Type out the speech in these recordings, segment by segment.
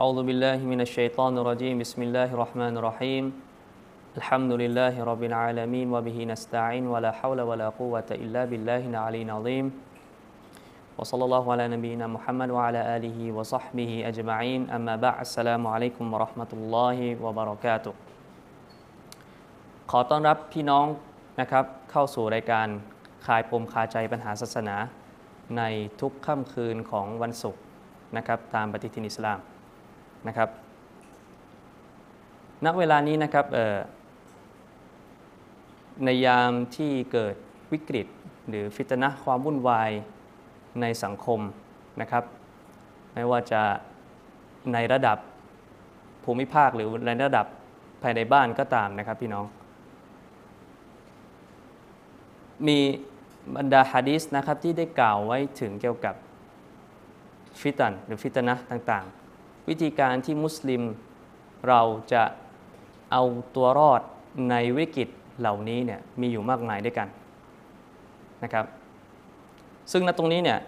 أعوذ بالله من الشيطان الرجيم بسم الله الرحمن الرحيم الحمد لله رب العالمين وبه نستعين ولا حول ولا قوة إلا بالله العلي العظيم وصلى الله على نبينا محمد وعلى آله وصحبه أجمعين أما بعد السلام عليكم ورحمة الله وبركاته ขอต้อนรับพี่น้องนะครับเข้าสู่รายการคลายปมคาใจปัญหาศาสนา ในทุกค่ำคืนของวันศุกร์นะครับตามปฏิทินอิสลาม นะครับ ณ เวลานี้นะครับในยามที่เกิดวิกฤต หรือฟิตนะความวุ่นวายในสังคมนะครับ ไม่ว่าจะในระดับภูมิภาคหรือในระดับภายในบ้านก็ตามนะครับพี่น้อง มีบรรดาฮะดีสนะครับที่ได้กล่าวไว้ถึงเกี่ยวกับฟิตันหรือฟิตนะต่างๆ วิธีการที่มุสลิมเราจะเอาตัวรอดในวิกฤตเหล่านี้เนี่ยมีอยู่มากมายด้วยกันนะครับ ซึ่งณตรงนี้เนี่ย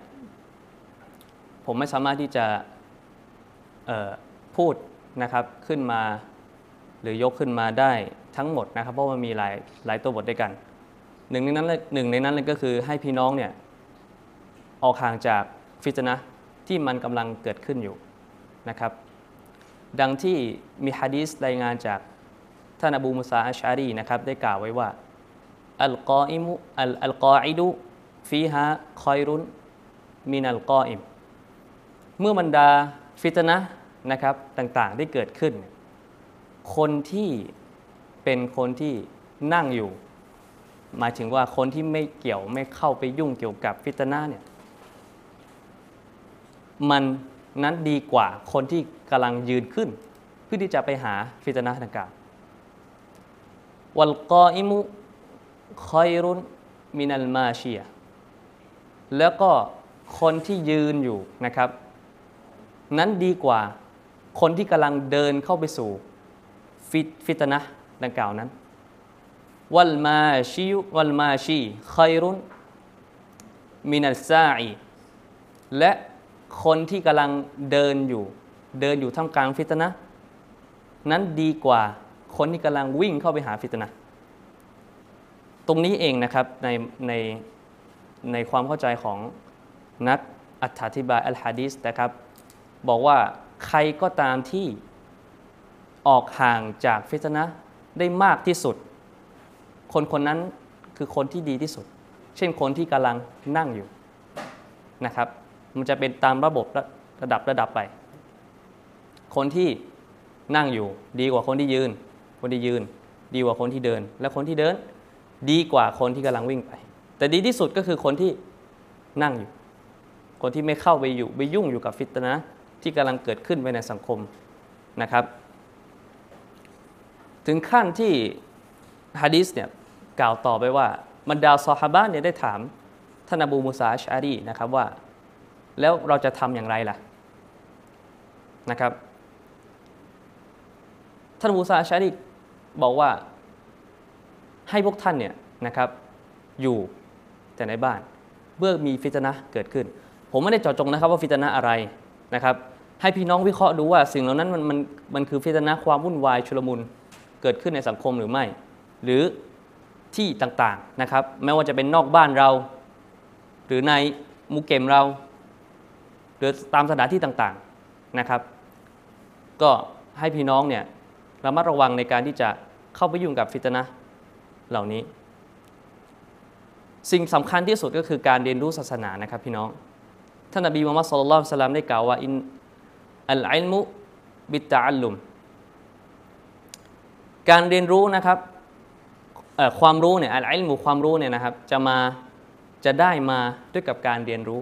ผมไม่สามารถที่จะพูดนะครับขึ้นมาหรือยกขึ้นมาได้ทั้งหมดนะครับ เพราะว่ามีหลายหลายตัวบทด้วยกันหนึ่งในนั้นหนึ่งในนั้นเลยก็คือให้พี่น้องเนี่ยออกห่างจากฟิตนะที่มันกำลังเกิดขึ้นอยู่ นะครับ ดังที่มีฮะดีสรายงานจากท่านอบูมุสาอัชอารีนะครับได้กล่าวไว้ว่าอัลกออิมุอัลกออิดุฟีฮะคอยรุนมินัลกออิมเมื่อบรรดาฟิตนะนะครับต่างๆได้เกิดขึ้น คนที่เป็นคนที่นั่งอยู่ หมายถึงว่าคนที่ไม่เกี่ยวไม่เข้าไปยุ่งเกี่ยวกับฟิตนาเนี่ยมัน นั้นดีกว่าคนที่กำลังยืนขึ้น เพื่อที่จะไปหาฟิตนาดังกล่าววัลกออิมุคอยรุนมินัลมาเชีย แล้วก็คนที่ยืนอยู่นะครับ นั้นดีกว่าคนที่กำลังเดินเข้าไปสู่ฟิตฟิตนะดังกล่าวนั้น วัลมาชีวัลมาชีคอยรุนมินัลซาอีและ คนที่กำลังเดินอยู่ เดินอยู่ท่ามกลางฟิตนะนั้นดีกว่าคนที่กำลังวิ่งเข้าไปหาฟิตนะตรงนี้เองนะครับในในในความเข้าใจของนักอธิบายอัลฮะดีสนะครับ บอกว่าใครก็ตามที่ออกห่างจากฟิตนะได้มากที่สุด คนคนนั้นคือคนที่ดีที่สุด เช่นคนที่กำลังนั่งอยู่นะครับ มันจะเป็นตามระบบระดับระดับไป คนที่นั่งอยู่ดีกว่าคนที่ยืน คนที่ยืน ดีกว่าคนที่เดิน และคนที่เดิน ดีกว่าคนที่กำลังวิ่งไป แต่ดีที่สุดก็คือคนที่นั่งอยู่ คนที่ไม่เข้าไปอยู่ไปยุ่งอยู่กับฟิตนะที่กำลังเกิดขึ้นไปในสังคมนะครับ ถึงขั้นที่ฮะดีสเนี่ยกล่าวต่อไปว่าบรรดาซอฮาบะเนี่ยได้ถามท่านอบูมุสาชารีนะครับว่า แล้วเราจะทำอย่างไรล่ะนะครับท่านมูซาชาริกบอกว่าให้พวกท่านเนี่ยนะครับอยู่แต่ในบ้านเมื่อมีฟิตนะเกิดขึ้น ผมไม่ได้เจาะจงนะครับว่าฟิตนะอะไรนะครับ ให้พี่น้องวิเคราะห์ดูว่าสิ่งเหล่านั้นมันมันมันคือฟิตนะความวุ่นวายชุลมุนเกิดขึ้นในสังคมหรือไม่ หรือที่ต่างๆนะครับแม้ว่าจะเป็นนอกบ้านเรา หรือในมุกเกมเรา หรือตามสถานที่ต่างๆนะครับ ก็ให้พี่น้องเนี่ยระมัดระวังในการที่จะเข้าไปยุ่งกับฟิตนะเหล่านี้ สิ่งสำคัญที่สุดก็คือการเรียนรู้ศาสนานะครับพี่น้องท่านนบีมุฮัมมัดสุลลัลสลามได้กล่าวว่าอินอัลอิลมุบิตาอัลลุม การเรียนรู้นะครับความรู้เนี่ยอัลอิลมุความรู้เนี่ยนะครับจะมาจะได้มาด้วยกับการเรียนรู้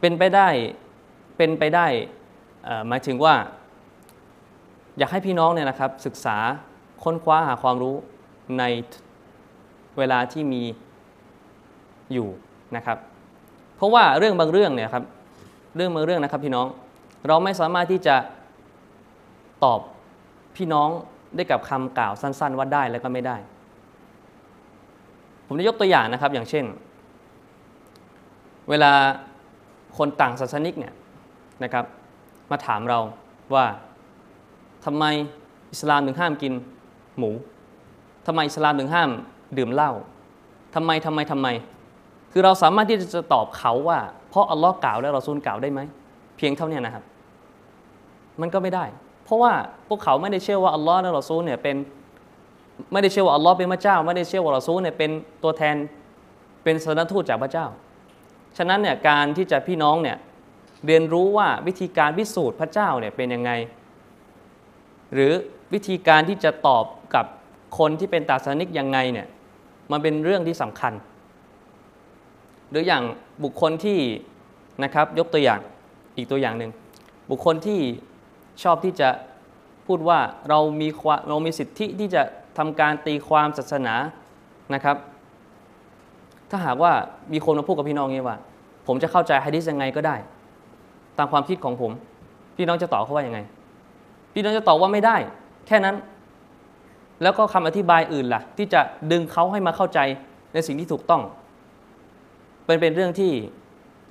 เป็นไปได้เป็นไปได้หมายถึงว่า อยากให้พี่น้องเนี่ยนะครับศึกษาค้นคว้าหาความรู้ในเวลาที่มีอยู่นะครับ เพราะว่าเรื่องบางเรื่องเนี่ยครับเรื่องบางเรื่องนะครับพี่น้องเราไม่สามารถที่จะตอบพี่น้องได้กับคำกล่าวสั้น ๆ ว่าได้แล้วก็ไม่ได้ ผมจะยกตัวอย่างนะครับอย่างเช่น เวลา คนต่างศาสนิกเนี่ยนะครับ มาถามเราว่าทำไมอิสลามถึงห้ามกินหมูทำไมอิสลามถึงห้ามดื่มเหล้าทำไมทำไมทำไม คือเราสามารถที่จะตอบเขาว่า เพราะอัลลอฮ์กล่าวและเราซูลกล่าวได้ไหม เพียงเท่านี้นะครับ มันก็ไม่ได้ เพราะว่าพวกเขาไม่ได้เชื่อว่าอัลลอฮ์และเราซูลเนี่ยเป็นไม่ได้เชื่อว่าอัลลอฮ์เป็นพระเจ้า ไม่ได้เชื่อว่าเราซูลเนี่ยเป็นตัวแทนเป็นสนทูตจากพระเจ้า ฉะนั้นเนี่ยการที่จะพี่น้องเนี่ยเรียนรู้ว่าวิธีการพิสูจน์พระเจ้าเนี่ยเป็นยังไง หรือวิธีการที่จะตอบกับคนที่เป็นตาสนิกยังไงเนี่ยมันเป็นเรื่องที่สำคัญ หรืออย่างบุคคลที่นะครับยกตัวอย่างอีกตัวอย่างหนึ่งบุคคลที่ชอบที่จะพูดว่าเรามีเรามีสิทธิที่จะทำการตีความศาสนานะครับ ถ้าหากว่ามีคนมาพูดกับพี่น้องนี้ว่า ผมจะเข้าใจฮะดิษยังไงก็ได้ ตามความคิดของผม พี่น้องจะตอบเขาว่ายังไง พี่น้องจะตอบว่าไม่ได้ แค่นั้น แล้วก็คำอธิบายอื่นล่ะ ที่จะดึงเขาให้มาเข้าใจในสิ่งที่ถูกต้อง เป็นเป็นเรื่องที่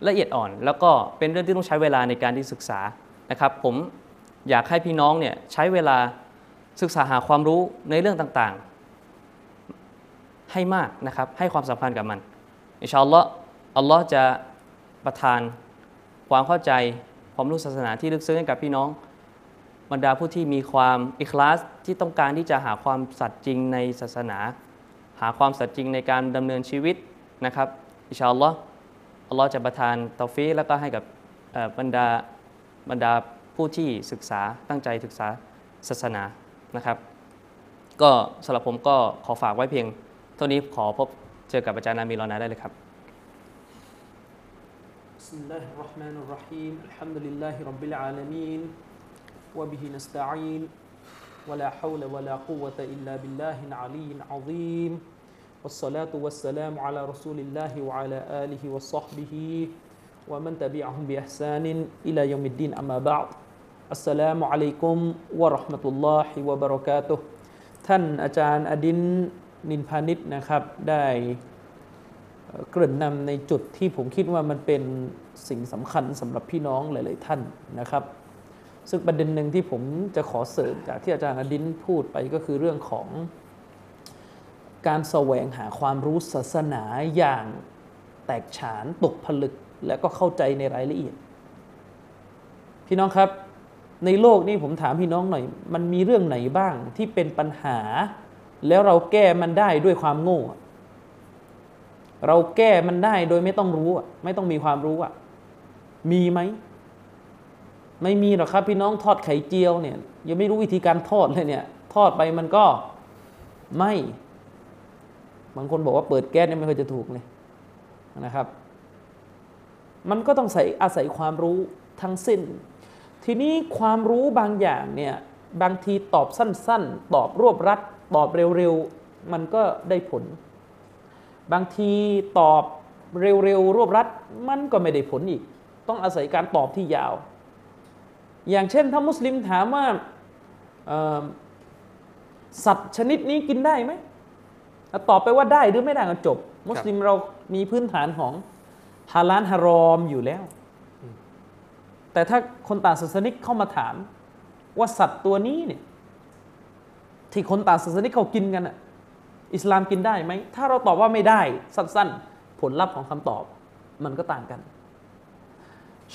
ละเอียดอ่อน แล้วก็เป็นเรื่องที่ต้องใช้เวลาในการที่ศึกษานะครับ ผมอยากให้พี่น้องเนี่ยใช้เวลาศึกษาหาความรู้ในเรื่องต่างๆ ให้มากนะครับให้ความสำคัญกับมันอินชาอัลลอฮ์อัลลอฮ์จะประทานความเข้าใจความรู้ศาสนาที่ลึกซึ้งให้กับพี่น้องบรรดาผู้ที่มีความอิคลาสที่ต้องการที่จะหาความสัตย์จริงในศาสนา หาความสัตย์จริงในการดำเนินชีวิตนะครับอินชาอัลลอฮ์อัลลอฮ์จะประทานตอฟีแล้วก็ให้กับบรรดาบรรดาผู้ที่ศึกษาตั้งใจศึกษาศาสนานะครับ ก็สำหรับผมก็ขอฝากไว้เพียง เท่านี้ขอพบเจอกับอาจารย์นามีรอนาได้เลยครับ بسم الله الرحمن الرحيم الحمد لله رب العالمين وبه نستعين ولا حول ولا قوة إلا بالله العلي العظيم والصلاة والسلام على رسول الله وعلى آله وصحبه ومن تبعهم بإحسان إلى يوم الدين أما بعد السلام عليكم ورحمة الله وبركاته ท่านอาจารย์อดิน นินพานิชนะครับได้เกริ่นนำในจุดที่ผมคิดว่ามันเป็นสิ่งสำคัญสำหรับพี่น้องหลาย ๆ ท่านนะครับ ซึ่งประเด็นหนึ่งที่ผมจะขอเสริมจากที่อาจารย์อดินพูดไปก็คือเรื่องของการแสวงหาความรู้ศาสนาอย่างแตกฉานตกผลึกและก็เข้าใจในรายละเอียด พี่น้องครับในโลกนี้ผมถามพี่น้องหน่อย มันมีเรื่องไหนบ้างที่เป็นปัญหา แล้วเราแก้มันได้ด้วยความโง่ เราแก้มันได้โดยไม่ต้องรู้ ไม่ต้องมีความรู้อะ มีไหม ไม่มีหรอกครับ พี่น้องทอดไข่เจียวเนี่ย ยังไม่รู้วิธีการทอดเลยเนี่ย ทอดไปมันก็ไม่ บางคนบอกว่าเปิดแก๊สเนี่ยไม่เคยจะถูกเลยนะครับ มันก็ต้องใส่อาศัยความรู้ทั้งสิ้น ทีนี้ความรู้บางอย่างเนี่ย บางทีตอบสั้น ๆ ตอบรวบรัด ตอบเร็วๆ มันก็ได้ผล บางทีตอบเร็วๆ รวบรัดมันก็ไม่ได้ผลอีก ต้องอาศัยการตอบที่ยาว อย่างเช่นถ้ามุสลิมถามว่าสัตว์ชนิดนี้กินได้ไหมตอบไปว่าได้หรือไม่ได้ก็จบ มุสลิมเรามีพื้นฐานของฮาลานฮารอมอยู่แล้ว แต่ถ้าคนต่างศาสนิกเข้ามาถาม ว่าสัตว์ตัวนี้เนี่ย ที่คนต่างศาสนิกเขากินกันอะอิสลามกินได้ไหม ถ้าเราตอบว่าไม่ได้ สั้นๆ ผลลัพธ์ของคำตอบมันก็ต่างกัน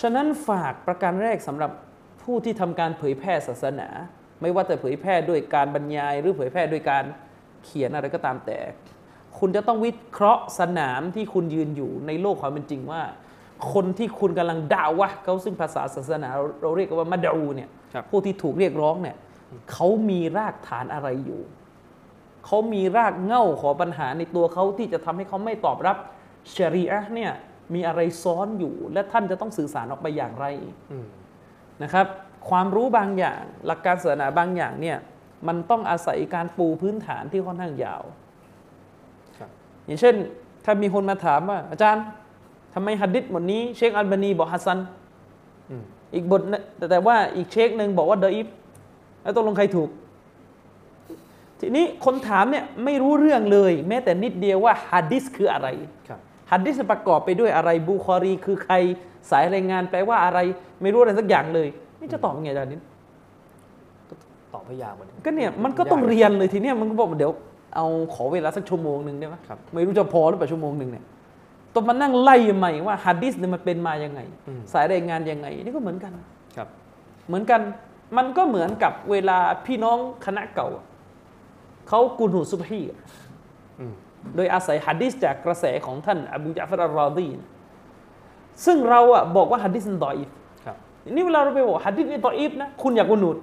ฉะนั้นฝากประการแรกสำหรับผู้ที่ทำการเผยแพร่ศาสนา ไม่ว่าจะเผยแพร่ด้วยการบรรยายหรือเผยแพร่ด้วยการเขียนอะไรก็ตามแต่ คุณจะต้องวิเคราะห์สนามที่คุณยืนอยู่ในโลกความเป็นจริงว่า คนที่คุณกำลังด่าวะเขาซึ่งภาษาศาสนาเราเรียกว่ามาดูเนี่ยผู้ที่ถูกเรียกร้องเนี่ย เขามีรากฐานอะไรอยู่ เขามีรากเง่าขอปัญหาในตัวเขาที่จะทำให้เขาไม่ตอบรับชรีอะเนี่ยมีอะไรซ้อนอยู่ และท่านจะต้องสื่อสารออกไปอย่างไรนะครับ ความรู้บางอย่าง หลักการศาสนาบางอย่างเนี่ย มันต้องอาศัยการปูพื้นฐานที่ค่อนข้างยาวอย่างเช่น ถ้ามีคนมาถามว่า อาจารย์ทำไมฮัดดิษบทนี้ เชคอัลบานีบอกحسنอีกบทแต่ว่าอีกเชคหนึ่งบอกว่าضعيف แล้วตกลงใครถูก ทีนี้คนถามเนี่ยไม่รู้เรื่องเลย แม้แต่นิดเดียวว่าฮัดดิษคืออะไรฮัดดิษประกอบไปด้วยอะไรบูคอรีคือใครสายรายงานแปลว่าอะไร ไม่รู้อะไรสักอย่างเลย นี่จะตอบยังไงอาจารย์นิดตอบไม่ยากกว่านี้ก็เนี่ยมันก็ต้องเรียนเลยทีเนี้ยมันก็บอกว่าเดี๋ยวเอาขอเวลาสักชั่วโมงหนึ่งได้ไหมครับไม่รู้จะพอหรือเปล่าชั่วโมงหนึ่งเนี่ยต้องมานั่งไล่ใหม่ว่าฮัดดิสเนี่ยมันเป็นมายังไงอืมสายรายงานยังไง นี่ก็เหมือนกันครับ เหมือนกัน มันก็เหมือนกับเวลาพี่น้องคณะเก่าอะเขาقنوت صبحيอะอืมโดยอาศัยฮัดดิสจากกระแสของท่านอบูจาฟรอัลรอดีนะซึ่งเราอะบอกว่าฮัดดิสมันضعيفครับนี่เวลาเราไปบอกฮัดดิสนี่ضعيفนะคุณอยากقنوت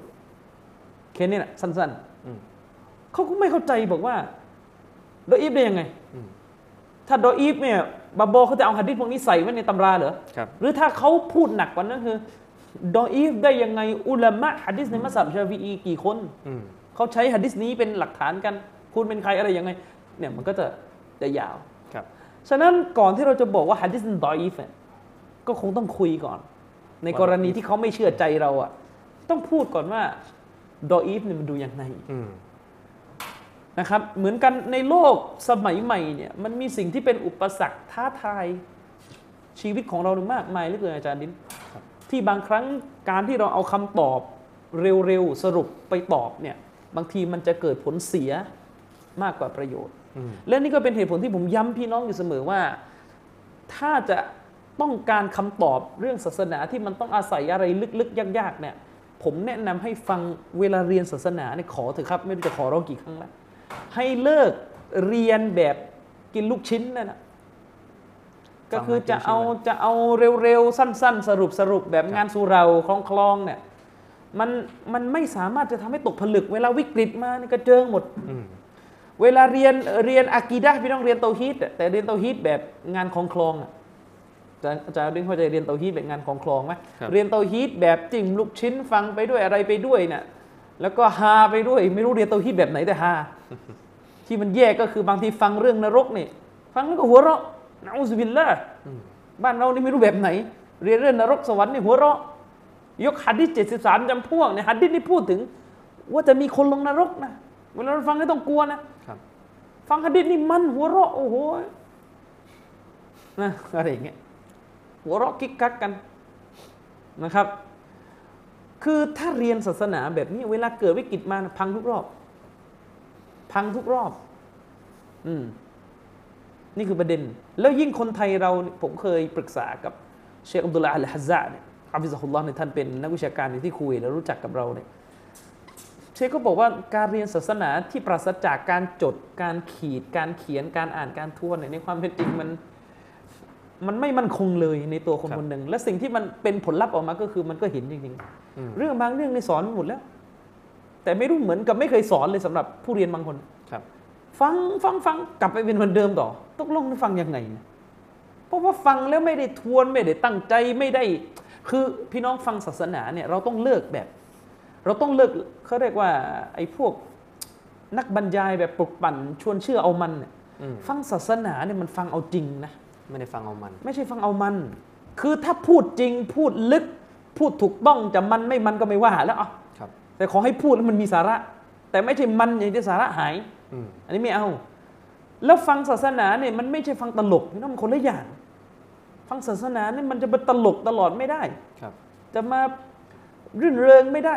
แค่นี้แหละสั้นอืมๆเขาก็ไม่เข้าใจบอกว่าดออีฟได้ยังไงอืมถ้าดออีฟเนี่ยบาโบเขาจะเอาฮัดดิสพวกนี้ใส่ไว้ในตำราเหรอครับหรือถ้าเขาพูดหนักกว่านั้นคือ ดออีฟได้ยังไงอุลามะฮัดดิสในมัซฮับชาฟีอีกี่คนอืมเขาใช้ฮัดดิสนี้เป็นหลักฐานกัน คุณเป็นใครอะไรยังไง เนี่ยมันก็จะจะยาวครับ ฉะนั้นก่อนที่เราจะบอกว่าฮัดดิสมันดออีฟเนี่ยก็คงต้องคุยก่อน ในกรณีที่เขาไม่เชื่อใจเราอะ ต้องพูดก่อนว่าดออีฟเนี่ยมันดูยังไงอืมนะครับ เหมือนกันในโลกสมัยใหม่เนี่ย มันมีสิ่งที่เป็นอุปสรรคท้าทายชีวิตของเรามากมายเหลือเกินอาจารย์ดิน ที่บางครั้งการที่เราเอาคำตอบเร็วๆสรุปไปตอบเนี่ยบางทีมันจะเกิดผลเสียมากกว่าประโยชน์อืมและนี่ก็เป็นเหตุผลที่ผมย้ำพี่น้องอยู่เสมอว่า ถ้าจะต้องการคำตอบเรื่องศาสนาที่มันต้องอาศัยอะไรลึกๆ ยากๆเนี่ยผมแนะนำให้ฟังเวลาเรียนศาสนาเนี่ยขอเถอะครับ ไม่รู้จะขอร้องกี่ครั้งแล้วให้เลิกเรียนแบบกินลูกชิ้นนั่นนะ ก็คือจะเอาจะเอาเร็วๆ สั้น ๆ สรุปสรุปแบบงานสุเราคลองๆเนี่ยมันมันไม่สามารถจะทำให้ตกผลึก เวลาวิกฤตมานี่กระเจิงหมดอืมเวลาเรียนเรียนอากีดะห์พี่ต้องเรียนเตาฮีดอะแต่เรียนเตาฮีดแบบงานของคลองอะอาจารย์อาจารย์เรียนเข้าใจเรียนเตาฮีดแบบงานของคลองไหมครับเรียนเตาฮีดแบบจิ้มลูกชิ้นฟังไปด้วยอะไรไปด้วยน่ะแล้วก็ฮาไปด้วย ไม่รู้เรียนเตาฮีดแบบไหนแต่ฮาที่มันแย่ก็คือบางทีฟังเรื่องนรกนี่ ฟังแล้วก็หัวเราะ นะอุสบิลละอืมบ้านเรานี่ไม่รู้แบบไหน เรียนเรื่องนรกสวรรค์นี่หัวเราะ ยกหัดดิษเจ็ดสิบสามจำพวกเนี่ยหัดดิษนี่พูดถึง ว่าจะมีคนลงนรกนะเวลาเราฟังไม่ต้องกลัวนะครับฟังหะดิษนี่มันหัวเราะโอ้โหนะอะไรอย่างเงี้ยหัวเราะกิ๊กกักกันนะครับ คือถ้าเรียนศาสนาแบบนี้ เวลาเกิดวิกฤตมานะพังทุกรอบ พังทุกรอบ อืม นี่คือประเด็น แล้วยิ่งคนไทยเราเนี่ยผมเคยปรึกษากับเชคอับดุลลาห์อัลฮัซซะเนี่ยอับดุลลอฮ์เนี่ยท่านเป็นนักวิชาการอยู่ที่คุยแล้วรู้จักกับเราเนี่ยเชคก็บอกว่าการเรียนศาสนาที่ปราศจากการจด การขีด การเขียนการอ่านการทวนเนี่ยในความเป็นจริงมันมันไม่มั่นคงเลยในตัวคนครับคนหนึ่งและสิ่งที่มันเป็นผลลัพธ์ออกมาก็คือมันก็เห็นจริงอืมๆเรื่องบางเรื่องในสอนหมดแล้ว แต่ไม่รู้เหมือนกับไม่เคยสอนเลยสำหรับผู้เรียนบางคนครับ ฟังฟังฟังกลับไปเป็นเหมือนเดิมต่อตกลงได้ฟังยังไงเนี่ยเพราะว่าฟังแล้วไม่ได้ทวนไม่ได้ตั้งใจไม่ได้ คือพี่น้องฟังศาสนาเนี่ยเราต้องเลิกแบบ เราต้องเลิกเขาเรียกว่าไอ้พวกนักบรรยายแบบปลุกปั่นชวนเชื่อเอามันเนี่ยอืมฟังศาสนาเนี่ยมันฟังเอาจริงนะไม่ได้ฟังเอามัน ไม่ใช่ฟังเอามัน คือถ้าพูดจริงพูดลึก พูดถูกต้องจะมันไม่มันก็ไม่ว่าแล้วอะครับแต่ขอให้พูดแล้วมันมีสาระ แต่ไม่ใช่มันอย่างที่สาระหาย อืมอันนี้ไม่เอา แล้วฟังศาสนาเนี่ยมันไม่ใช่ฟังตลกพี่น้องมันคนละอย่าง ฟังศาสนาเนี่ยมันจะเป็นตลกตลอดไม่ได้ครับ จะมารื่นเริงไม่ได้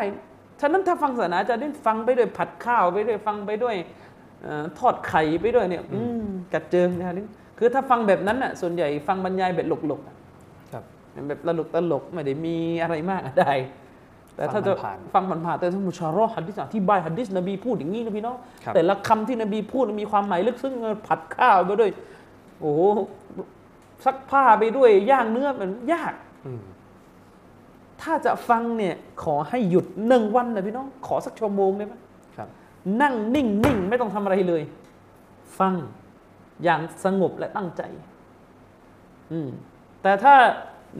ฉะนั้นถ้าฟังศาสนาจะได้ฟังไปด้วยผัดข้าวไปด้วยฟังไปด้วยเอ่อทอดไข่ไปด้วยเนี่ยอืมกัดเจิงนะนี่คือถ้าฟังแบบนั้นน่ะส่วนใหญ่ฟังบรรยายแบบหลกๆอะครับแบบตลกตลกไม่ได้มีอะไรมากอะได้ แต่ถ้าจะฟังผ่านฟังผ่านๆแต่ถ้ามุชาเราะห์ฮัดดิษอธิบายฮัดดิษนบีพูดอย่างนี้นะพี่น้องครับแต่ละคำที่นบีพูดมีความหมายลึกซึ้งผัดข้าวไปด้วย โอ้โหซักผ้าไปด้วยย่างเนื้อมันยากอืมถ้าจะฟังเนี่ยขอให้หยุดหนึ่งวันนะพี่น้อง ขอสักชั่วโมงได้ไหมครับ นั่งนิ่งนิ่งไม่ต้องทำอะไรเลย ฟังอย่างสงบและตั้งใจ อืมแต่ถ้า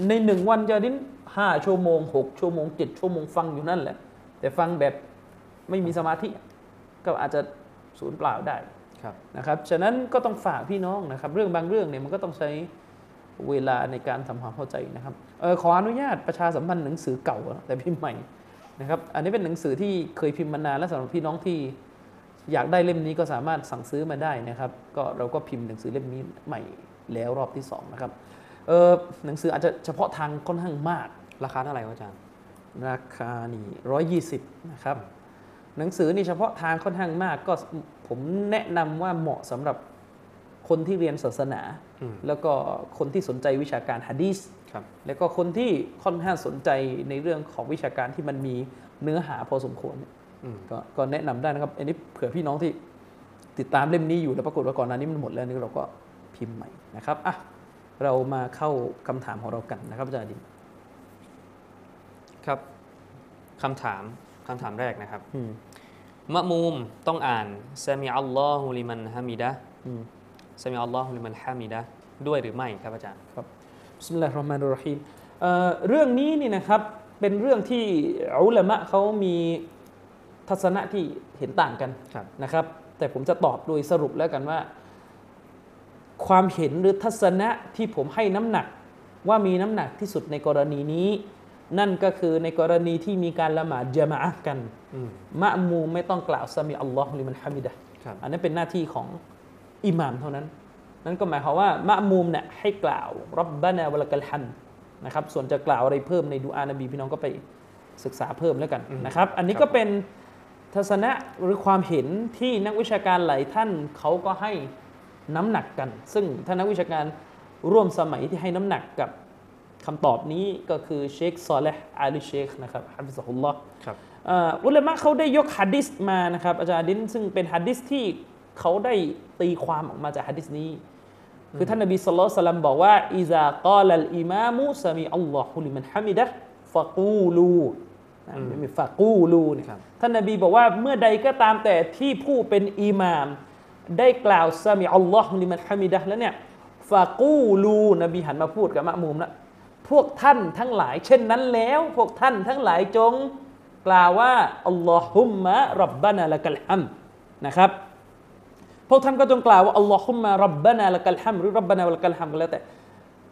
ในหนึ่งวันจะดิ้น ห้าชั่วโมงหกชั่วโมงเจ็ดชั่วโมงฟังอยู่นั่นแหละ แต่ฟังแบบไม่มีสมาธิก็อาจจะสูญเปล่าได้ครับนะครับฉะนั้นก็ต้องฝากพี่น้องนะครับ เรื่องบางเรื่องเนี่ยมันก็ต้องใช้เวลาในการทำความเข้าใจนะครับเออขออนุญาตประชาสัมพันธ์หนังสือเก่านะแต่พิมพ์ใหม่นะครับ อันนี้เป็นหนังสือที่เคยพิมพ์มานานและสำหรับพี่น้องที่อยากได้เล่มนี้ก็สามารถสั่งซื้อมาได้นะครับ ก็เราก็พิมพ์หนังสือเล่มนี้ใหม่แล้วรอบที่สองนะครับเออหนังสืออาจจะเฉพาะทางค่อนข้างมาก ราคาเท่าไหร่วะอาจารย์ ราคานี่ร้อยยี่สิบนะครับ หนังสือนี่เฉพาะทางค่อนข้างมากก็ผมแนะนำว่าเหมาะสำหรับคนที่เรียนศาสนาอืมแล้วก็คนที่สนใจวิชาการฮะดีษครับแล้วก็คนที่ค่อนข้างสนใจในเรื่องของวิชาการที่มันมีเนื้อหาพอสมควรเนี่ยอืมก็ก็แนะนำได้นะครับ อันนี้เผื่อพี่น้องที่ติดตามเล่มนี้อยู่แล้วปรากฏว่าก่อนหน้านี้มันหมดแล้วนี่เราก็พิมพ์ใหม่นะครับอะเรามาเข้าคำถามของเรากันนะครับอาจารย์ดิน ครับคำถามคำถามแรกนะครับอืมมะมูมต้องอ่านسمع الله لمن حمده อืม سمع الله لمن حمده ด้วยหรือไม่ครับอาจารย์ครับبسم الله الرحمن الرحيم เอ่อเรื่องนี้นี่นะครับเป็นเรื่องที่อุลามะเขามีทัศนะที่เห็นต่างกันครับ นะครับ แต่ผมจะตอบโดยสรุปแล้วกันว่า ความเห็นหรือทัศนะที่ผมให้น้ำหนักว่ามีน้ำหนักที่สุดในกรณีนี้ นั่นก็คือในกรณีที่มีการละหมาดจามะอะห์กันอืมมะมูมไม่ต้องกล่าวซามิอัลลอฮุลิมันฮามิดะห์ครับอันนั้นเป็นหน้าที่ของอิหม่ามเท่านั้น นั่นก็หมายความว่ามะมูมเนี่ยให้กล่าวรับบานาวะละกัลฮัมด์นะครับ ส่วนจะกล่าวอะไรเพิ่มในดูอานบีพี่น้องก็ไปศึกษาเพิ่มแล้วกันอืมนะครับ อันนี้ครับก็เป็นทัศนะหรือความเห็นที่นักวิชาการหลายท่านเขาก็ให้น้ำหนักกัน ซึ่งท่านนักวิชาการร่วมสมัยที่ให้น้ำหนักกับ คำตอบนี้ก็คือเชคซอเลห์อาลีเชคนะครับฮะฟิซะฮุลลอฮ์ครับเอ่ออุลามะเขาได้ยกฮะดิษมานะครับอาจารย์ดินซึ่งเป็นฮะดิษที่เขาได้ตีความออกมาจากฮะดิษนี้ คือท่านนบีสุลต่านสัลลัมบอกว่าอิซากาลัลอิมามุสมิอัลลอฮุลิมันฮามิดะห์ฟะกูลูนะไม่มีฟะกูลูเนี่ยครับท่านนบีบอกว่าเมื่อใดก็ตามแต่ที่ผู้เป็นอิหมาม ได้กล่าวซามิอัลลอฮุลิมันฮามิดะห์แล้วเนี่ยฟะกูลูนบีหันมาพูดกับมะมูมแล้ว พวกท่านทั้งหลาย เช่นนั้นแล้ว พวกท่านทั้งหลายจง กล่าวว่าอัลลอฮุมมะรับบานาละกัลฮัมด์นะครับ พวกท่านก็จงกล่าวว่าอัลลอฮุมมะรับบานาละกัลฮัมด์หรือรับบานาละกัลฮัมด์ก็แล้วแต่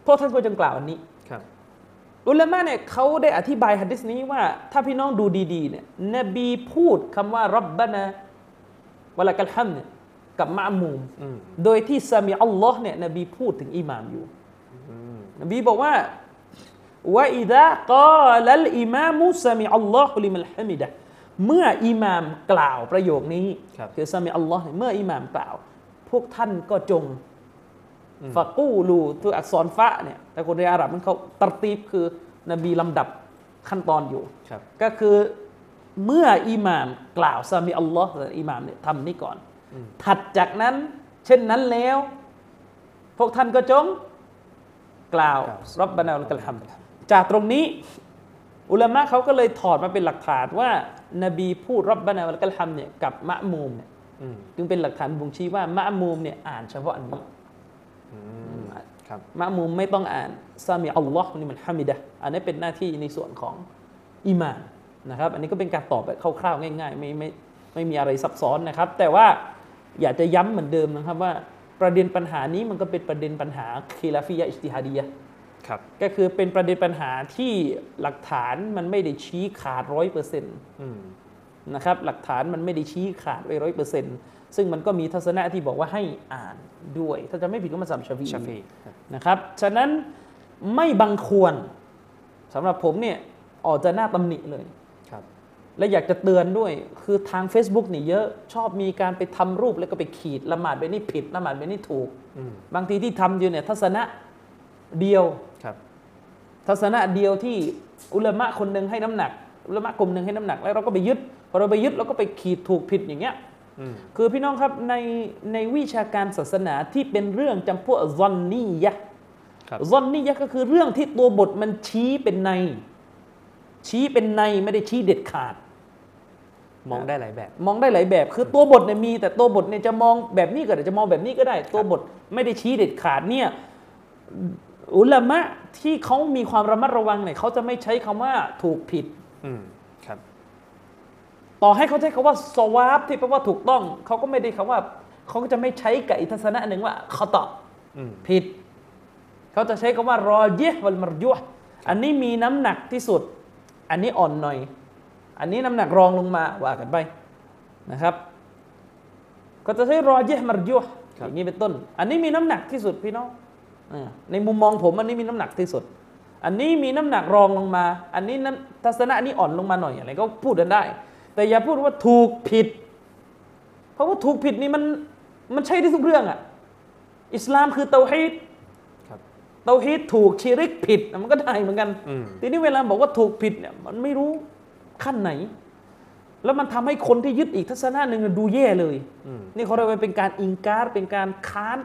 พวกท่านก็จงกล่าวอันนี้ครับอุลามะเนี่ยเขาได้อธิบายหะดิษนี้ว่า ถ้าพี่น้องดูดีๆเนี่ยนบีพูดคำว่ารับบานาวะละกัลฮัมด์เนี่ยกับมะมูมอืมโดยที่ซามิอัลลอฮ์เนี่ยนบีพูดถึงอิหมามอยู่อืมนบีบอกว่า ว่าอิดะกาลัลอิมามุซามิอัลลอฮุลิมัลฮามิดะห์เมื่ออิหมามกล่าวประโยคนี้ครับคือซามิอัลลอฮ์เนี่ยเมื่ออิหมามกล่าว พวกท่านก็จงอืมฟะกูลูตัวอักษรฟะเนี่ยแต่คนในอาหรับมันเขาตรตีบคือนบีลำดับขั้นตอนอยู่ครับก็คือเมื่ออิหม่ามกล่าวซามิอัลลอฮ์อิหม่ามเนี่ยทำนี่ก่อนอืมถัดจากนั้น เช่นนั้นแล้ว พวกท่านก็จงกล่าวกล่าวรับบานาอัลกัลฮัมด์ จากตรงนี้อุลามะเขาก็เลยถอดมาเป็นหลักฐานว่า นบีพูดรับบานาอัลกัลฮัมด์เนี่ยกับมะมูมเนี่ยอืมจึงเป็นหลักฐานบ่งชี้ว่ามะมูมเนี่ยอ่านเฉพาะอันนี้อืมครับมะมูมไม่ต้องอ่านซามิอัลลอฮ์นี่มันฮามิดะห์อันนี้เป็นหน้าที่ในส่วนของอีหมานนะครับอันนี้ก็เป็นการตอบแบบคร่าวๆง่ายๆไม่ไม่ไม่มีอะไรซับซ้อนนะครับ แต่ว่าอยากจะย้ำเหมือนเดิมนะครับว่าประเด็นปัญหานี้มันก็เป็นประเด็นปัญหาخلافية اجتهادية ครับ ก็คือเป็นประเด็นปัญหาที่หลักฐานมันไม่ได้ชี้ขาดร้อยเปอร์เซ็นต์อืมนะครับหลักฐานมันไม่ได้ชี้ขาดไว้ร้อยเปอร์เซ็นต์ซึ่งมันก็มีทัศนะที่บอกว่าให้อ่านด้วย ถ้าจะไม่ผิดก็มัซฮับชาฟีชาฟีครับนะครับฉะนั้นไม่บังควรสำหรับผมเนี่ยออกจะน่าตำหนิเลยครับ และอยากจะเตือนด้วยคือทาง Facebook นี่เยอะชอบมีการไปทำรูปแล้วก็ไปขีดละหมาดไปนี่ผิดละหมาดไปนี่ถูกอืมบางทีที่ทำอยู่เนี่ยทัศนะเดียวครับ ทัศนะเดียวที่อุลามะคนหนึ่งให้น้ำหนัก อุลามะกลุ่มหนึ่งให้น้ำหนัก แล้วเราก็ไปยึดพอเราไปยึดเราก็ไปขีดถูกผิดอย่างเงี้ยอืมคือพี่น้องครับในในวิชาการศาสนาที่เป็นเรื่องจำพวกซอนนียะห์ครับซอนนียะห์ก็คือเรื่องที่ตัวบทมันชี้เป็นใน ชี้เป็นในไม่ได้ชี้เด็ดขาด มองได้หลายแบบ มองได้หลายแบบ คือตัวบทเนี่ยมี แต่ตัวบทเนี่ยจะมองแบบนี้ก็ได้จะมองแบบนี้ก็ได้ ตัวบทไม่ได้ชี้เด็ดขาดเนี่ย อุลามะที่เขามีความระมัดระวังเนี่ยเขาจะไม่ใช้คำว่าถูกผิดอืมครับ ต่อให้เขาใช้คำว่าสวาบที่แปลว่าถูกต้อง เขาก็ไม่ได้คำว่าเขาก็จะไม่ใช้กับอีกทัศนะหนึ่งว่าเขาตอบอืมผิด เขาจะใช้คำว่ารอเยะวัลมารยุฮ์อันนี้มีน้ำหนักที่สุด อันนี้อ่อนหน่อย อันนี้น้ำหนักรองลงมาว่ากันไปนะครับ ก็จะใช้รอเยะมารยุฮ์อย่างนี้เป็นต้น อันนี้มีน้ำหนักที่สุดพี่น้องอ่า ในมุมมองผมอันนี้มีน้ำหนักที่สุด อันนี้มีน้ำหนักรองลงมา อันนี้น้ำทัศนะนี้อ่อนลงมาหน่อยอะไรก็พูดกันได้ แต่อย่าพูดว่าถูกผิด เพราะว่าถูกผิดนี่มันมันใช่ได้ทุกเรื่องอะอิสลามคือเตาฮีดครับเตาฮีดถูกชีริกผิดมันก็ได้เหมือนกันอืมทีนี้เวลาบอกว่าถูกผิดเนี่ยมันไม่รู้ขั้นไหน แล้วมันทำให้คนที่ยึดอีกทัศนะหนึ่งดูแย่เลยอืมนี่เขาเรียกว่าเป็นการอิงการเป็นการค้าน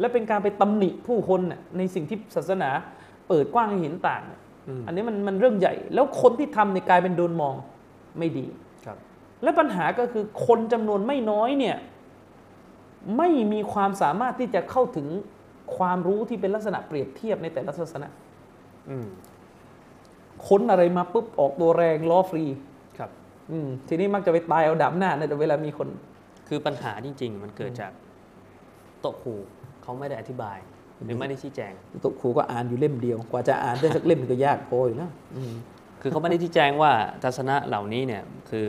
และเป็นการไปตำหนิผู้คนน่ะในสิ่งที่ศาสนาเปิดกว้างให้เห็นต่างเนี่ยอันนี้มันมันเรื่องใหญ่ แล้วคนที่ทำในยกลายเป็นโดนมองไม่ดีครับ และปัญหาก็คือคนจำนวนไม่น้อยเนี่ยไม่มีความสามารถที่จะเข้าถึงความรู้ที่เป็นลักษณะเปรียบเทียบในแต่ละศาสนาอืมค้นอะไรมาปุ๊บออกตัวแรงล้อฟรีครับอืมทีนี้มักจะไปตายเอาดับหน้าเนี่ยเวลามีคน คือปัญหาจริง ๆ มันเกิดจากโต๊ะครู เขาไม่ได้อธิบาย หรือไม่ได้ชี้แจงตุกครูก็อ่านอยู่เล่มเดียว กว่าจะอ่านได้สักเล่มก็ยากพออยู่แล้วอืมคือเขาไม่ได้ชี้แจงว่าทัศนะเหล่านี้เนี่ยคือ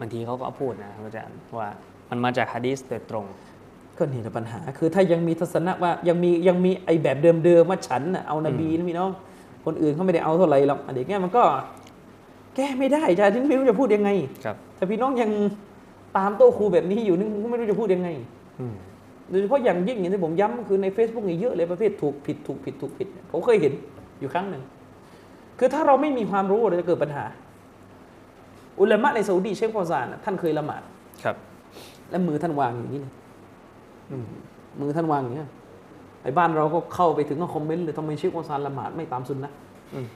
บางทีเขาก็พูดนะอาจารย์ว่ามันมาจากฮะดีสโดยตรงก็นี่แหละปัญหา คือถ้ายังมีทัศนะว่ายังมียังมีไอ้แบบเดิมๆว่าฉันน่ะเอานบีนะพี่น้องคนอื่นเขาไม่ได้เอาเท่าไหร่หรอกอันเด็กเนี่ยมันก็แก้ไม่ได้จ้าที่ไม่รู้จะพูดยังไง ครับ แต่พี่น้องยังตามโต๊ะครูแบบนี้อยู่นี่ผมก็ไม่รู้จะพูดยังไงอืม โดยเฉพาะอย่างยิ่งอย่างที่ผมย้ำคือใน Facebook นี่เยอะเลยประเภทถูกผิดถูกผิดถูกผิดเนี่ยผมเคยเห็นอยู่ครั้งหนึ่งคือถ้าเราไม่มีความรู้เราจะเกิดปัญหา อุลามะในซาอุดีเชคฟอซานน่ะท่านเคยละหมาดครับ และมือท่านวางอย่างนี้เลยอืมมือท่านวางอย่างนี้ยไอ้บ้านเราก็เข้าไปถึงก็คอมเมนต์เลยทำไมเชคฟอซานละหมาดไม่ตามสุนนะอืม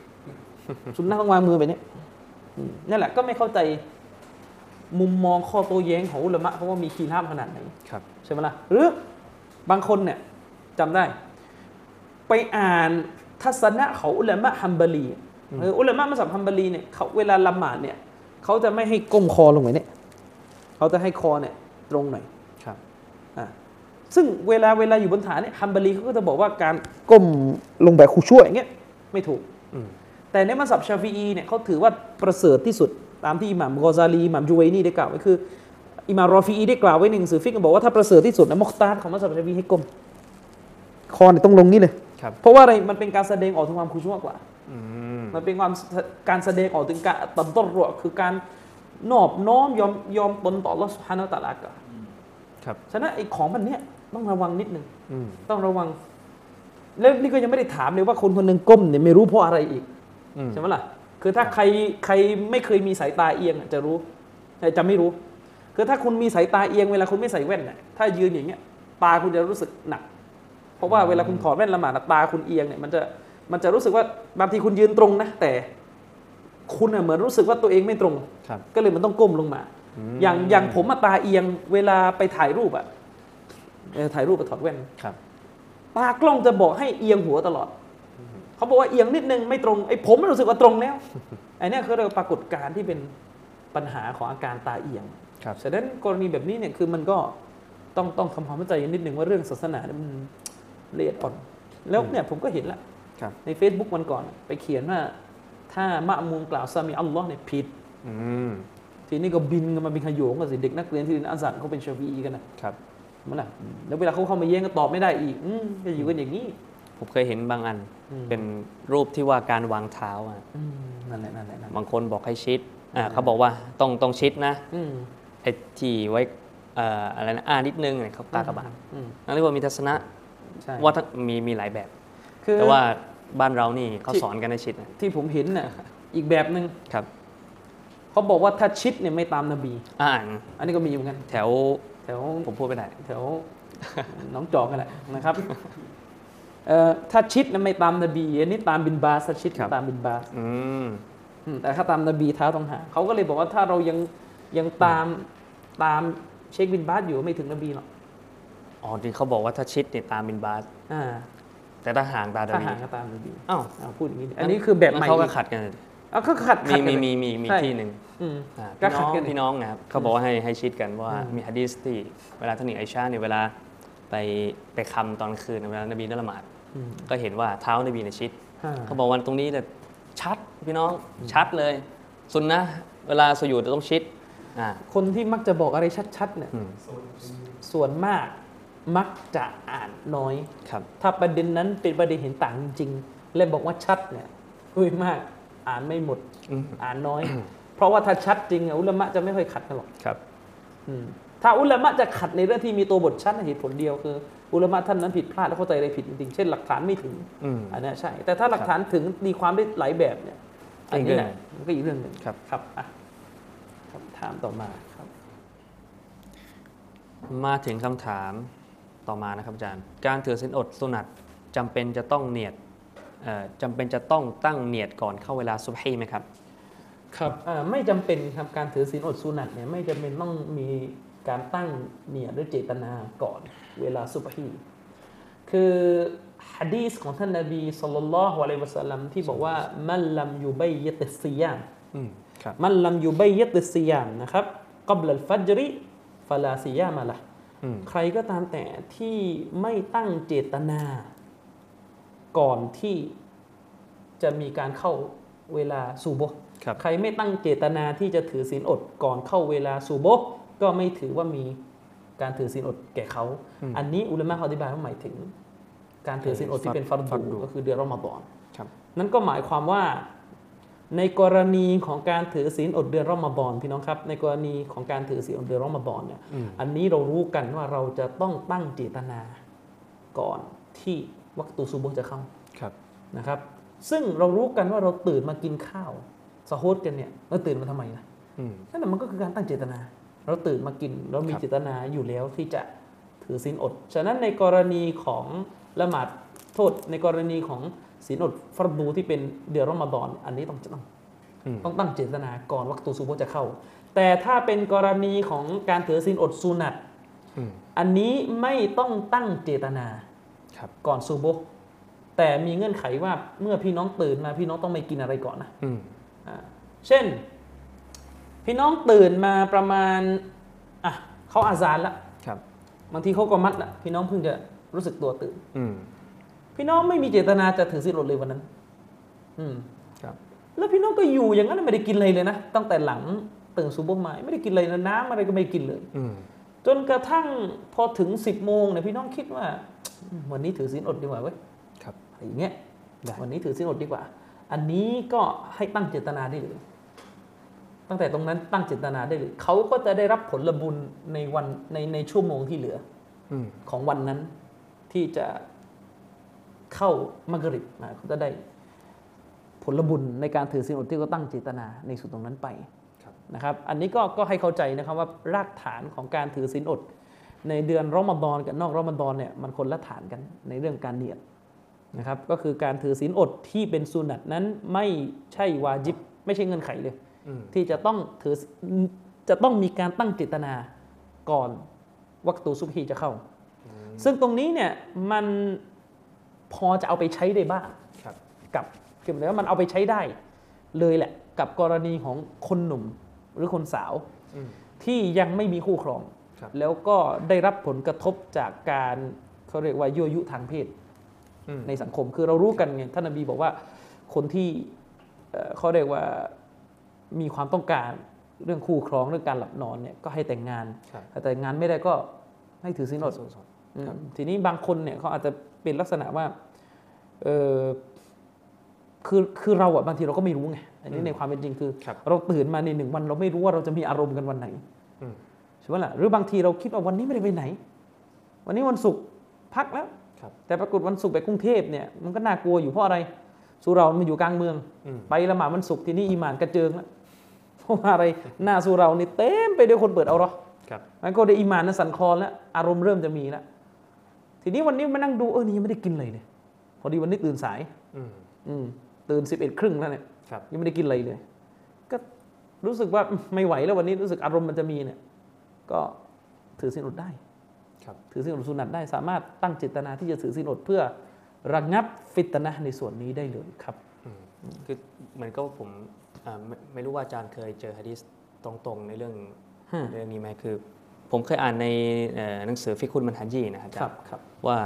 สุนนะต้องวางมือแบบนี้อืมนั่นแหละก็ไม่เข้าใจ มุมมองข้อโต้แย้งของอุลามะเพราะว่ามีคีราบขนาดไหนครับใช่ไหมล่ะหรือบางคนเนี่ยจำได้ ไปอ่านทัศนะของอุลามะฮัมบารีหรืออุลามะมัสยิดฮัมบารีเนี่ยเขาเวลาละหมาดเนี่ยเขาจะไม่ให้ก้มคอลงไปเนี่ยเขาจะให้คอเนี่ยตรงหน่อยครับอะซึ่งเวลาเวลาอยู่บนฐานเนี่ยฮัมบารีเขาก็จะบอกว่าการก้มลงแบบคูช่วยอย่างเงี้ยไม่ถูกอืมแต่ในมัสยิดชาฟีอีเนี่ยเขาถือว่าประเสริฐที่สุด ตามที่อิหม่ามกอซาลีอิหม่ามจูเวนีได้กล่าวไว้คืออิหม่ามรอฟีอีได้กล่าวไว้ในหนังสือฟิกบอกว่าถ้าประเสริฐที่สุดนะมุคตาร์ของมัสยิดชาฟีอีให้ก้มคอเนี่ยต้องลงนี่เลยครับเพราะว่าอะไรมันเป็นการแสดงออกถึงความคุชั่วกว่าอืมมันเป็นความการแสดงออกถึงการตันตรวคือการนอบน้อมยอมยอมตนต่อ Allah Subhanahu wa Taala ก่อนครับฉะนั้นไอ้ของมันเนี้ยต้องระวังนิดนึงอืมต้องระวัง แล้วนี่ก็ยังไม่ได้ถามเลยว่าคนคนหนึ่งก้มเนี่ยไม่รู้เพราะอะไรอีกอืมใช่ไหมล่ะ คือถ้าใครใครไม่เคยมีสายตาเอียงอะจะรู้แต่จะไม่รู้ คือถ้าคุณมีสายตาเอียงเวลาคุณไม่ใส่แว่นน่ะถ้ายืนอย่างเงี้ยตาคุณจะรู้สึกหนัก เพราะว่าเวลาคุณถอดแว่นละหมาดน่ะตาคุณเอียงเนี่ยมันจะมันจะรู้สึกว่าบางทีคุณยืนตรงนะแต่คุณน่ะเหมือนรู้สึกว่าตัวเองไม่ตรงครับก็เลยมันต้องก้มลงมามอย่างอย่างผมมาตาเอียงเวลาไปถ่ายรูปอะเออถ่ายรูปไปถอดแว่นครับตากล้องจะบอกให้เอียงหัวตลอด เขาบอกว่าเอียงนิดนึงไม่ตรงไอ้ผมรู้สึกว่าตรงแล้วไอ้เนี่ยคือเรียกว่าปรากฏการณ์ที่เป็นปัญหาของอาการตาเอียงครับฉะนั้นกรณีแบบนี้เนี่ยคือมันก็ต้องต้องทำความเข้าใจนิดนึงว่าเรื่องศาสนาเนี่ยมันละเอียดอ่อน แล้วเนี่ยผมก็เห็นละครับใน Facebook วันก่อน ไปเขียนว่า ถ้ามะมูมกล่าวซามีอัลลอฮ์เนี่ยผิดอืมทีนี้ก็บินกันมาเป็นขโยงกันสิเด็กนักเรียนที่เรียนอัสสันเขาเป็นชาฟีอีกันนะครับมันล่ะแล้วเวลาเขาเข้ามาแย้งก็ตอบไม่ได้อีกอืมจะอยู่กันอย่างนี้ ผมเคยเห็นบางอันอืมเป็นรูปที่ว่าการวางเท้าอะอืมนั่นแหละนั่นแหละนั่นแหละบางคนบอกให้ชิดอ่าเขาบอกว่าต้องต้องชิดนะอืมไอ้ที่ไว้เอ่ออะไรนะอ่านิดนึงเนี่ยเขากากบาทอืมนั่นเรียกว่ามีทัศนะใช่ว่าถ้ามีมีหลายแบบคือแต่ว่าบ้านเรานี่เขาที่สอนกันในชิดนะที่ผมเห็นน่ะอีกแบบหนึ่งครับเขาบอกว่าถ้าชิดเนี่ยไม่ตามนบีอ่านอันนี้ก็มีเหมือนกันแถวแถวผมพูดไม่ได้แถวหน้องจอกกันแหละนะครับเอ่อ ถ้าชิดนะไม่ตามนบีอันนี้ตามบินบาสถ้าชิดครับตามบินบาสอืมอืมแต่ถ้าตามนบีเท้าต้องหาเขาก็เลยบอกว่าถ้าเรายังยังตามตามเชคบินบาสอยู่ไม่ถึงนบีหรอกอ๋อที่เขาบอกว่าถ้าชิดเนี่ยตามบินบาสอ่าแต่ถ้าห่างตาดาถ้าบีห่างก็ตามนบีอ้าวอ่าพูดอย่างนี้ดิอันนี้คือแบบใหม่งั้นเขาก็อีขัดกันเลยอะก็ขัดขัมีดกันมีเลยมีมีมีใช่ที่หนึ่งอืมอ่าก็พี่น้ขัอดงกันพี่น้องนะครับเขาบอกว่าให้ให้ชิดกันว่าอืมมีฮะดีสที่เวลาท่านหญิงไอชาเนี่ยเวลาไปไปคำตอนคืนเวลานบีนั่ละหมาดอืม ก็เห็นว่าเท้านบีในยชิดอ่าเขาบอกวันตรงนี้เนี่ยชัดพี่น้องชัดเลย สุนนะเวลาสยุดต้องชิดอ่าคนที่มักจะบอกอะไรชัดๆเนี่ยอืมส่วนมากมักจะอ่านน้อยครับ ถ้าประเด็นนั้นเป็นประเด็นเห็นต่างจริงๆและบอกว่าชัดเนี่ยอุ้ยมากอ่านไม่หมดอืมอ่านน้อย เพราะว่าถ้าชัดจริงอะอุลามะจะไม่ค่อยขัดกันหรอกครับอืมถ้าอุลามะจะขัดในเรื่องที่มีตัวบทชัดเหตุผลเดียวคือ อุลามะท่านนั้นผิดพลาดและเข้าใจอะไรผิดจริงๆ เช่นหลักฐานไม่ถึงอืมอันเนี้ยใช่ แต่ถ้าหลักฐานถึงมีความได้หลายแบบเนี่ยอันนี้แหละอีกเรื่องมันก็อีกเรื่องหนึ่งครับครับอะครับถามต่อมาครับ มาถึงคำถามต่อมานะครับอาจารย์ การถือศีลอดสุนัตจำเป็นจะต้องเนียดเอ่อจำเป็นจะต้องตั้งเนียดก่อนเข้าเวลาซุบฮีไหมครับ ครับอ่าไม่จำเป็นครับการถือศีลอดสุนัตเนี่ยไม่จำเป็นต้องมีการตั้งเนียดหรือเจตนาก่อน เวลาซุบฮีคือฮะดีษของท่านนบีสุลต่านละฮ์อะลัยฮิวะสัลลัมที่บอกว่ามันลัมยูบัยยติสซิยามอืมครับมันลัมยูบัยยติสซิยามนะครับกับลัลฟัจริฟลาซิยามะละอืมใครก็ตามแต่ที่ไม่ตั้งเจตนา ก่อนที่จะมีการเข้าเวลาซูโบฮ์ครับใครไม่ตั้งเจตนาที่จะถือศีลอดก่อนเข้าเวลาซูโบฮ์ก็ไม่ถือว่ามี การถือศีลอดแก่เขา อันนี้อุลามะเขาอธิบายว่าหมายถึง การถือศีลอดที่เป็นฟัรฟัรดูดูก็คือเดือนรอมฎอนครับนั่นก็หมายความว่า ในกรณีของการถือศีลอดเดือนรอมฎอนพี่น้องครับ ในกรณีของการถือศีลอดเดือนรอมฎอนเนี่ยอืมอันนี้เรารู้กันว่าเราจะต้องตั้งเจตนาก่อนที่วัคตูซูโบฮ์จะเข้าครับนะครับ ซึ่งเรารู้กันว่าเราตื่นมากินข้าวสะโฮดกันเนี่ยเราตื่นมาทำไมนะอืมนั่นนะมันก็คือการตั้งเจตนา เราตื่นมากินเรามีครับเจตนาอยู่แล้วที่จะถือศีลอด ฉะนั้นในกรณีของละหมาดโทษในกรณีของศีลอดฟัรดูที่เป็นเดือนรอมฎอนอันนี้ต้องต้องอืมต้องตั้งเจตนาก่อนวัคตูซูโบฮ์จะเข้า แต่ถ้าเป็นกรณีของการถือศีลอดสุนัตอืมอันนี้ไม่ต้องตั้งเจตนาครับก่อนซูโบฮ์แต่มีเงื่อนไขว่าเมื่อพี่น้องตื่นมาพี่น้องต้องไม่กินอะไรก่อนนะอืมอ่าเช่น พี่น้องตื่นมาประมาณอะเขาอาซานละครับ บางทีเขาก็มัดละพี่น้องเพิ่งจะรู้สึกตัวตื่น อืมพี่น้องไม่มีเจตนาจะถือศีลอดเลยวันนั้น อืมครับ แล้วพี่น้องก็อยู่อย่างนั้นไม่ได้กินอะไรเลยนะตั้งแต่หลังตื่นซูโบฮ์มาไม่ได้กินอะไรเลยน้ำอะไรก็ไม่กินเลย อืมจนกระทั่งพอถึงสิบโมงเนี่ยพี่น้องคิดว่าอืมวันนี้ถือศีลอดดีกว่าเว้ยครับอะไรอย่างเงี้ยได้วันนี้ถือศีลอดดีกว่า อันนี้ก็ให้ตั้งเจตนาได้เลย ตั้งแต่ตรงนั้นตั้งเจตนาได้เลยเขาก็จะได้รับผลบุญในวันในในชั่วโมงที่เหลืออืมของวันนั้นที่จะเข้ามักริบนะเขาจะได้ผลบุญในการถือศีลอดที่เขาตั้งเจตนาในส่วนตรงนั้นไปครับนะครับอันนี้ก็ก็ให้เข้าใจนะครับว่ารากฐานของการถือศีลอด ในเดือนรอมฎอนกับนอกรอมฎอนเนี่ยมันคนละฐานกันในเรื่องการเนียดนะครับก็คือการถือศีลอดที่เป็นสุนัตนั้นไม่ใช่วาจิบ ไม่ใช่เงื่อนไขเลยอืม ที่จะต้องถือจะต้องมีการตั้งเจตนาก่อนวัคตูซุบฮีจะเข้า ซึ่งตรงนี้เนี่ยมันพอจะเอาไปใช้ได้บ้างครับกับคือหมายถึงว่ามันเอาไปใช้ได้ เลยแหละ กับกรณีของคนหนุ่มหรือคนสาวอืมที่ยังไม่มีคู่ครองครับแล้วก็ได้รับผลกระทบจากการเขาเรียกว่ายั่วยุทางเพศอืมในสังคมคือเรารู้กันไงท่านนบีบอกว่าคนที่เอ่อเขาเรียกว่า มีความต้องการเรื่องคู่ครองเรื่องการหลับนอนเนี่ยก็ให้แต่งงานครับแต่แต่งงานไม่ได้ก็ให้ถือศีลอดสดอืมทีนี้บางคนเนี่ยเขาอาจจะเป็นลักษณะว่าเออคือคือเราอะบางทีเราก็ไม่รู้ไงอันนี้ในความเป็นจริงคือครับเราตื่นมาในหนึ่งวัน เราไม่รู้ว่าเราจะมีอารมณ์กันวันไหนอืมใช่ไหมล่ะหรือบางทีเราคิดว่าวันนี้ไม่ได้ไปไหน วันนี้วันศุกร์พักแล้วครับแต่ปรากฏวันศุกร์ไปกรุงเทพเนี่ยมันก็น่ากลัวอยู่เพราะอะไรสุเรามันอยู่กลางเมืองอืมไปละหมาดวันศุกร์ทีนี้อีหมานกระเจิงแล้ว เพราะว่าอะไรหน้าสุเรานี่เต็มไปด้วยคนเปิดเอาเหรอครับมันก็ได้อีหมานนั้นสั่นคลอนแล้วอารมณ์เริ่มจะมีแล้วทีนี้วันนี้มานั่งดูเออนี่ยังไม่ได้กินเลยเนี่ยพอดีวันนี้ตื่นสาย อืมอืมตื่นสิบเอ็ดครึ่งแล้วเนี่ยครับยังไม่ได้กินอะไรเลย ก็รู้สึกว่าไม่ไหวแล้ววันนี้รู้สึกอารมณ์มันจะมีเนี่ย ก็ถือสินอดได้ครับถือสินอดสุนัตได้สามารถตั้งเจตนาที่จะถือสินอดเพื่อระงับฟิตนะห์ในส่วนนี้ได้เลยครับอืมคือเหมือนก็ผมอ่า ไม่ไม่รู้ว่าอาจารย์เคยเจอฮะดิษตรงๆในเรื่องฮะ เรื่องนี้ไหมคือ ผมเคยอ่านในเอ่อหนังสือฟิกคุนมันฮันยีนะครับอาจาครัรบย์ ครับ ว่า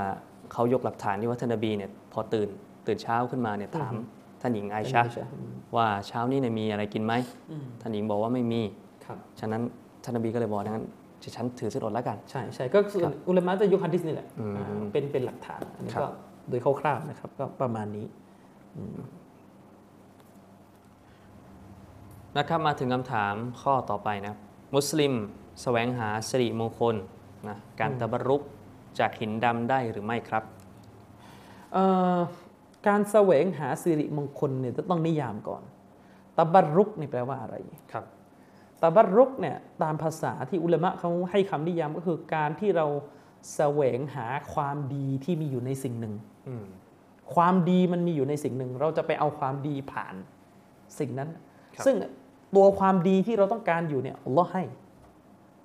เขายกหลักฐานที่ว่าท่านนบีเนี่ยพอตื่นตื่นเช้าขึ้นมาเนี่ยถามท่านหญิงไอชาใช่อืมว่าเช้านี้เนี่ยมีอะไรกินไหมอืมท่านหญิงบอกว่าไม่มี ครับ ฉะนั้นท่านนบีก็เลยบอกดังนั้นฉันถือศีลอดแล้วกัน ใช่ใช่ก็ส่วนอุลามะจะยกฮัดดิสนี่แหละอืมอ่าเป็นเป็นหลักฐานอันนี้ครับ ก็โดยคร่าวๆนะครับก็ประมาณนี้ นะครับมาถึงคำถามข้อต่อไปนะมุสลิมแสวงหาสิริมงคลนะการตะบรุกจากหินดำได้หรือไม่ครับเอ่อการแสวงหาสิริมงคลเนี่ยจะต้องนิยามก่อนตะบัรรุกนี่แปลว่าอะไรครับตะบัรรุกเนี่ยตามภาษาที่อุลามะเขาให้คำนิยามก็คือการที่เราแสวงหาความดีที่มีอยู่ในสิ่งหนึ่งอืมความดีมันมีอยู่ในสิ่งหนึ่ง เราจะไปเอาความดีผ่านสิ่งนั้นครับ ซึ่งตัวความดีที่เราต้องการอยู่เนี่ยอัลลอฮ์ให้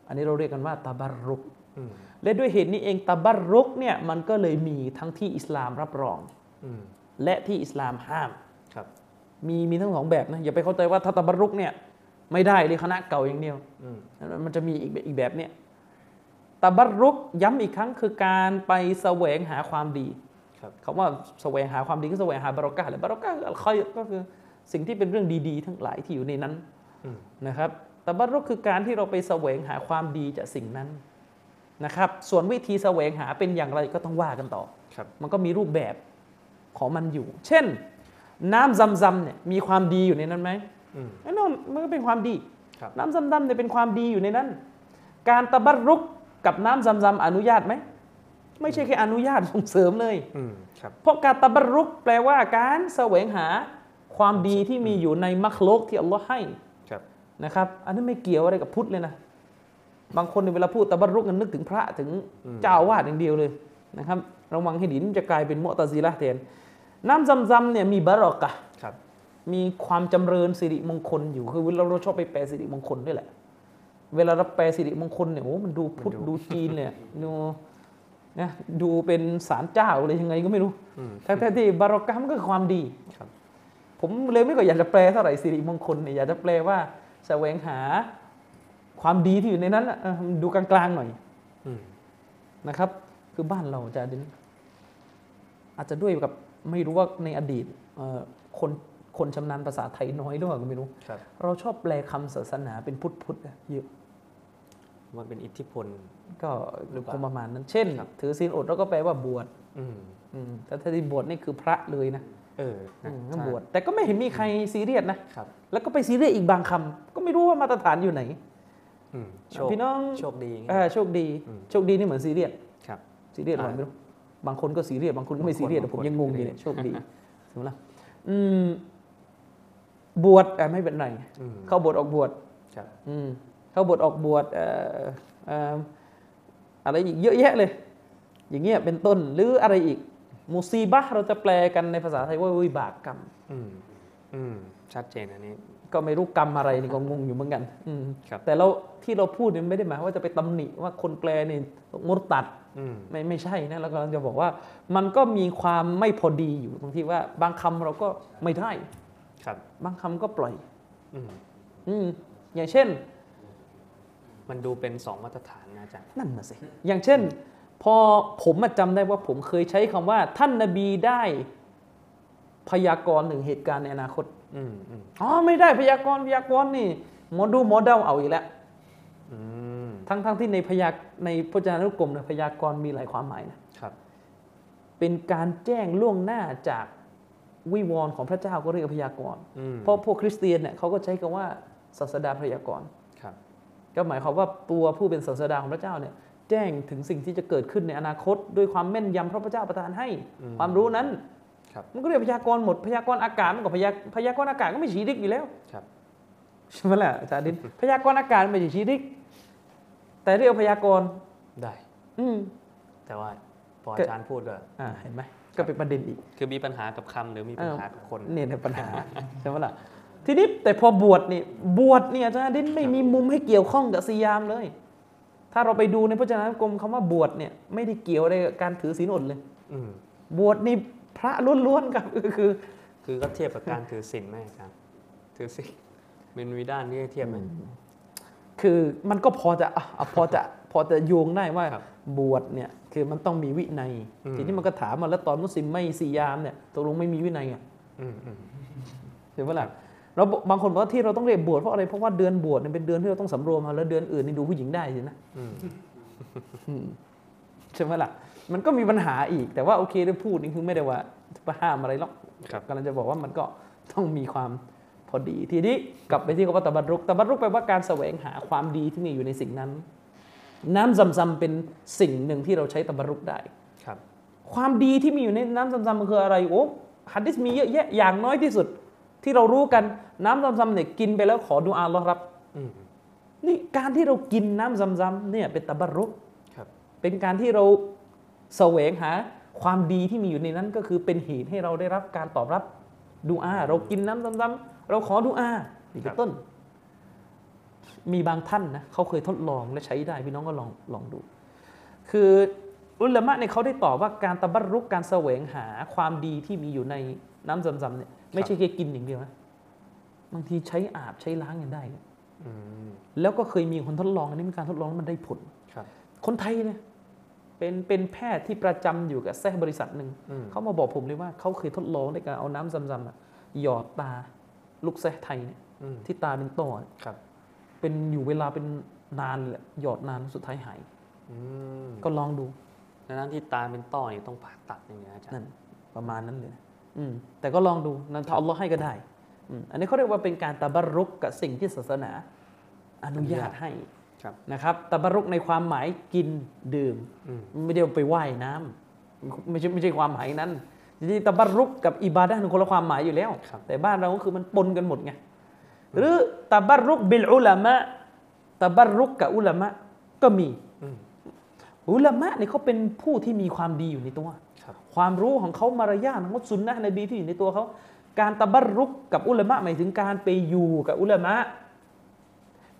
อันนี้เราเรียกกันว่าตะบัรรุกอืมและด้วยเหตุนี้เองตะบัรรุกเนี่ยมันก็เลยมีทั้งที่อิสลามรับรองอืมและที่อิสลามห้ามครับมีมีทั้งสองแบบนะอย่าไปเข้าใจว่าถ้าตะบัรรุกเนี่ยไม่ได้เลยคณะเก่าอย่างเดียวอืมมันจะมีอีกแบบอีกแบบเนี่ยตะบัรรุกย้ำอีกครั้งคือการไปแสวงหาความดีครับคำว่าแสวงหาความดีก็แสวงหาบารอกาแหละบารอกาคืออัลคอยรก็คือ สิ่งที่เป็นเรื่องดีๆ ทั้งหลายที่อยู่ในนั้นอืมนะครับตะบัรรุกคือการที่เราไปแสวงหาความดีจากสิ่งนั้นนะครับ ส่วนวิธีแสวงหาเป็นอย่างไรก็ต้องว่ากันต่อครับมันก็มีรูปแบบของมันอยู่ เช่น น้ำซัมซัมเนี่ยมีความดีอยู่ในนั้นไหมอืมแน่นอนมันก็เป็นความดีครับน้ำซัมซัมเนี่ยเป็นความดีอยู่ในนั้น การตะบัรรุกกับน้ำซัมซัมอนุญาตไหมไม่ใช่แค่อนุญาตส่งเสริมเลยอืมครับเพราะการตะบัรรุกแปลว่าการแสวงหา ความดีที่มีอยู่ในมัคลูกที่อัลลอฮ์ให้ครับนะครับ อันนั้นไม่เกี่ยวอะไรกับพุทธเลยนะ บางคนในยเวลาพูดตะบัรรุกกันนึกถึงพระถึงเจ้าอาวาสอย่างเดียวเลยนะครับ ระวังให้ดีมันจะกลายเป็นมุอ์ตะซีละห์แทนน้ำซัมซัมเนี่ยมีบารอกะห์ครับมีความจำเริญสิริมงคลอยู่คือเราเราชอบไปแปลสิริมงคลด้วยแหละ เวลาเราแปลสิริมงคลเนี่ยโอ้มันดูพุทธดูจีนเนี่ยดูนะดูเป็นสารเจ้าเลยยังไงก็ไม่รู้อืมทั้งๆที่บารอกะห์มันก็คือความดีครับ ผมเลยไม่ค่อยอยากจะแปลเท่าไหร่สิริมงคลเนี่ยอยากจะแปลว่าแสวงหาความดีที่อยู่ในนั้นน่ะเออมันดูกลางๆหน่อยอืมนะครับ คือบ้านเราจะดินอาจจะด้วยกับไม่รู้ว่าในอดีตเอ่อคนคนชำนาญภาษาไทยน้อยหรือเปล่าก็ไม่รู้ครับเราชอบแปลคำศาสนาเป็นพุทธพุทธอะเยอะมันเป็นอิทธิพล ก็หรือเปล่าคงประมาณนั้น เช่นครับถือศีลอดเราก็แปลว่าบวชอืมอืมแต่ถ้าที่บวชนี่คือพระเลยนะ เอออืนะมก็ใช่บวชแต่ก็ไม่เห็นมีใครซีเรียสนะครับแล้วก็ไปซีเรียสอีกบางคำก็ไม่รู้ว่ามาตรฐานอยู่ไหนอืมโชคพี่น้องโชคดีอย่างเอเงี้ยอโชคดีอืมโชคดีนี่เหมือนซีเรียสครับซีเรียสหรือเปล่าอ่าไม่รู้บางคนก็ซีเรียสบางคนก็ไม่ซีเรียสบางคนผมยังงงอยู่บางคนเนี่ยโชคดีสมมติละอืมบวชเอ่อไม่เป็นไรอืมเข้าบวชออกบวชครับอืมเข้าบทออกบวชเอ่อเอ่ออะไรอีกเยอะแยะเลย อย่างเงี้ยเป็นต้นหรืออะไรอีก มุซีบะห์เราจะแปลกันในภาษาไทยว่าวิบากกรรมอืมอืมชัดเจนอันนี้ ก็ไม่รู้กรรมอะไรนี่ก็งงอยู่เหมือนกัน อืมครับแต่เราที่เราพูดเนี่ยไม่ได้หมายว่าจะไปตำหนิว่าคนแปลนี่มุรตัดอืมไม่ไม่ใช่นะเรากำลังจะบอกว่า มันก็มีความไม่พอดีอยู่ตรงที่ว่า บางคำเราก็ไม่ได้ ครับ บางคำก็ปล่อย อืมอืมอย่างเช่น มันดูเป็นสองมาตรฐานนะอาจารย์นั่นน่ะสิอย่างเช่น พอผมมาจำได้ว่าผมเคยใช้คำว่า ท่านนบีได้พยากรณ์ถึงเหตุการณ์ในอนาคตอืมอืมอ๋อไม่ได้พยากรณ์พยากรณ์นี่หมอดูหมอเดาเอาอีกแล้วอืมทั้งทั้งที่ในพยากในพจนานุกรมเนี่ยพยากรณ์มีหลายความหมายนะครับ เป็นการแจ้งล่วงหน้าจากวิวรณ์ของพระเจ้าก็เรียกว่าพยากรณ์อืมเพราะพวกคริสเตียนเนี่ยเขาก็ใช้คำว่าศาสดาพยากรณ์ครับก็หมายความว่าตัวผู้เป็นศาสดาของพระเจ้าเนี่ย แจ้งถึงสิ่งที่จะเกิดขึ้นในอนาคต ด้วยความแม่นยำเพราะพระเจ้าประทานให้ ความรู้นั้นครับมันก็เรียกพยากรณ์หมดพยากรณ์อากาศมันก็พยาพยากรณ์อากาศก็ไม่ฉีริกอยู่แล้วครับใช่ไหมล่ะอาจารย์ดินพยากรณ์อากาศไม่ใช่ฉีริก แต่เรียกพยากรณ์ได้ อืมแต่ว่าพอก็อาจารย์พูดก็อ่าเห็นไหมก็เป็นประเด็นอีก คือมีปัญหากับคำหรือมีปัญหากับคนเนี่ยในปัญหาใช่ไหมล่ะทีนี้แต่พอบวชนี่บวชเนี่ยอาจารย์ดินไม่มีมุมให้เกี่ยวข้องกับสยามเลย ถ้าเราไปดูในพจนานุกรมคำว่าบวชเนี่ยไม่ได้เกี่ยวอะไรกับการถือศีลอดเลยอืมบวชนี่พระล้วนๆครับก็คือ คือก็เทียบกับการถือศีลไหมอาจารย์ถือศีลเป็นวิด้านที่เทียบไหมคือมันก็พอจะอะอะพอจะพอจะโยงได้ว่าครับบวชเนี่ยคือมันต้องมีวินัยอืมทีนี้มันก็ถามมาแล้วตอนมุสลิมไม่สียามเนี่ยตกลงไม่มีวินัยอะอืมอืมเห็นปะล่ะ เราบางคนบอกว่าที่เราต้องเรียกบวชเพราะอะไรเพราะว่าเดือนบวชเนี่ยเป็นเดือนที่เราต้องสำรวมมาแล้วเดือนอื่นนี่ดูผู้หญิงได้สินะอืมอืมใช่ไหมล่ะมันก็มีปัญหาอีก แต่ว่าโอเคได้พูดนี่คือไม่ได้ว่าจะห้ามอะไรหรอกครับกำลังจะบอกว่ามันก็ต้องมีความพอดีทีนี้กลับไปที่คำว่าตะบัรุกตะบัรุกแปลว่าการแสวงหาความดีที่มีอยู่ในสิ่งนั้น น้ำซำๆเป็นสิ่งหนึ่งที่เราใช้ตะบัรุกได้ครับ ความดีที่มีอยู่ในน้ำซำๆมันคืออะไรโอ้ฮัดดิสมีเยอะแยะอย่างน้อยที่สุด ที่เรารู้กันน้ำซำๆเนี่ยกินไปแล้วขอดูอาอัลลอฮ์รับอืมนี่การที่เรากินน้ำซำๆเนี่ยเป็นตะบัรุกครับเป็นการที่เราแสวงหาความดีที่มีอยู่ในนั้นก็คือเป็นเหตุให้เราได้รับการตอบรับดูอา เรากินน้ำซ้ำๆเราขอดูอานี่เป็นต้น มีบางท่านนะเขาเคยทดลองและใช้ได้พี่น้องก็ลองลองดู คืออุลามะเนี่ยเขาได้ตอบว่าการตะบัรุกการแสวงหาความดีที่มีอยู่ในน้ำซ้ำๆเนี่ย ไม่ใช่แค่กินอย่างเดียวนะบางทีใช้อาบใช้ล้างกันได้นะอืมแล้วก็เคยมีคนทดลองอันนี้เป็นการทดลองแล้วมันได้ผลครับคนไทยเนี่ยเป็นเป็นแพทย์ที่ประจำอยู่กับแซ่บริษัทหนึ่งอืมเขามาบอกผมเลยว่าเขาเคยทดลองในการเอาน้ำซำๆอะหยอดตาลูกแซ่ไทยเนี่ยอืมที่ตาเป็นต้อเนี่ยครับเป็นอยู่เวลาเป็นนานเลยอะหยอดนานสุดท้ายหายอืมก็ลองดูดังนั้นที่ตาเป็นต้อเนี่ยต้องผ่าตัดอย่างเงี้ยอาจารย์นั่นประมาณนั้นเลยนะอืม แต่ก็ลองดูนั้นถ้าอัลลอฮ์ให้ก็ได้อืมอันนี้เขาเรียกว่าเป็นการตะบรุกกับสิ่งที่ศาสนาอนุญาตให้ครับนะครับตะบรุกในความหมายกินดื่มอืมไม่ได้ไปว่ายน้ำไม่ใช่ไม่ใช่ความหมายนั้นจริงๆตะบัรรุกกับอิบาดะห์มันคนละความหมายอยู่แล้วครับแต่บ้านเราก็คือมันปนกันหมดไงหรือตะบัรรุกบิลอุลามะตะบัรรุกกับอุลามะก็มีอืมอุลามะเนี่ยเขาเป็นผู้ที่มีความดีอยู่ในตัว ครับความรู้ของเขามารยาทของเขาสุนนะห์นบีที่อยู่ในตัวเขาการตะบัรรุกกับอุลามะหมายถึงการไปอยู่กับอุลามะ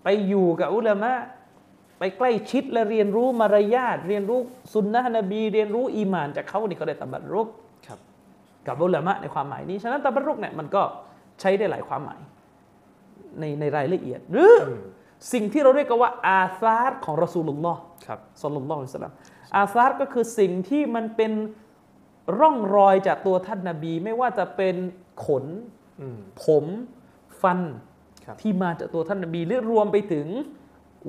ไปอยู่กับอุลามะไปใกล้ชิดและเรียนรู้มารยาทเรียนรู้สุนนะห์นบี เรียนรู้อีหมานจากเขานี่เขาได้ตะบัรรุกครับกับอุลามะในความหมายนี้ฉะนั้นตะบรุกเนี่ยมันก็ใช้ได้หลายความหมายในในรายละเอียด หรืออมสิ่งที่เราเรียกกันว่าอาซาร์ของรอสูลุลลอฮ์ครับสัลลัลลอฮุอะลัยฮิวะสัลลัมอาซาร์ก็คือสิ่งที่มันเป็น ร่องรอยจากตัวท่านนาบีไม่ว่าจะเป็นขนอืมผมฟันครับที่มาจากตัวท่านนาบีหรือรวมไปถึง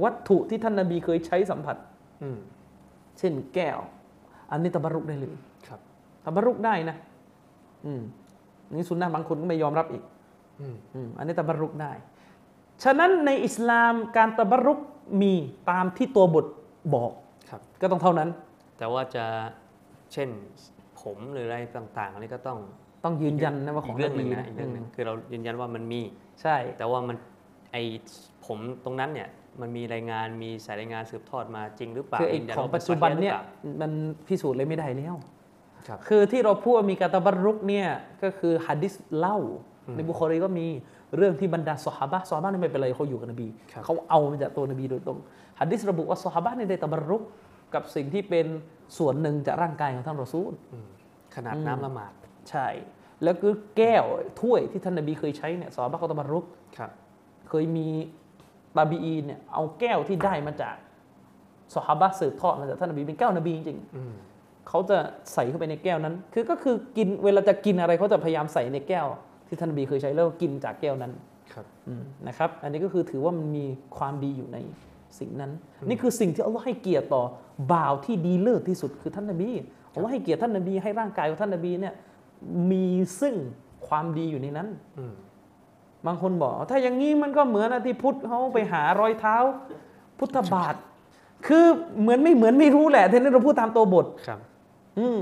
วัตถุที่ท่านนาบีเคยใช้สัมผัสอืมเช่นแก้ว อันนี้ตะบรุกได้เลยครับตะบรุกได้นะอืมนี่สุนนะบางคนก็ไม่ยอมรับอีกอืมอืมอันนี้ตะบรุกได้ ฉะนั้นในอิสลามการตะบรุกมีตามที่ตัวบทบอกครับก็ต้องเท่านั้น แต่ว่าจะเช่นผ มหรืออะไรต่างๆอันนี้ก็ต้องต้องยืนยันนะว่าขอีองกเรื่องหนึ่งบีนะอีกเรื่องหนึ่งคือเรายืนยันว่ามันมีใช่ แต่ว่ามันไอผมตรงนั้นเนี่ยมันมีรายงานมีสายรายงานสืบทอดมาจริงหรือเปล่าคือไอ้ยืนยันของว่าปัจจุบันเนี่ยป็สหรือปล่ามันพิสูจน์เลยไม่ได้แล้วครับคือที่เราพูดว่ามีการตะบรุกเนี่ยก็คือฮัดดิสเล่า ในบุคอรีก็มีเรื่องที่บรรดาสหาบะสหาบะนี่ไม่เป็นไรเขาอยู่กับนบีครับเขาเอามาจากตัวนบีโดยตรงฮัดดิสระบุว่าสหาบะนี่ได้ตะบรุกกับสิ่งที่เป็นส่วนหนึ่งจากร่างกายของท่านรอซูลอืม ขนาดน้ำละหมาดใช่ แล้วก็แก้วถ้วยที่ท่านนบีเคยใช้เนี่ยสหาบะเขาตะบรุกครับ เคยมีตาบีอีนเนี่ยเอาแก้วที่ได้มาจากสหาบะสืบทอดมาจากท่านนบีเป็นแก้วนบีจริงๆอืมเขาจะใส่เข้าไปในแก้วนั้น คือก็คือกินเวลาจะกินอะไรเขาจะพยายามใส่ในแก้ว ที่ท่านนบีเคยใช้แล้วก็กินจากแก้วนั้นครับอืมนะครับ อันนี้ก็คือถือว่ามันมีความดีอยู่ในสิ่งนั้น นี่คือสิ่งที่อัลลอฮ์ให้เกียรติต่อบ่าวที่ดีเลิศที่สุดคือท่านนบี อัลลอฮ์ให้เกียรติท่านนบีให้ร่างกายของท่านนบีเนี่ยมีซึ่งความดีอยู่ในนั้นอืมบางคนบอก ถ้าอย่างนี้มันก็เหมือนอาที่พุทธเขาไปหารอยเท้า พุทธบาท คือเหมือนไม่เหมือนไม่รู้แหละทีนี้เราพูดตามตัวบทครับ อืม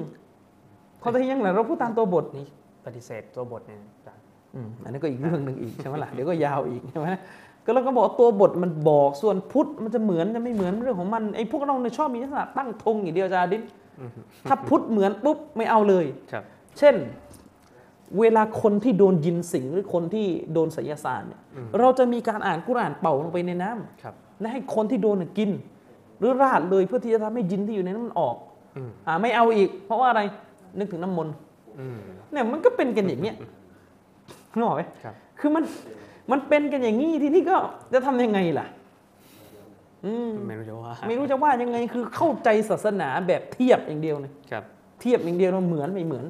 พอที่ยังไงเราพูดตามตัวบทนี่ปฏิเสธตัวบทเนี่ยอาจารย์อืมอันนี้ก็อีกเรื่องหนึ่งอีกใช่ไหมล่ะเดี๋ยวก็ยาวอีกใช่ไหมก็เราก็บอกตัวบทมันบอกส่วนพุทธมันจะเหมือนจะไม่เหมือนเรื่องของมันไอ้พวกเราเนี่ยชอบมีลักษณะตั้งธงอย่างเดียวจาดิน ถ้าพุทธเหมือนปุ๊บไม่เอาเลยครับเช่นเวลาคนที่โดนยินสิงหรือคนที่โดนไสยศาสตร์เนี่ยเราจะมีการอ่านกุรอานเป่าลงไปในน้ำครับและให้คนที่โดนน่ะกิน หรือราดเลยเพื่อที่จะทำให้ยินที่อยู่ในนั้นมันออกอืมอ่าไม่เอาอีก เพราะว่าอะไรนึกถึงน้ำมนต์อืมเนี่ยมันก็เป็นกันอย่างเนี้ยนึกออกไหมครับคือมันมันเป็นกันอย่างนี้ทีนี้ก็จะทำยังไงล่ะอืม ไม่รู้จะว่าไม่รู้จะว่ายังไงคือเข้าใจศาสนาแบบเทียบอย่างเดียวเนี่ยครับ เทียบอย่างเดียวเราเหมือนไม่เหมือน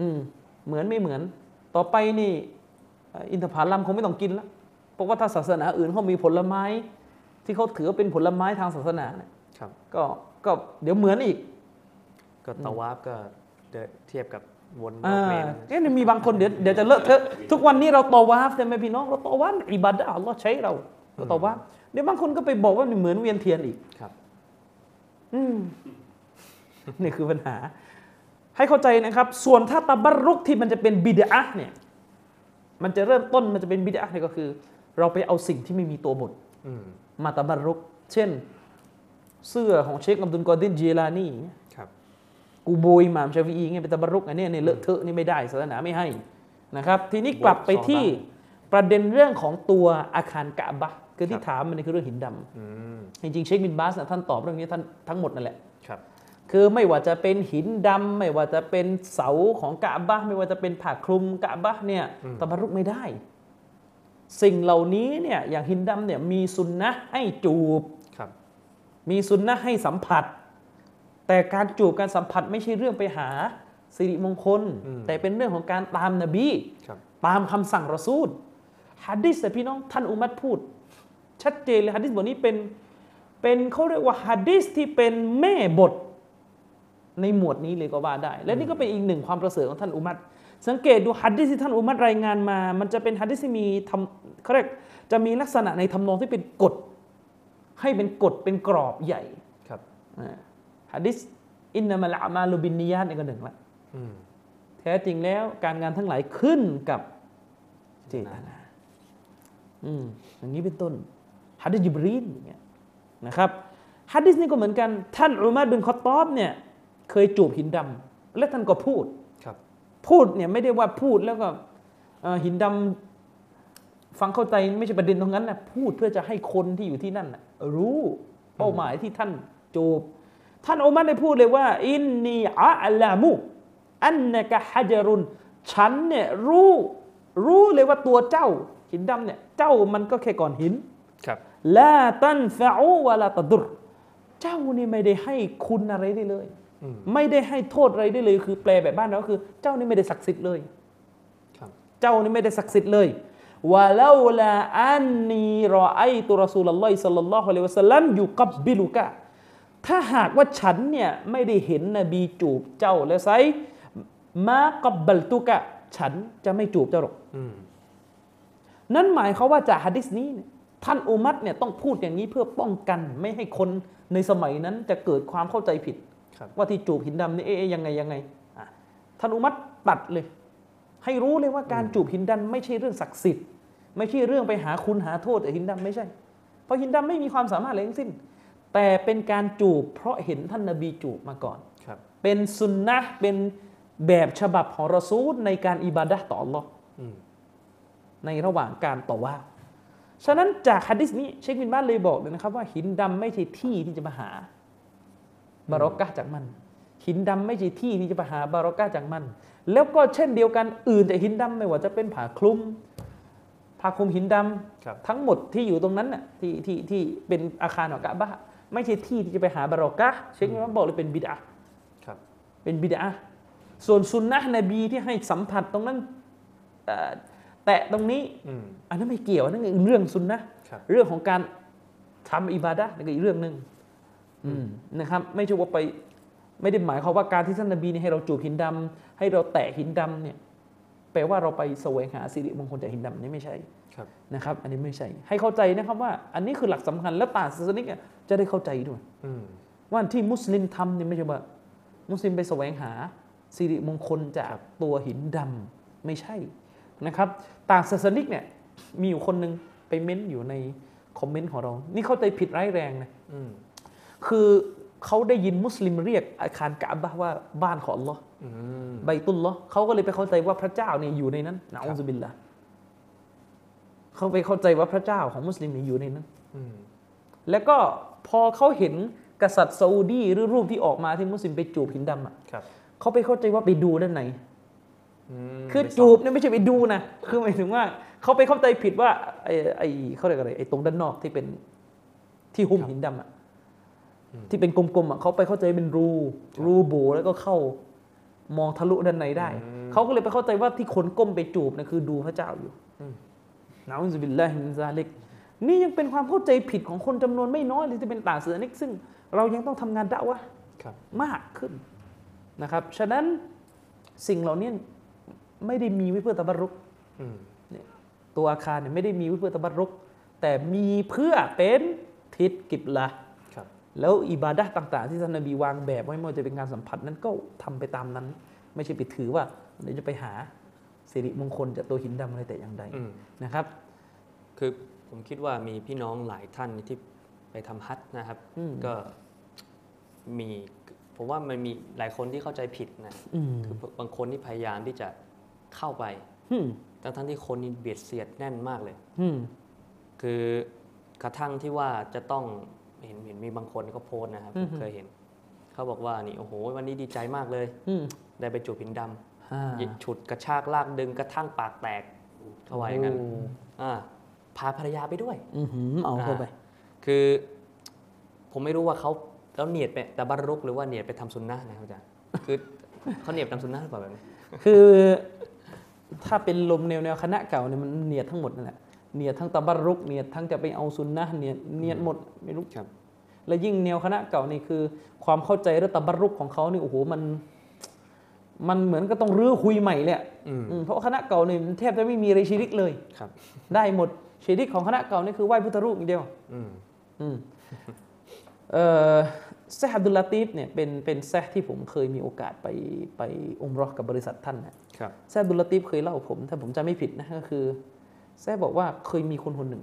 อืม เหมือนไม่เหมือน ต่อไปนี่เอ่ออินทผลัมคงไม่ต้องกินแล้วเพราะว่าถ้าศาสนาอื่นเขามีผลไม้ ที่เขาถือว่าเป็นผลไม้ทางศาสนาเนี่ยครับ ก็ก็เดี๋ยวเหมือนอีก ก็ตะวาฟก็เดินเทียบกับวนรออ่าบเมนเอ๊ะมีบางคนเดี๋ยวเดี๋ยวจะเลอะเทอะทุกวันนี้เราตอวาฟใช่ไหมพี่น้องเราตอวาฟอิบาดะห์อัลลอฮ์ใช้เราเราตอวาฟ เดี๋ยวบางคนก็ไปบอกว่ามันเหมือนเวียนเทียนอีกครับ อืมนี่คือปัญหา ให้เข้าใจนะครับ ส่วนถ้าตะบรรุกที่มันจะเป็นบิดอะห์เนี่ย มันจะเริ่มต้นมันจะเป็นบิดอะห์เนี่ยก็คือ เราไปเอาสิ่งที่ไม่มีตัวบทอืมมาตะบรรุก เช่น เสื้อของเชคอับดุลกอดินจีลานีเนี่ยครับกูโบยหมามชาฟีอีเงี้ยเป็นตะบรรุกอันเนี้ยเนี่ยเลอะเทอะนี่ไม่ได้ศาสนาไม่ให้นะครับ ทีนี้กลับไปที่ประเด็นเรื่องของตัวอาคารกะบะห์ คือที่ถามมันนี่คือเรื่องหินดำอืมจริงๆเชคบินบาสนะท่านตอบเรื่องนี้ท่านทั้งหมดนั่นแหละครับคือไม่ว่าจะเป็นหินดำไม่ว่าจะเป็นเสาของกะบะห์ไม่ว่าจะเป็นผ้าคลุมกะบะห์เนี่ยตะบรรุกไม่ได้ สิ่งเหล่านี้เนี่ยอย่างหินดำเนี่ยมีสุนนะห์ให้จูบครับ มีสุนนะห์ให้สัมผัส แต่การจูบการสัมผัสไม่ใช่เรื่องไปหาสิริมงคล แต่เป็นเรื่องของการตามนบีครับตามคำสั่งรอซูลฮัดดิสแต่พี่น้องท่านอุมัตพูด ชัดเจนเลยฮัดดิสบทนี้เป็นเป็นเขาเรียกว่าฮัดดิสที่เป็นแม่บทในหมวดนี้เลยก็ว่าได้ และนี่ก็เป็นอีกหนึ่งความประเสริฐของท่านอุมัตสังเกตดูฮัดดิสที่ท่านอุมัรรายงานมา มันจะเป็นฮัดดิสที่มีทำเขาเรียกจะมีลักษณะในทำนองที่เป็นกฎ ให้เป็นกฎเป็นกรอบใหญ่ครับอ่าฮัดดิสإنما الأعمال بالنيات นี่ก็หนึ่งละอืมแท้จริงแล้วการงานทั้งหลายขึ้นกับเจตนา อืมอย่างนี้เป็นต้น ฮัดดิสจิบรีลอย่างเงี้ยนะครับฮัดดิสนี่ก็เหมือนกัน ท่านอุมัรบินคอตตอบเนี่ยเคยจูบหินดำและท่านก็พูดครับ พูดเนี่ยไม่ได้ว่าพูดแล้วก็เอ่อหินดำฟังเข้าใจไม่ใช่ประเด็นตรงนั้นนะพูดเพื่อจะให้คนที่อยู่ที่นั่นนะรู้เป้าหมายที่ท่านจูบ ท่านอุมัรได้พูดเลยว่า อินนีอะลามุอันนะกะฮัจรุนฉันเนี่ยรู้รู้เลยว่าตัวเจ้าหินดำเนี่ยเจ้ามันก็แค่ก้อนหินครับ ลาตันฟะอูวะลาตะดุรเจ้านี่ไม่ได้ให้คุณอะไรได้เลยอืมไม่ได้ให้โทษอะไรได้เลย คือแปลแบบบ้านเราก็คือ เจ้านี่ไม่ได้ศักดิ์สิทธิ์เลยครับเจ้านี่ไม่ได้ศักดิ์สิทธิ์เลยวะลาลาอันนีรอไอตุรอซูลลอฮิสัลลัลลอฮุอะลัยฮิวะสัลลัมอยู่กับบิลุกะถ้าหากว่าฉันเนี่ยไม่ได้เห็นนบีจูบเจ้าแล้วไซมากับบัลตุกะ ฉันจะไม่จูบเจ้าหรอกอืมนั่นหมายเขามว่าจากฮะดิษนี้เนี่ย ท่านอุมัตเนี่ยต้องพูดอย่างนี้เพื่อป้องกันไม่ให้คนในสมัยนั้นจะเกิดความเข้าใจผิดครับว่าที่จูบหินดำนี่เอ๊ะเอ๊ะยังไงยังไงอะท่านอุมัตตัดเลย ให้รู้เลยว่าการจูบหินดำไม่ใช่เรื่องศักดิ์สิทธิ์ ไม่ใช่เรื่องไปหาคุณหาโทษแต่หินดำไม่ใช่ เพราะหินดำไม่มีความสามารถอะไรทั้งสิ้น แต่เป็นการจูบเพราะเห็นท่านนบีจูบมาก่อนครับเป็นสุนนะห์เป็นแบบฉบับของรอซูลในการอิบาดะห์ต่อ Allah อืมในระหว่างการต่อว่า ฉะนั้นจากฮะดิษนี้เชคบินบ้านเลยบอกเลยนะครับว่าหินดำไม่ใช่ที่ที่จะมาหาบารอกะห์จากมัน หินดำไม่ใช่ที่ที่จะมาหาบารอกะห์จากมัน แล้วก็เช่นเดียวกันอื่นจากหินดำไม่ว่าจะเป็นผ้าคลุมผ้าคลุมหินดำครับทั้งหมดที่อยู่ตรงนั้นน่ะที่ที่ที่เป็นอาคารของกะบะห์ไม่ใช่ที่ที่จะไปหาบารอกะห์เชคบินบ้านบอกเลยเป็นบิดอะห์ครับเป็นบิดาส่วนสุนนะห์นบีที่ให้สัมผัสตรงนั้นเอ่อ แตะตรงนี้อืมอันนั้นไม่เกี่ยวอันนั่นเรื่องสุนนะห์ครับเรื่องของการทำอิบาดะห์นั่นก็อีกเรื่องหนึ่งอืมนะครับ ไม่ใช่ว่าไปไม่ได้หมายความว่าการที่ท่านนบีเนี่ยให้เราจูบหินดำให้เราแตะหินดำเนี่ยแปลว่าเราไปแสวงหาสิริมงคลจากหินดำนี่ไม่ใช่ครับนะครับ อันนี้ไม่ใช่ ให้เข้าใจนะครับว่า อันนี้คือหลักสำคัญและต่างศาสนิกเนี่ยจะได้เข้าใจด้วยอืมว่าที่มุสลิมทำเนี่ยไม่ใช่ว่า มุสลิมไปแสวงหาสิริมงคลจากตัวหินดำไม่ใช่ นะครับ ต่างศาสนิกเนี่ยมีอยู่คนหนึ่งไปเม้นต์อยู่ในคอมเมนต์ของเรา นี่เข้าใจผิดร้ายแรงนะอืมคือเขาได้ยินมุสลิมเรียกอาคารกะบะห์ว่าบ้านของอัลลอฮ์อืมใบตุลลอฮ์เขาก็เลยไปเข้าใจว่าพระเจ้าเนี่ยอยู่ในนั้นนะอูซุบิลละเขาไปเข้าใจว่าพระเจ้าของมุสลิมเนี่ยอยู่ในนั้นอืมแล้วก็พอเขาเห็นกษัตริย์ซาอุดีหรือรูปที่ออกมาที่มุสลิมไปจูบหินดำอะครับเขาไปเข้าใจว่าไปดูด้านในอืม คือไปส่งจูบเนี่ยไม่ใช่ไปดูนะ คือหมายถึงว่าเขาไปเข้าใจผิดว่าไอ้ไอ้เขาเรียกอะไรไอ้ตรงด้านนอกที่เป็นที่หุ้มหินดำอะที่เป็นกลมๆอะเขาไปเข้าใจเป็นรู รูโบแล้วก็เข้ามองทะลุด้านในได้อืมเขาก็เลยไปเข้าใจว่าที่คนก้มไปจูบเนะคือดูพระเจ้าอยู่อืม نعوذ بالله من ذلك นี่ยังเป็นความเข้าใจผิดของคนจำนวนไม่น้อยเลยที่เป็นต่างศาสนิกซึ่งเรายังต้องทำงานดะวะห์ครับมากขึ้นนะครับ ฉะนั้นสิ่งเหล่านี้ ไม่ได้มีไว้เพื่อตะบรุกอืมตัวอาคารเนี่ยไม่ได้มีไว้เพื่อตะบรุก แต่มีเพื่อเป็นทิศกิบละครับแล้วอิบาดะห์ต่าง ๆ ที่ท่านนบีวางแบบไว้ไม่ว่าจะเป็นการสัมผัสนั้นก็ทำไปตามนั้น ไม่ใช่ไปถือว่าเดี๋ยวจะไปหาสิริมงคลจากตัวหินดำอะไรแต่อย่างใดอืมนะครับ คือผมคิดว่ามีพี่น้องหลายท่านที่ไปทำฮัทนะครับอืมก็มีผมว่ามันมีหลายคนที่เข้าใจผิดนะอืมคือบางคนที่พยายามที่จะ เข้าไปอืมทั้งทั้งๆที่คนนี่เบียดเสียดแน่นมากเลยอืมคือกระทั่งที่ว่าจะต้องเห็นเห็นมีบางคนก็โพสต์นะครับผมเคยเห็น เขาบอกว่านี่โอ้โห วันนี้ดีใจมากเลยอืมได้ไปจูบหินดำอ่าฉุดกระชากลากดึงกระทั่งปากแตกเขาว่าอย่างนั้นโอ้อ่าพาภรรยาไปด้วยอือหือเอาเข้าไป คือผมไม่รู้ว่าเขาแล้วเนียดไปแต่บัรรุกหรือว่าเนียดไปทำซุนนะห์นะครับอาจารย์คือเขาเนียดทำซุนนะห์หรือเปล่าแบบนี้คือ ถ้าเป็นลมแนวแนวคณะเก่าเนี่ยมันเนียดทั้งหมดนั่นแหละเนียดทั้งตะบัรรุกเนียดทั้งจะไปเอาซุนนะห์เนียดเนียดหมดไม่รู้ครับ และยิ่งแนวคณะเก่านี่คือ ความเข้าใจเรื่องตะบัรรุกของเขานี่โอ้โหมัน มันเหมือนก็ต้องรื้อคุยใหม่เลยอะอืมอืมเพราะว่าคณะเก่านี่มันแทบจะไม่มีอะไรชิริกเลยครับ ได้หมดชิริกของคณะเก่านี่คือไหว้พุทธรูปอย่างเดียวอืมอืมเอ่อ แซฮ์อับดุลลาตีฟเนี่ยเป็นเป็นแซฮ์ที่ผมเคยมีโอกาสไปไปอุมเรอกับบริษัทท่านนะครับแซฮ์อับดุลลาตีฟเคยเล่าผม ถ้าผมจำไม่ผิดนะก็คือแซฮ์บอกว่าเคยมีคนคนหนึ่ง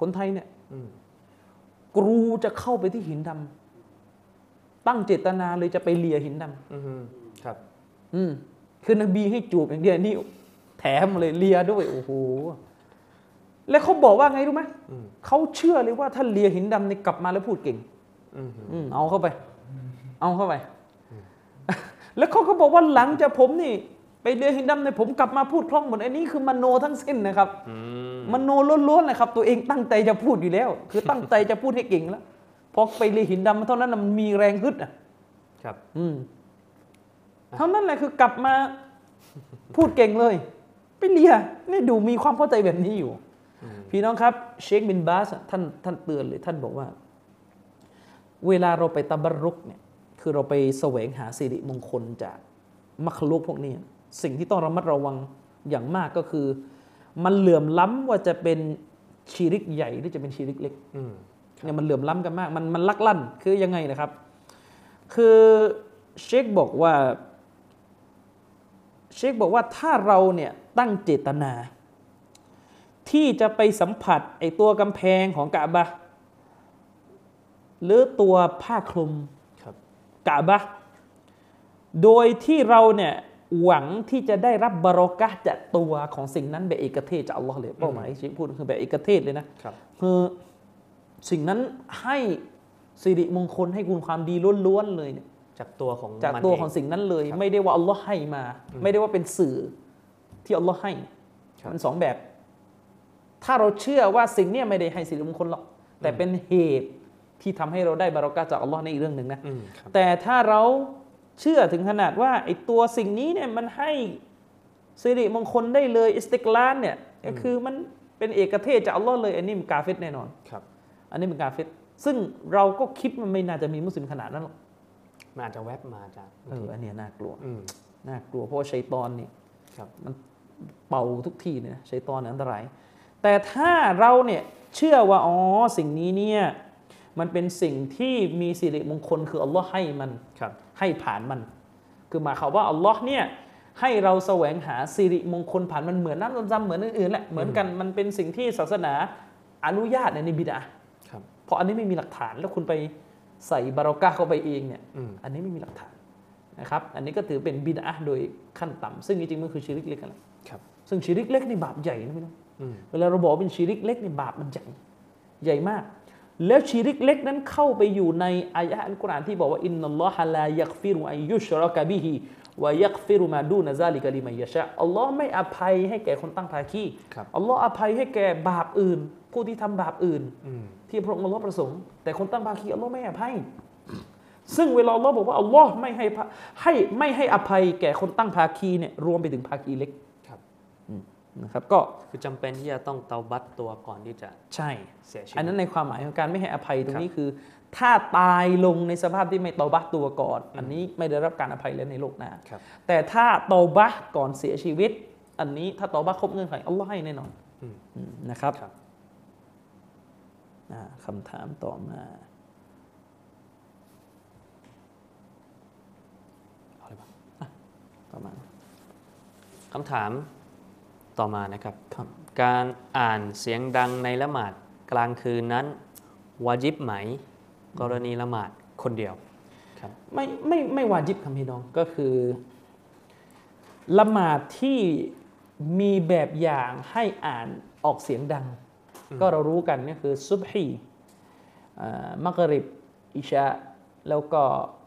คนไทยเนี่ยอืมกรูจะเข้าไปที่หินดำตั้งเจตนาเลยจะไปเลียหินดำอืมครับ อืมคือนบีให้จูบอย่างเดียวนี่แถมเลยเลียด้วยโอ้โหแล้วเขาบอกว่าไงรู้ไหมอืมเขาเชื่อเลยว่าถ้าเลียหินดำเนี่ยกลับมาแล้วพูดเก่ง อืมอืมเอาเข้าไป เอาเข้าไป แล้วเขาก็บอกว่าหลังจากผมนี่ ไปเรียนหินดำเนี่ยผมกลับมาพูดคล่องหมดอันนี้คือมโนทั้งสิ้นนะครับอืมมโนล้วนๆเลยครับ ตัวเองตั้งใจจะพูดอยู่แล้ว คือตั้งใจจะพูดให้เก่งแล้วพอไปเรียนหินดำเท่านั้นน่ะมันมีแรงฮึดอะ ครับ อืมเท่านั้นแหละคือกลับมาพูดเก่งเลย ไปเลียนี่ดูมีความเข้าใจแบบนี้อยู่อืมพี่น้องครับ เชคบินบาสอะท่านท่านเตือนเลยท่านบอกว่า เวลาเราไปตะบรรุกเนี่ยคือเราไปแสวงหาสิริมงคลจากมัคลุกพวกนี้ สิ่งที่ต้องระมัดระวังอย่างมากก็คือ มันเหลื่อมล้ำว่าจะเป็นชีริกใหญ่หรือจะเป็นชีริกเล็กอืมเนี่ยมันเหลื่อมล้ำกันมาก มันมันลักลั่นคือยังไงนะครับ คือเชคบอกว่า เชคบอกว่าถ้าเราเนี่ยตั้งเจตนา ที่จะไปสัมผัสไอตัวกำแพงของกะบะ ห์หรือตัวผ้าคลุมครับกะบะห์โดยที่เราเนี่ยหวังที่จะได้รับบารอกะห์จากตัวของสิ่งนั้นแบบเอกเทศจากอัลลอฮ์เลยเป้าหมายที่เชคพูดคือแบบเอกเทศเลยนะครับคือสิ่งนั้นให้สิริมงคลให้คุณความดีล้วนๆเลยเนี่ยจากตัวของจากมันตัวเของสิ่งนั้นเลยครับไม่ได้ว่าอัลลอฮ์ให้มา ไม่ได้ว่าเป็นสื่อที่อัลลอฮ์ให้ครับมันสองแบบ ถ้าเราเชื่อว่าสิ่งเนี้ยไม่ได้ให้สิริมงคลหรอกแต่เป็นเหตุ ที่ทำให้เราได้บารอกาจากอัลลอฮ์ในอีกเรื่องหนึ่งนะอืมครับแต่ถ้าเราเชื่อถึงขนาดว่าไอ้ตัวสิ่งนี้เนี่ยมันให้สิริมงคลได้เลยอิสติกลานเนี่ยก็คือมันเป็นเอกเทศจากอัลลอฮ์เลยอันนี้มันกาเฟตแน่นอนครับอันนี้เป็นกาเฟตซึ่งเราก็คิดมันไม่น่าจะมีมุสลิมขนาดนั้นหรอกมันอาจจะแวบมาจากเอออันเนี้ยน่ากลัวอืมน่ากลัวเพราะว่าชัยตอนนี่ครับมันเป่าทุกที่เนี่ยนะชัยตอนเนี่ยอันตรายแต่ถ้าเราเนี่ยเชื่อว่าอ๋อสิ่งนี้เนี่ย มันเป็นสิ่งที่มีสิริมงคลคืออัลลอฮ์ให้มันครับให้ผ่านมัน คือหมายความว่าอัลลอฮ์เนี่ยให้เราแสวงหาสิริมงคลผ่านมันเหมือนน้ำซำๆเหมือนอื่นๆแหละเหมือนกันมันเป็นสิ่งที่ศาสนาอนุญาตในนิบิดาครับเพราะอันนี้ไม่มีหลักฐานแล้วคุณไปใส่บารอกาเข้าไปเองเนี่ยอืมอันนี้ไม่มีหลักฐานนะครับอันนี้ก็ถือเป็นบิดอะห์โดยขั้นต่ำซึ่งจริงๆมันคือชิริกเล็กกันแหละครับซึ่งชิริกเล็กนี่บาปใหญ่นะพี่น้องอืมเวลาเราบอกว่าเป็นชิริกเล็กนี่บาปมันใหญ่ใหญ่มาก แล้วชิริกเล็กนั้นเข้าไปอยู่ในอายะห์อัลกุรอานที่บอกว่าอินนัลลอฮะลายักฟิรุอัยยุชรอกะบิฮิวะยักฟิรุมาดูนะซาลิกะลิมัยยะชะอัลลอฮ์ไม่อภัยให้แก่คนตั้งภาคีครับอัลลอฮ์อภัยให้แก่บาปอื่น ผู้ที่ทำบาปอื่นอืมที่พระองค์อัลลอฮ์ประสงค์ แต่คนตั้งภาคีอัลลอฮ์ไม่ให้อภัย ซึ่งเวลาอัลลอฮ์บอกว่าอัลลอฮ์ไม่ให้พะให้ไม่ให้อภัยแก่คนตั้งภาคีเนี่ยรวมไปถึงภาคีเล็กครับ นะครับก็คือจำเป็นที่จะต้องเตาบัตตัวก่อนที่จะใช่เสียชีวิตอันนั้นในความหมายของการไม่ให้อภัยตรงนี้ครับคือ ถ้าตายลงในสภาพที่ไม่เตาบะตัวก่อน อันนี้ไม่ได้รับการอภัยแล้วในโลกหน้าครับแต่ถ้าเตาบะก่อนเสียชีวิต อันนี้ถ้าเตาบะครบเงื่อนไขอัลลอฮ์ให้แน่นอนอืมอืมนะครับครับอ่าคำถามต่อมาเอาเลยปะประมาณคำถาม ต่อมานะครับครับการอ่านเสียงดังในละหมาดกลางคืนนั้นวาจิบไหม กรณีละหมาดคนเดียวครับไม่ไม่ไม่วาจิบครับพี่น้องก็คือละหมาดที่มีแบบอย่างให้อ่านออกเสียงดัง ก็เรารู้กันนี่คือซุบฮีอ่ามักริบอิชาแล้วก็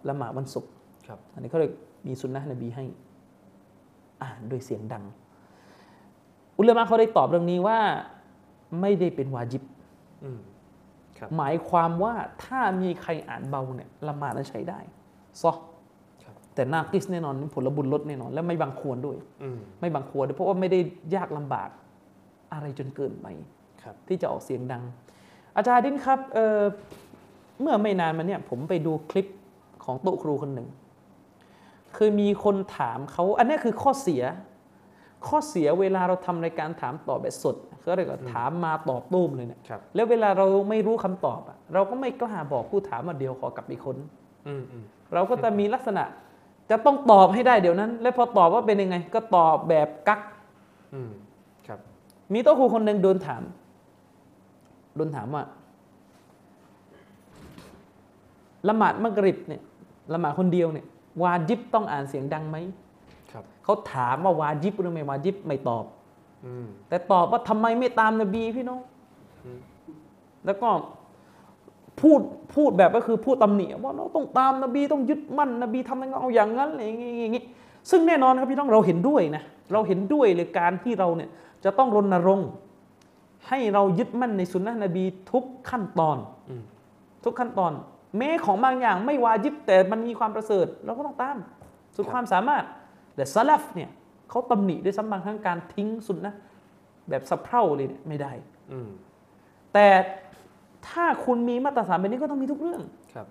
ละหมาดวันศุกร์ครับอันนี้เขาเลยมีสุนนะนบีให้ อ่านด้วยเสียงดัง อุลามะเขาได้ตอบเรื่องนี้ว่าไม่ได้เป็นวาจิบอืมครับหมายความว่าถ้ามีใครอ่านเบาเนี่ยละหมาดนั้นใช้ได้ซอครับแต่นากิสแน่นอนผลบุญลดแน่นอน และไม่บังควรด้วยอืมไม่บังควรด้วยเพราะว่าไม่ได้ยากลำบากอะไรจนเกินไปครับที่จะออกเสียงดัง อาจารย์ดินครับเอ่อเมื่อไม่นานมาเนี่ย ผมไปดูคลิปของโต๊ะครูคนหนึ่ง คือมีคนถามเขาอันนี้คือข้อเสีย ข้อเสียเวลาเราทำรายการถามตอบแบบสดเขาเรียกว่าถามมาตอบตุ้มเลยเนี่ยครับแล้วเวลาเราไม่รู้คำตอบอะเราก็ไม่กล้าบอกผู้ถามว่าเดี๋ยวขอกลับไปค้นอืมอืมเราก็จะมีลักษณะ จะต้องตอบให้ได้เดี๋ยวนั้น แล้วพอตอบว่าเป็นยังไง ก็ตอบแบบกักอืมครับ มีโต๊ะครูคนหนึ่งโดนถาม โดนถามว่าละหมาดมักริบเนี่ยละหมาดคนเดียวเนี่ย วาจิบต้องอ่านเสียงดังไหมครับ เขาถามว่าวาจิบหรือไม่วาจิบไม่ตอบอืมแต่ตอบว่าทำไมไม่ตามนบีพี่น้องแล้วก็พูดพูดแบบก็คือพูดตำหนิว่าเราต้องตามนบีต้องยึดมั่นนบีทำอะไรก็เอาอย่างนั้นอะไรอย่างงี้อย่างงี้ซึ่งแน่นอนครับพี่น้องเราเห็นด้วยนะเราเห็นด้วยเลยการที่เราเนี่ยจะต้องรณรงค์ให้เรายึดมั่นในสุนนะนบีทุกขั้นตอนอืมทุกขั้นตอน แม้ของบางอย่างไม่วาจิบแต่มันมีความประเสริฐ เราก็ต้องตาม สุดความสามารถ แต่ซาลฟเนี่ยเขาตำหนิด้วยซ้ำบางครั้งการทิ้งสุนนะแบบสะเพร่าเลยเนี่ยไม่ได้อืมแต่ถ้าคุณมีมาตรฐานแบบนี้ก็ต้องมีทุกเรื่องครับ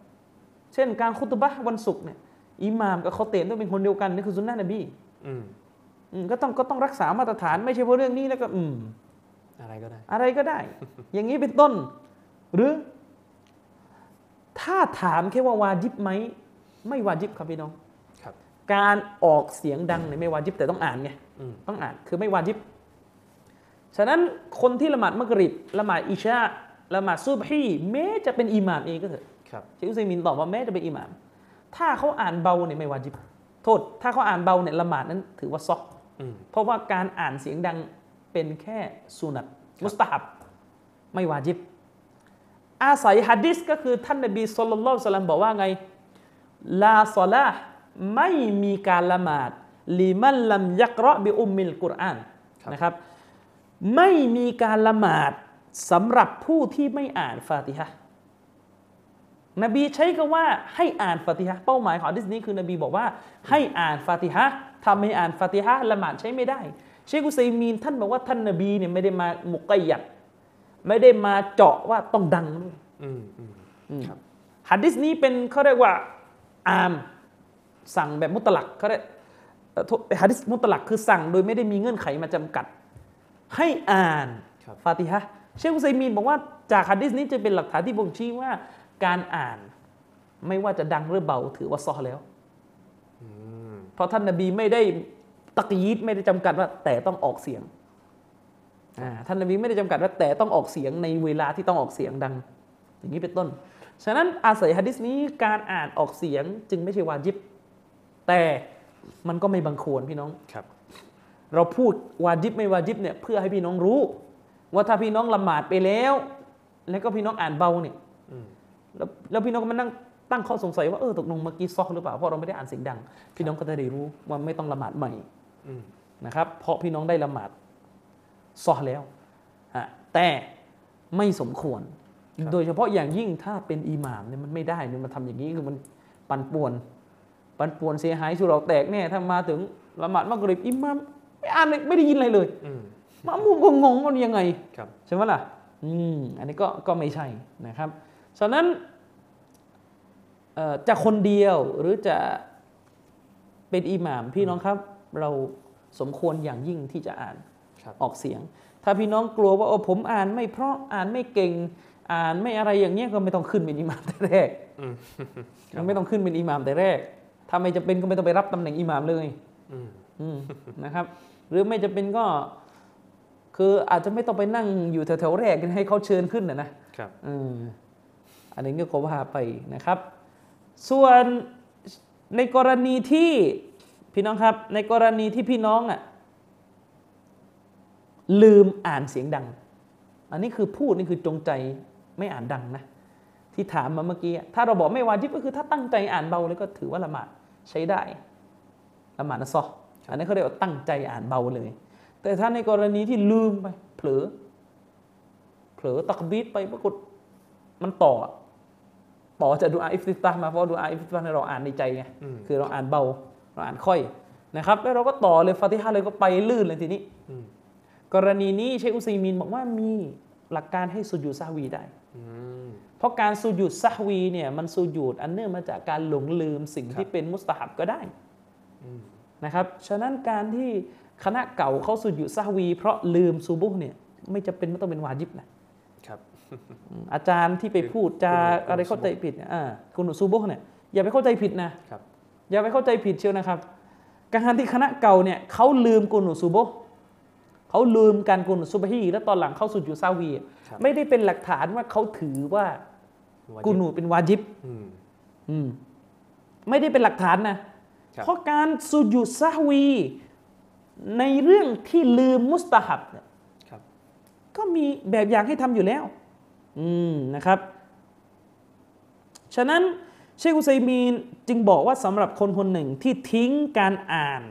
เช่นการคุตบะห์วันศุกร์เนี่ยอิหม่ามกับเขาเตนต้องเป็นคนเดียวกันนี่คือสุนนะนบีอืมอืมก็ต้องก็ต้องรักษามาตรฐานไม่ใช่เพราะเรื่องนี้แล้วก็ อืม อะไรก็ได้ อะไรก็ได้ อย่างนี้เป็นต้น หรือ ถ้าถามแค่ว่าวาจิบไหม ไม่วาจิบครับพี่น้องครับ การออกเสียงดังเนี่ยไม่วาจิบแต่ต้องอ่านไงอืมต้องอ่านคือไม่วาจิบ ฉะนั้นคนที่ละหมาดมักริบละหมาดอิชาละหมาดซุบฮีแม้จะเป็นอิหม่ามเองก็เถอะครับเชคอุซัยมินตอบว่าแม้จะเป็นอิหม่าม ถ้าเขาอ่านเบาเนี่ยไม่วาจิบ โทษ ถ้าเขาอ่านเบาเนี่ยละหมาดนั้นถือว่าซอกอืมเพราะว่าการอ่านเสียงดังเป็นแค่สุนัตมุสตาฮับไม่วาจิบ อาศัยฮัดดิสก็คือท่านนบีสุลต่านละสลัมบอกว่าไงลาซอลาห์ ไม่มีการละหมาดลิมันลัมยักเราะบิอุมมิลกุรอานครับนะครับไม่มีการละหมาดสำหรับผู้ที่ไม่อ่านฟาติฮะห์นบีใช้คำว่าให้อ่านฟาติฮะห์เป้าหมายของฮะดิษนี้คือนบีบอกว่า ให้อ่านฟาติฮะห์ทำให้อ่านฟาติฮะห์ละหมาดใช้ไม่ได้ เชคอุซัยมีนท่านบอกว่าท่านนบีเนี่ยไม่ได้มามุกกยัดไม่ได้มาเจาะว่าต้องดังด้วยอืมอืมครับฮัดดิสนี้เป็นเขาเรียกว่าอาม สั่งแบบมุตลักเขาเรียกเอ่อโทษฮัดดิสมุตลักคือสั่งโดยไม่ได้มีเงื่อนไขมาจำกัด ให้อ่านครับฟาติฮะห์เชคอุซัยมีนบอกว่าจากฮัดดิสนี้จะเป็นหลักฐานที่บ่งชี้ว่าการอ่านไม่ว่าจะดังหรือเบาถือว่าซอฮ์แล้วอืมเพราะท่านนบีไม่ได้ตักยีดไม่ได้จำกัดว่า แต่ต้องออกเสียงอ่าท่านนบีไม่ได้จำกัดว่าแต่ต้องออกเสียงในเวลาที่ต้องออกเสียงดัง อย่างนี้เป็นต้น ฉะนั้นอาศัยฮะดิษนี้การอ่านออกเสียงจึงไม่ใช่วาจิบ แต่มันก็ไม่บังควรพี่น้องครับ เราพูดวาจิบไม่วาจิบเนี่ยเพื่อให้พี่น้องรู้ ว่าถ้าพี่น้องละหมาดไปแล้ว แล้วก็พี่น้องอ่านเบาเนี่ยอืมแล้วแล้วพี่น้องก็มานั่งตั้งข้อสงสัยว่าเออตกลงเมื่อกี้ซอกหรือเปล่าเพราะเราไม่ได้อ่านเสียงดัง พี่น้องก็จะได้รู้ว่าไม่ต้องละหมาดใหม่อืมนะครับ เพราะพี่น้องได้ละหมาดซอฮ์แล้วฮะแต่ไม่สมควร โดยเฉพาะอย่างยิ่งถ้าเป็นอิหม่ามเนี่ยมันไม่ได้เนี่ยมันทำอย่างนี้คือมันปั่นป่วน ปั่นป่วนเสียหายสุเราแตกแน่ถ้ามาถึงละหมาดมักริบอิหมามไม่อ่านเลยไม่ได้ยินอะไรเลยอืมมามุมก็งงว่ายังไงครับใช่ไหมล่ะ อืมอันนี้ก็ก็ไม่ใช่นะครับฉะนั้นเอ่อจะคนเดียวหรือจะเป็นอิหม่ามพี่น้องครับ เราสมควรอย่างยิ่งที่จะอ่านครับออกเสียง ถ้าพี่น้องกลัวว่าโอ้ผมอ่านไม่เพราะอ่านไม่เก่งอ่านไม่อะไรอย่างเงี้ยก็ไม่ต้องขึ้นเป็นอิหม่ามแต่แรกอืมไม่ต้องขึ้นเป็นอิหม่ามแต่แรก ถ้าไม่จะเป็นก็ไม่ต้องไปรับตำแหน่งอิหม่ามเลยอืมอืมนะครับ หรือไม่จะเป็นก็คืออาจจะไม่ต้องไปนั่งอยู่แถวๆแรกให้เขาเชิญขึ้นนะนะครับเอออันนี้ก็ว่าไปนะครับ ส่วนในกรณีที่พี่น้องครับ ในกรณีที่พี่น้องอะลืมอ่านเสียงดัง อันนี้คือพูดนี่คือจงใจไม่อ่านดังนะ ที่ถามมาเมื่อกี้อะถ้าเราบอกไม่วาจิบก็คือถ้าตั้งใจอ่านเบาเลยก็ถือว่าละหมาด ใช้ได้ละหมาดนะซออันนี้เขาเรียกว่าตั้งใจอ่านเบาเลย แต่ถ้าในกรณีที่ลืมไป เผลอ เผลอตักบีดไปปรากฏมันต่ออะต่อจากดูอาอิฟติตาห์มาเพราะดูอาอิฟติตาห์เนี่ยเราอ่านในใจไงอืมคือเราอ่านเบา เราอ่านค่อยนะครับ แล้วเราก็ต่อเลยฟาติฮะห์เลยก็ไปลื่นเลยทีนี้อืมกรณีนี้เชคอุซัยมีนบอกว่ามีหลักการให้สุญูดซะฮ์วีได้อืม เพราะการสุญูดซะฮ์วีเนี่ยมันสุญูดอันเนื่องมาจากการหลงลืมสิ่งครับที่เป็นมุสตาฮับก็ได้อืมนะครับ ฉะนั้นการที่คณะเก่าเขาสุญูดซะฮ์วี เพราะลืมซูบุห์เนี่ยไม่จำเป็นไม่ต้องเป็นวาจิบนะครับอืมอาจารย์ที่ไปพูดจากุนุตอะไรเข้าใจผิดเนี่ยอ่ากุนุตซูบุห์เนี่ยอย่าไปเข้าใจผิดนะครับอย่าไปเข้าใจผิดเชียวนะครับ การที่คณะเก่าเนี่ยเขาลืมกุนุซูโบฮ์เขาลืมการกุนุซุบฮีแล้วตอนหลังเข้าสุดอยู่ซาวีครับไม่ได้เป็นหลักฐานว่าเขาถือว่าวาญิบ กุนูเป็นวาจิบอืมอืมไม่ได้เป็นหลักฐานนะครับเพราะการสุดอยู่ซาวี ในเรื่องที่ลืมมุสตาฮับเนี่ยครับก็มีแบบอย่างให้ทำอยู่แล้วอืมนะครับ ฉะนั้นเชคอุซัยมีนจึงบอกว่าสำหรับคนคนหนึ่งที่ทิ้งการอ่าน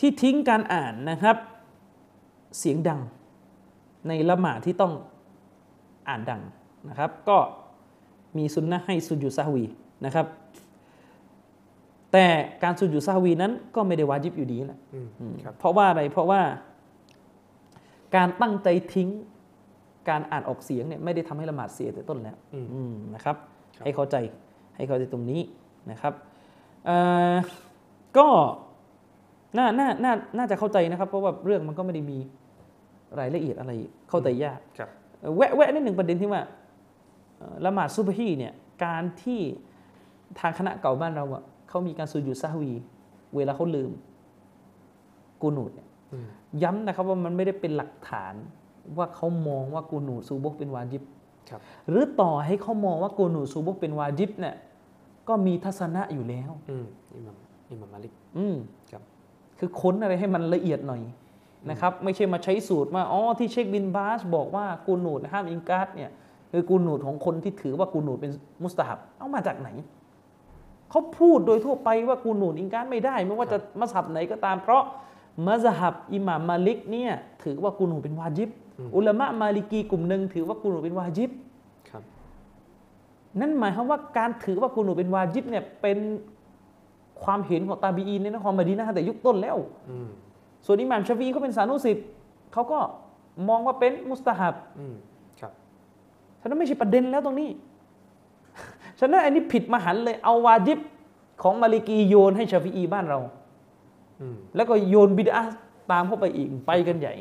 ที่ทิ้งการอ่านนะครับ เสียงดังในละหมาดที่ต้อง อ่านดังนะครับ ก็มีสุนนะห์ให้สุญูดซะฮ์วีนะครับ แต่การสุญูดซะฮ์วีนั้นก็ไม่ได้วาจิบอยู่ดีแหละอืมครับเพราะว่าอะไรเพราะว่า การตั้งใจทิ้งการอ่านออกเสียงเนี่ยไม่ได้ทำให้ละหมาดเสียแต่ต้นแล้วอืมอืมนะครับครับ ให้เข้าใจให้เข้าใจตรงนี้นะครับเอ่อก็น่าน่าน่าน่าจะเข้าใจนะครับ เพราะว่าเรื่องมันก็ไม่ได้มีรายละเอียดอะไรเข้าใจยากครับเอ่อ แวะแวะนิดหนึ่งประเด็นที่ว่าเอ่อละหมาดซุบฮีเนี่ยการที่ทางคณะเก่าบ้านเราอะเขามีการสุญูดซะฮ์วี เวลาเขาลืมกูนูดเนี่ยอืมย้ำนะครับว่ามันไม่ได้เป็นหลักฐานว่าเขามองว่ากูนูดซูบุกเป็นวาจิบครับหรือต่อให้เขามองว่ากูนูดซูบุกเป็นวาจิบเนี่ยก็มีทัศนะอยู่แล้ว อืมอิหม่ามอิหม่ามมาลิกอืมครับ คือค้นอะไรให้มันละเอียดหน่อย นะครับไม่ใช่มาใช้สูตรว่าอ๋อที่เชคบินบาสบอกว่ากูนูดห้ามอิงการ์ดเนี่ยคือกูนูดของคนที่ถือว่ากูนูดเป็นมุสตาฮับเอามาจากไหนเขาพูดโดยทั่วไปว่ากูนูดอิงการ์ดไม่ได้ ไม่ว่าจะมัสฮับไหนก็ตาม เพราะมัสฮับอิหม่ามมาลิกเนี่ยถือว่ากูนูดเป็นวาจิบ อุลามะมาลิกีกลุ่มหนึ่งถือว่ากูนูดเป็นวาจิบครับนั่นหมายความว่าการถือว่ากูนูดเป็นวาจิบเนี่ยเป็นความเห็นของตาบีอีนในนครมะดีนะห์ตั้งแต่ยุคต้นแล้วอืม ส่วนอิหม่ามชาฟีเขาเป็นสานุสิทธิ์เขาก็มองว่าเป็นมุสตาฮับอืมครับฉะนั้นไม่ใช่ประเด็นแล้วตรงนี้ ฉะนั้นอันนี้ผิดมหันต์เลย เอาวาจิบของมาลิกีโยนให้ชาฟีอีบ้านเราอืมแล้วก็โยนบิดาตามเข้าไปอีกไปกันใหญ่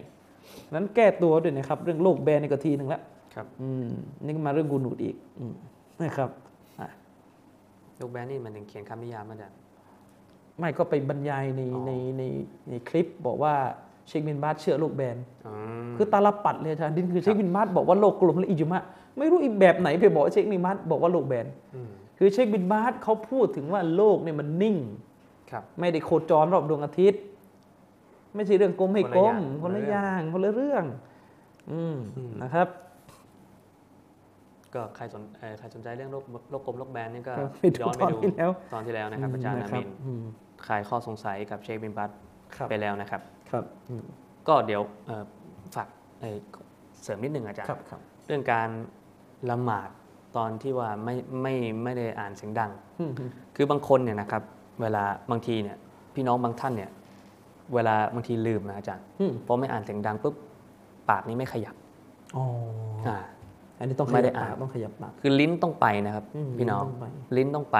นั้นแก้ตัวด้วยนะครับ เรื่องโลกแบนในกทีหนึ่งแล้วครับอืมนี่ก็มาเรื่องกูนูดอีกอืมนะครับอะโลกแบนนี่มันถึงเขียนคำนิยามมาจาก ไม่ก็ไปบรรยายในอ๋อในในในคลิปบอกว่าเชคบินบาสเชื่อโลกแบนอืมคือตาลปัตรเลยอาจารย์ดินคือเชคบินบาสบอกว่าโลกกลมและอิจมาไม่รู้อีกแบบไหนไปบอกว่าเชคบินบาสบอกว่าโลกแบนอืมคือเชคบินบาสเขาพูดถึงว่าโลกเนี่ยมันนิ่งครับไม่ได้โคจรรอบดวงอาทิตย์ ไม่ใช่เรื่องกลมให้กลมคคนนละละออย่างย่างคนละเรื่องอืมอืมนะครับ ก็ใครสนเอ่อใครสนใจเรื่องโรคโรคกลมโรคแบนนี่ก็ครับไปดูย้อนไปตอนดูที่แล้วตอนที่แล้วนะครับอาจารย์นามินอืมคลายข้อสงสัยกับเชคบินบัตครับไปแล้วนะครับ ครับอืมก็เดี๋ยวเอ่อฝากเอ่อเสริมนิดหนึ่งอาจารย์ครับครับเรื่องการละหมาดตอนที่ว่าไม่ไม่ไม่ได้อ่านเสียงดังอืมคือบางคนเนี่ยนะครับ เวลาบางทีเนี่ยพี่น้องบางท่านเนี่ย เวลาบางทีลืมนะอาจารย์อืมพอไม่อ่านเสียงดังปุ๊บปากนี้ไม่ขยับอ๋อ อ่าอันนี้ต้องขไม่ยัได้บอ่าปานกต้องขยับปาก คือลิ้นต้องไปนะครับอืมพี่น้องลิ้นต้องไปลิ้นต้องไป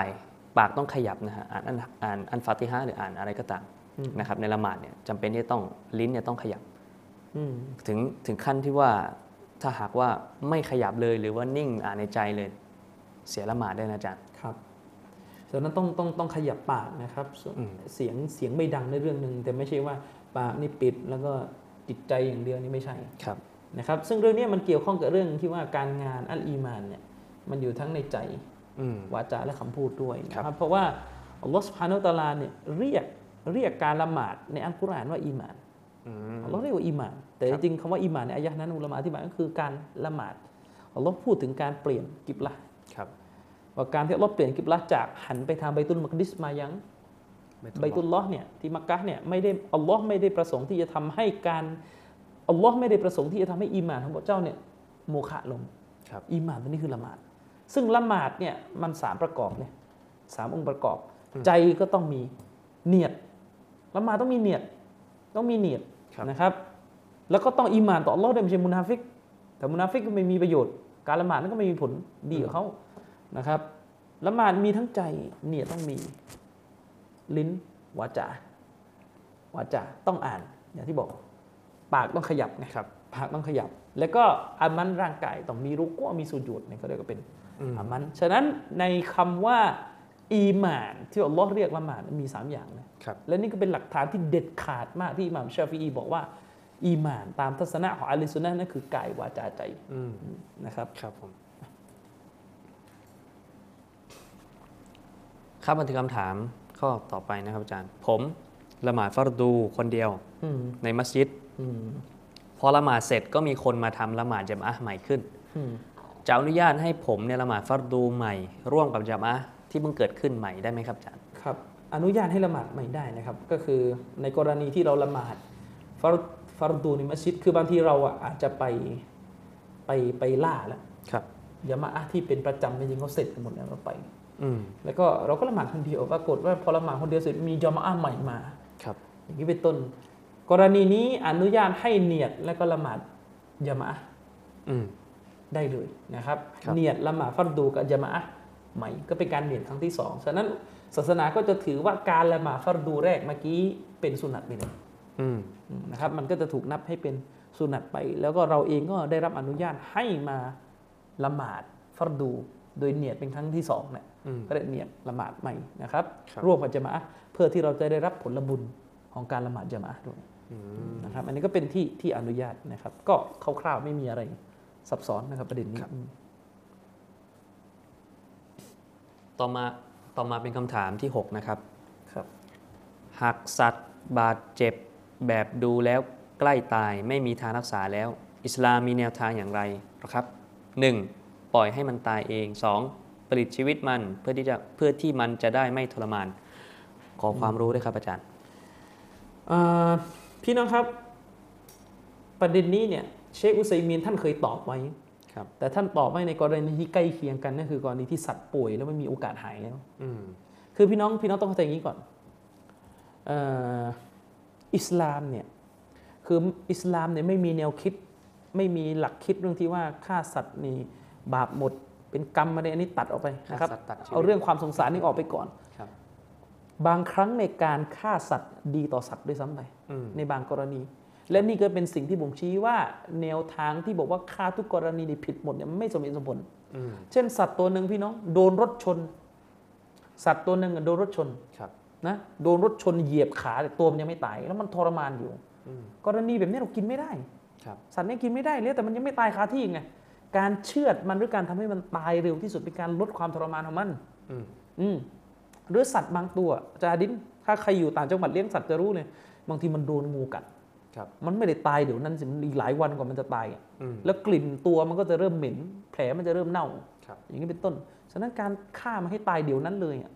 ปากต้องขยับนะฮะอ่านอันอ่านอันฟาติฮะห์หรืออ่านอะไรก็ตามอืมนะครับในละหมาดเนี่ยจำเป็นที่จะต้องลิ้นเนี่ยต้องขยับอืมถึงถึงขั้นที่ว่าถ้าหากว่าไม่ขยับเลยหรือว่านิ่งอ่านในใจเลย เสียละหมาดได้นะอาจารย์ครับฉะนั้นต้องต้องต้องขยับปากนะครับส่วนอืมเสียงเสียงไม่ดังในเรื่องหนึ่งแต่ไม่ใช่ว่าปากนี่ปิดแล้วก็จิตใจอย่างเดียวนี่ไม่ใช่ครับ นะครับซึ่งเรื่องนี้มันเกี่ยวข้องกับเรื่องที่ว่าการงานอัลอีมานเนี่ยมันอยู่ทั้งในใจอืมวาจาและคำพูดด้วยนะคครัรับบเพราะว่าอัลลอฮฺสุบฮานาอัลตะอาลาเนี่ยเรียกเรียกการละหมาดในอัลกุรอานว่าอีหมานอืมอัลลอฮ์เรียกว่าอีหมาน แต่คจรับริงๆคำว่าอีหมานในอายะห์นั้นอุลามะอธิบายก็คือการละหมาดอัลลอฮ์พูดถึงการเปลี่ยนกิบละห์ครับว่าการที่อัลลอฮ์เปลี่ยนกิบละห์จากหันไปทางไบตุลมักดิสมายังไบตุลลอฮ์เนี่ยที่มักกะฮ์เนี่ยไม่ได้อัลลอฮ์ไม่ได้ประสงค์ที่จะทำให้การ อัลลอฮ์ไม่ได้ประสงค์ที่จะทำให้อีหมานของพระเจ้าเนี่ยโมฆะลงครับอีหมานตัวนี้คือละหมาด ซึ่งละหมาดเนี่ยมันสามประกอบเนี่ยสามองค์ประกอบ ใจก็ต้องมีเนียดละหมาดต้องมีเนียดต้องมีเนียดครับนะครับ แล้วก็ต้องอีหมานต่ออัลลอฮ์ด้วยไม่ใช่มุนาฟิก แต่มุนาฟิกก็ไม่มีประโยชน์ การละหมาดนั้นก็ไม่มีผลดีกับเขานะครับละหมาดมีทั้งใจเนียดต้องมี ลิ้นวาจาวาจาต้องอ่านอย่างที่บอก ปากต้องขยับไงครับปากต้องขยับ แล้วก็อามัลร่างกายต้องมีรุกัวะมีสุญูดเนี่ยเขาเรียกว่าเป็นอืมอามัลฉะนั้นในคำว่าอีหมานที่อัลลอฮ์เรียกละหมาดมีสามอย่างนะครับและนี่ก็เป็นหลักฐานที่เด็ดขาดมากที่อิหม่ามชาฟีอีบอกว่า อีหมานตามทัศนะของอาลีซุนนะห์นั่นคือกายวาจาใจอืมนะครับครับผมครับมาถึงคำถามข้อต่อไปนะครับอาจารย์ ผมละหมาดฟัรดูคนเดียวอืมในมัสยิดอืม พอละหมาดเสร็จก็มีคนมาทำละหมาดจามอะห์ใหม่ขึ้นอืมจะอนุญาตให้ผมเนี่ยละหมาดฟัรดูใหม่ ร่วมกับจามอะห์ที่เพิ่งเกิดขึ้นใหม่ได้ไหมครับอาจารย์ครับ อนุญาตให้ละหมาดไม่ได้นะครับ ก็คือในกรณีที่เราละหมาดฟารฟารดูในมัสยิดคือบางทีเราอะอาจจะไปไปไปล่าแล้วครับยามะอะห์ที่เป็นประจำจริงๆเขาเสร็จกันหมดแล้วเราไปอืมแล้วก็เราก็ละหมาดคนเดียวปรากฏว่าพอละหมาดคนเดียวเสร็จมีจามะอะห์ใหม่มาครับอย่างนี้เป็นต้น กรณีนี้อนุญาตให้เนียดแล้วก็ละหมาดยามะอะห์อืมได้เลยนะครับครับเนียดละหมาดฟัรดูกับยามะอะห์ใหม่ก็เป็นการเนียดครั้งที่สองฉะนั้นศาสนาก็จะถือว่าการละหมาดฟัรดูแรกเมื่อกี้เป็นสุนัตไปเลยอืมนะครับ มันก็จะถูกนับให้เป็นสุนัตไป แล้วก็เราเองก็ได้รับอนุญาตให้มาละหมาดฟัรดูโดยเนียดเป็นครั้งที่สองเนี่ยอืมก็ได้เนียดละหมาดใหม่นะครับครับร่วมกับจามะอะห์เพื่อที่เราจะได้รับผลบุญของการละหมาดจามะอะห์ด้วยอืม นะครับอันนี้ก็เป็นที่ที่อนุญาตนะครับ ก็คร่าวๆไม่มีอะไรซับซ้อนนะครับประเด็นนี้ครับอืมต่อมาต่อมาเป็นคำถามที่ 6 นะครับครับหากสัตว์บาดเจ็บแบบดูแล้วใกล้ตายไม่มีทางรักษาแล้ว อิสลามมีแนวทางอย่างไรนะครับ 1. ปล่อยให้มันตายเอง 2. ผลิตชีวิตมันเพื่อที่จะเพื่อที่มันจะได้ไม่ทรมาน ขอความรู้ด้วยครับอาจารย์อ่า พี่น้องครับ ประเด็นนี้เนี่ยเชคอุซัยมีนท่านเคยตอบไว้ครับแต่ท่านตอบไว้ในกรณีที่ใกล้เคียงกันนั่นคือกรณีที่สัตว์ป่วยแล้วไม่มีโอกาสหายแล้วอืมคือพี่น้องพี่น้องต้องเข้าใจอย่างนี้ก่อนเอ่ออิสลามเนี่ยคืออิสลามเนี่ยไม่มีแนวคิด ไม่มีหลักคิดเรื่องที่ว่าฆ่าสัตว์นี่บาปหมด เป็นกรรมอะไรอันนี้ตัดออกไปนะครับฆ่าสัตว์ตัดชีวิตเอาเรื่องความสงสารนี่ออกไปก่อนครับบางครั้งในการฆ่าสัตว์ดีต่อสัตว์ด้วยซ้ำไปอืม ในบางกรณี และนี่ก็เป็นสิ่งที่บ่งชี้ว่า แนวทางที่บอกว่าฆ่าทุกกรณีนี่ผิดหมดเนี่ยมันไม่สมเหตุสมผลอืมเช่น สัตว์ตัวหนึ่งพี่น้องโดนรถชน สัตว์ตัวหนึ่งอะโดนรถชนครับนะโดนรถชนเหยียบขาแต่ตัวมันยังไม่ตาย แล้วมันทรมานอยู่อืมกรณีแบบนี้เรากินไม่ได้ครับสัตว์เนี่ยกินไม่ได้เลยแต่มันยังไม่ตายคาที่ไงการเชือดมันหรือการทำให้มันตายเร็วที่สุดเป็นการลดความทรมานของมันอืมอืมหรือสัตว์บางตัวจาดินถ้าใครอยู่ต่างจังหวัดเลี้ยงสัตว์จะรู้เลย บางทีมันโดนงูกัดครับมันไม่ได้ตายเดี๋ยวนั้นสิมันอีกหลายวันกว่ามันจะตายอะอืมแล้วกลิ่นตัวมันก็จะเริ่มเหม็น แผลมันจะเริ่มเน่าครับอย่างนี้เป็นต้น ฉะนั้นการฆ่ามันให้ตายเดี๋ยวนั้นเลยอะ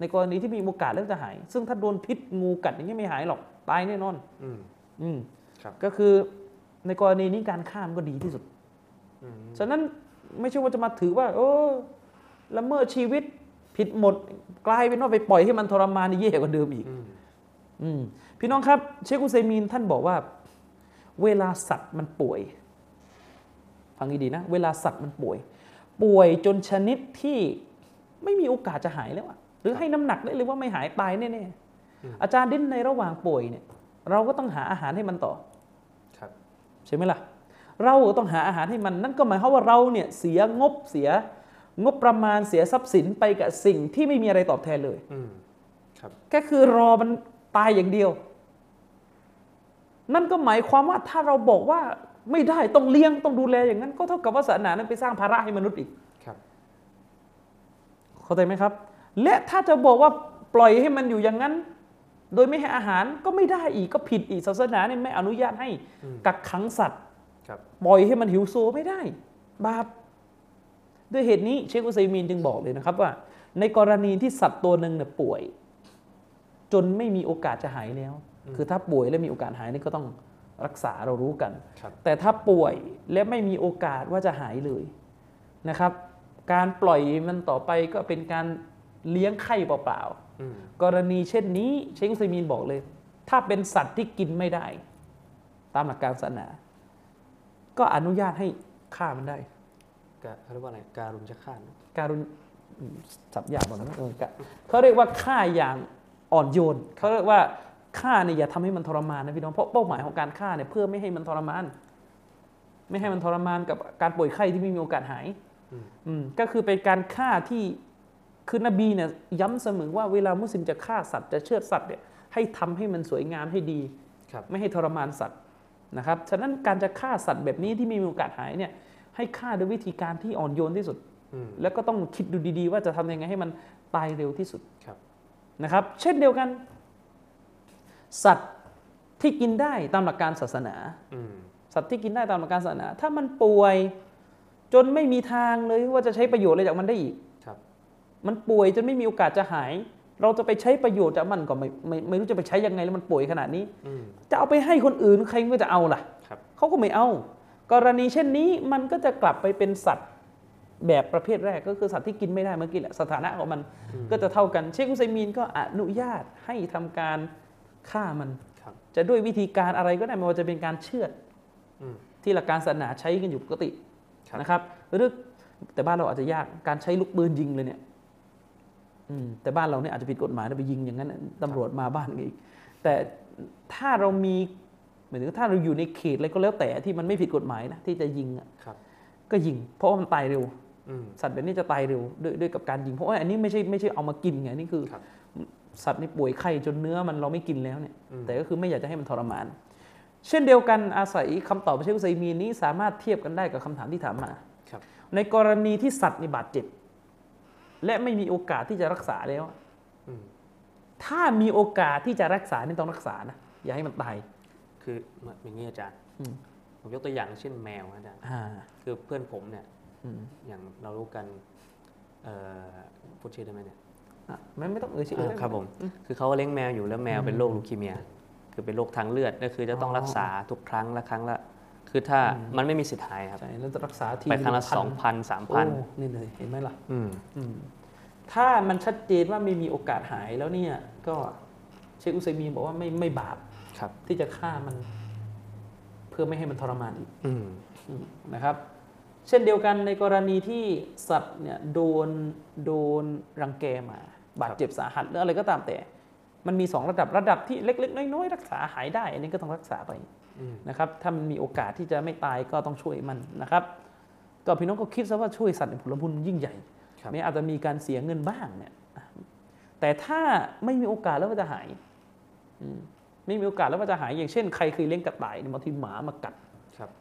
ในกรณีที่มีโอกาสแล้วจะหาย ซึ่งถ้าโดนพิษงูกัดอย่างนี้ไม่หายหรอกตายแน่นอนอืมอืมครับก็คือในกรณีนี้การฆ่ามันก็ดีที่สุดอืมฉะนั้นไม่ใช่ว่าจะมาถือว่า โอ้ละเมิดชีวิตผิดหมด กลายเป็นว่าไปปล่อยให้มันทรมานนี่แย่กว่าเดิมอีกอืมอืม พี่น้องครับ เชคอุซัยมีนท่านบอกว่า เวลาสัตว์มันป่วย ฟังดีๆนะ เวลาสัตว์มันป่วย ป่วยจนชนิดที่ไม่มีโอกาสจะหายแล้วอะหรือให้น้ำหนักได้เลยว่าไม่หายตายแน่ๆอาจารย์ดิ้นในระหว่างป่วยเนี่ย เราก็ต้องหาอาหารให้มันต่อครับใช่ไหมล่ะ เราต้องหาอาหารให้มัน นั่นก็หมายความว่าเราเนี่ยเสียงบเสียงบประมาณเสียทรัพย์สินไปกับสิ่งที่ไม่มีอะไรตอบแทนเลยอืมครับก็คือรอมัน ตายอย่างเดียว นั่นก็หมายความว่าถ้าเราบอกว่าไม่ได้ต้องเลี้ยงต้องดูแลอย่างนั้น ก็เท่ากับว่าศาสนานั้นไปสร้างภาระให้มนุษย์อีกครับ เข้าใจไหมครับ และถ้าจะบอกว่าปล่อยให้มันอยู่อย่างนั้น โดยไม่ให้อาหารก็ไม่ได้อีกก็ผิดอีกศาสนาเนี่ยไม่อนุญาตให้กักขังสัตว์ครับปล่อยให้มันหิวโซไม่ได้ บาปด้วยเหตุนี้เชคอุซัยมีนจึงบอกเลยนะครับว่า ในกรณีที่สัตว์ตัวหนึ่งเนี่ยป่วย จนไม่มีโอกาสจะหายแล้ว คือถ้าป่วยและมีโอกาสหายนี่ก็ต้องรักษาเรารู้กันครับแต่ถ้าป่วยและไม่มีโอกาสว่าจะหายเลยนะครับ การปล่อยมันต่อไปก็เป็นการเลี้ยงไข่เปล่าอืมๆกรณีเช่นนี้เชคอุซัยมีนบอกเลย ถ้าเป็นสัตว์ที่กินไม่ได้ ตามหลักการศาสนา ก็อนุญาตให้ฆ่ามันได้กะเขาเรียกว่าอะไรการุญจะฆ่านะการุณอืมสับหยาบแบบนั้นเออกะเขาเรียกว่าฆ่าอย่าง อ่อนโยนเขาเรียกว่าฆ่าเนี่ยอย่าทำให้มันทรมานนะพี่น้องเพราะเป้าหมายของการฆ่าเนี่ยเพื่อไม่ให้มันทรมาน ไม่ให้มันทรมานกับการป่วยไข้ที่ไม่มีโอกาสหายอืมก็คือเป็นการฆ่าที่คือนบีเนี่ยย้ำเสมอว่าเวลามุสลิมจะฆ่าสัตว์จะเชือดสัตว์เนี่ยให้ทำให้มันสวยงามให้ดีครับไม่ให้ทรมานสัตว์นะครับฉะนั้นการจะฆ่าสัตว์แบบนี้ที่ไม่มีโอกาสหายเนี่ยให้ฆ่าด้วยวิธีการที่อ่อนโยนที่สุดอืมแล้วก็ต้องคิดดูดีๆ ว่าจะทำยังไงให้มันตายเร็วที่สุดครับ นะครับ เช่นเดียวกัน สัตว์ที่กินได้ตามหลักการศาสนาอืมสัตว์ที่กินได้ตามหลักการศาสนา ถ้ามันป่วย จนไม่มีทางเลยว่าจะใช้ประโยชน์อะไรจากมันได้อีกครับมันป่วยจนไม่มีโอกาสจะหาย เราจะไปใช้ประโยชน์จากมันก็ไม่ไม่ไม่รู้จะไปใช้ยังไงแล้วมันป่วยขนาดนี้อืมจะเอาไปให้คนอื่นใครก็จะเอาล่ะครับเขาก็ไม่เอา กรณีเช่นนี้มันก็จะกลับไปเป็นสัตว์ แบบประเภทแรกก็คือสัตว์ที่กินไม่ได้เมื่อกี้แหละสถานะของมันก็จะเท่ากัน เชคอุซัยมีนก็อนุญาตให้ทำการฆ่ามันครับจะด้วยวิธีการอะไรก็ได้ไม่ว่าจะเป็นการเชือดอืมที่หลักการศาสนาใช้กันอยู่ปกติครับนะครับหรือแต่บ้านเราอาจจะยากการใช้ลูกปืนยิงเลยเนี่ยอืมแต่บ้านเราเนี่ยอาจจะผิดกฎหมายนะไปยิงอย่างนั้นน่ะตำรวจมาบ้านอีก แต่ถ้าเรามีหมายถึงถ้าเราอยู่ในเขตอะไรก็แล้วแต่ที่มันไม่ผิดกฎหมายนะที่จะยิงอะครับก็ยิง เพราะว่ามันตายเร็วอืม สัตว์แบบนี้จะตายเร็วด้วยด้วยกับการยิงเพราะว่าอันนี้ไม่ใช่ไม่ใช่เอามากินไงนี่คือครับสัตว์นี่ป่วยไข้จนเนื้อมันเราไม่กินแล้วเนี่ยอืมแต่ก็คือไม่อยากจะให้มันทรมาน เช่นเดียวกันอาศัยคำตอบของเชคอุซัยมีนนี้สามารถเทียบกันได้กับคำถามที่ถามมาครับในกรณีที่สัตว์นี่บาดเจ็บ และไม่มีโอกาสที่จะรักษาแล้วอืมถ้ามีโอกาสที่จะรักษานี่ต้องรักษานะอย่าให้มันตายคืออย่างนี้อาจารย์อืมผมยกตัวอย่างเช่นแมวนะอาจารย์อ่าคือเพื่อนผมเนี่ย อืมอย่างเรารู้กันเอ่อพูดชื่อได้ไหมเนี่ยอะไม่ไม่ต้องเอ่ยชื่ออ่าเลยครับผม คือเขาเลี้ยงแมวอยู่แล้วแมวเป็นโรคลูคีเมีย คือเป็นโรคทางเลือดก็คือจะต้องรักษาทุกครั้งละครั้งละ คือถ้ามันไม่มีสิทธิ์หายครับใช่แล้วจะรักษาทีไปครั้งละพัสองพันสามพันโอ้นี่เลยเห็นไหมล่ะอืมอืมถ้ามันชัดเจนว่าไม่มีโอกาสหายแล้วเนี่ย ก็เชคอุซัยมีนบอกว่าไม่ไม่บาปครับที่จะฆ่ามัน เพื่อไม่ให้มันทรมานอีกอืมอืมนะครับ เช่นเดียวกันในกรณีที่สัตว์เนี่ยโดนโดนรังแกมา บาดเจ็บสาหัสหรืออะไรก็ตามแต่ มันมีสองระดับระดับที่เล็ก ๆ น้อยๆรักษาหายได้ อันนี้ก็ต้องรักษาไปอืมนะครับถ้ามันมีโอกาสที่จะไม่ตายก็ต้องช่วยมันนะครับ ก็พี่น้องก็คิดซะว่าช่วยสัตว์เป็นผลบุญยิ่งใหญ่ครับแม้อาจจะมีการเสียเงินบ้างเนี่ยแต่ถ้าไม่มีโอกาสแล้วมันจะหายอืมไม่มีโอกาสแล้วมันจะหายอย่างเช่นใครเคยเลี้ยงกระต่ายเนี่ยบางทีหมามากัดครับ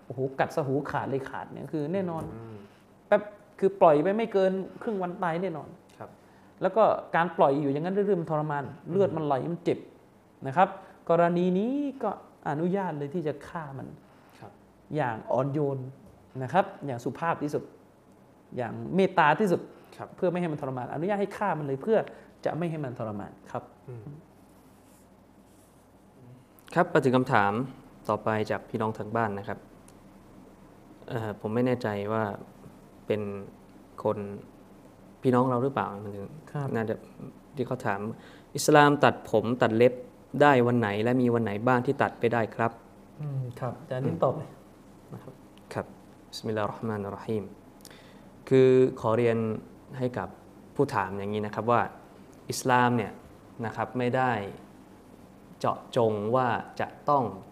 โอ้โหกัดสะหูขาดเลยขาดเนี่ยคือแน่นอนอืมแป๊บคือปล่อยไปไม่เกินครึ่งวันตายแน่นอนครับแล้วก็การปล่อยอยู่อย่างนั้นเรื่อยๆมันทรมาน เลือดมันไหลมันเจ็บนะครับ กรณีนี้ก็อนุญาตเลยที่จะฆ่ามันครับอย่างอ่อนโยนนะครับ อย่างสุภาพที่สุด อย่างเมตตาที่สุดครับเพื่อไม่ให้มันทรมาน อนุญาตให้ฆ่ามันเลยเพื่อจะไม่ให้มันทรมานครับ ครับมาถึงคำถาม ต่อไปจากพี่น้องทางบ้านนะครับเอ่อผมไม่แน่ใจว่าเป็นคนพี่น้องเราหรือเปล่ามันถึงครับน่าจะที่เขาถาม อิสลามตัดผมตัดเล็บได้วันไหน และมีวันไหนบ้างที่ตัดไปได้ครับอืมครับแต่อันนี้ตอบเลยนะครับครับบิสมิลลาห์เราะห์มานิรเราะฮีมคือขอเรียนให้กับผู้ถามอย่างนี้นะครับว่าอิสลามเนี่ยนะครับไม่ได้เจาะจงว่าจะต้องตัด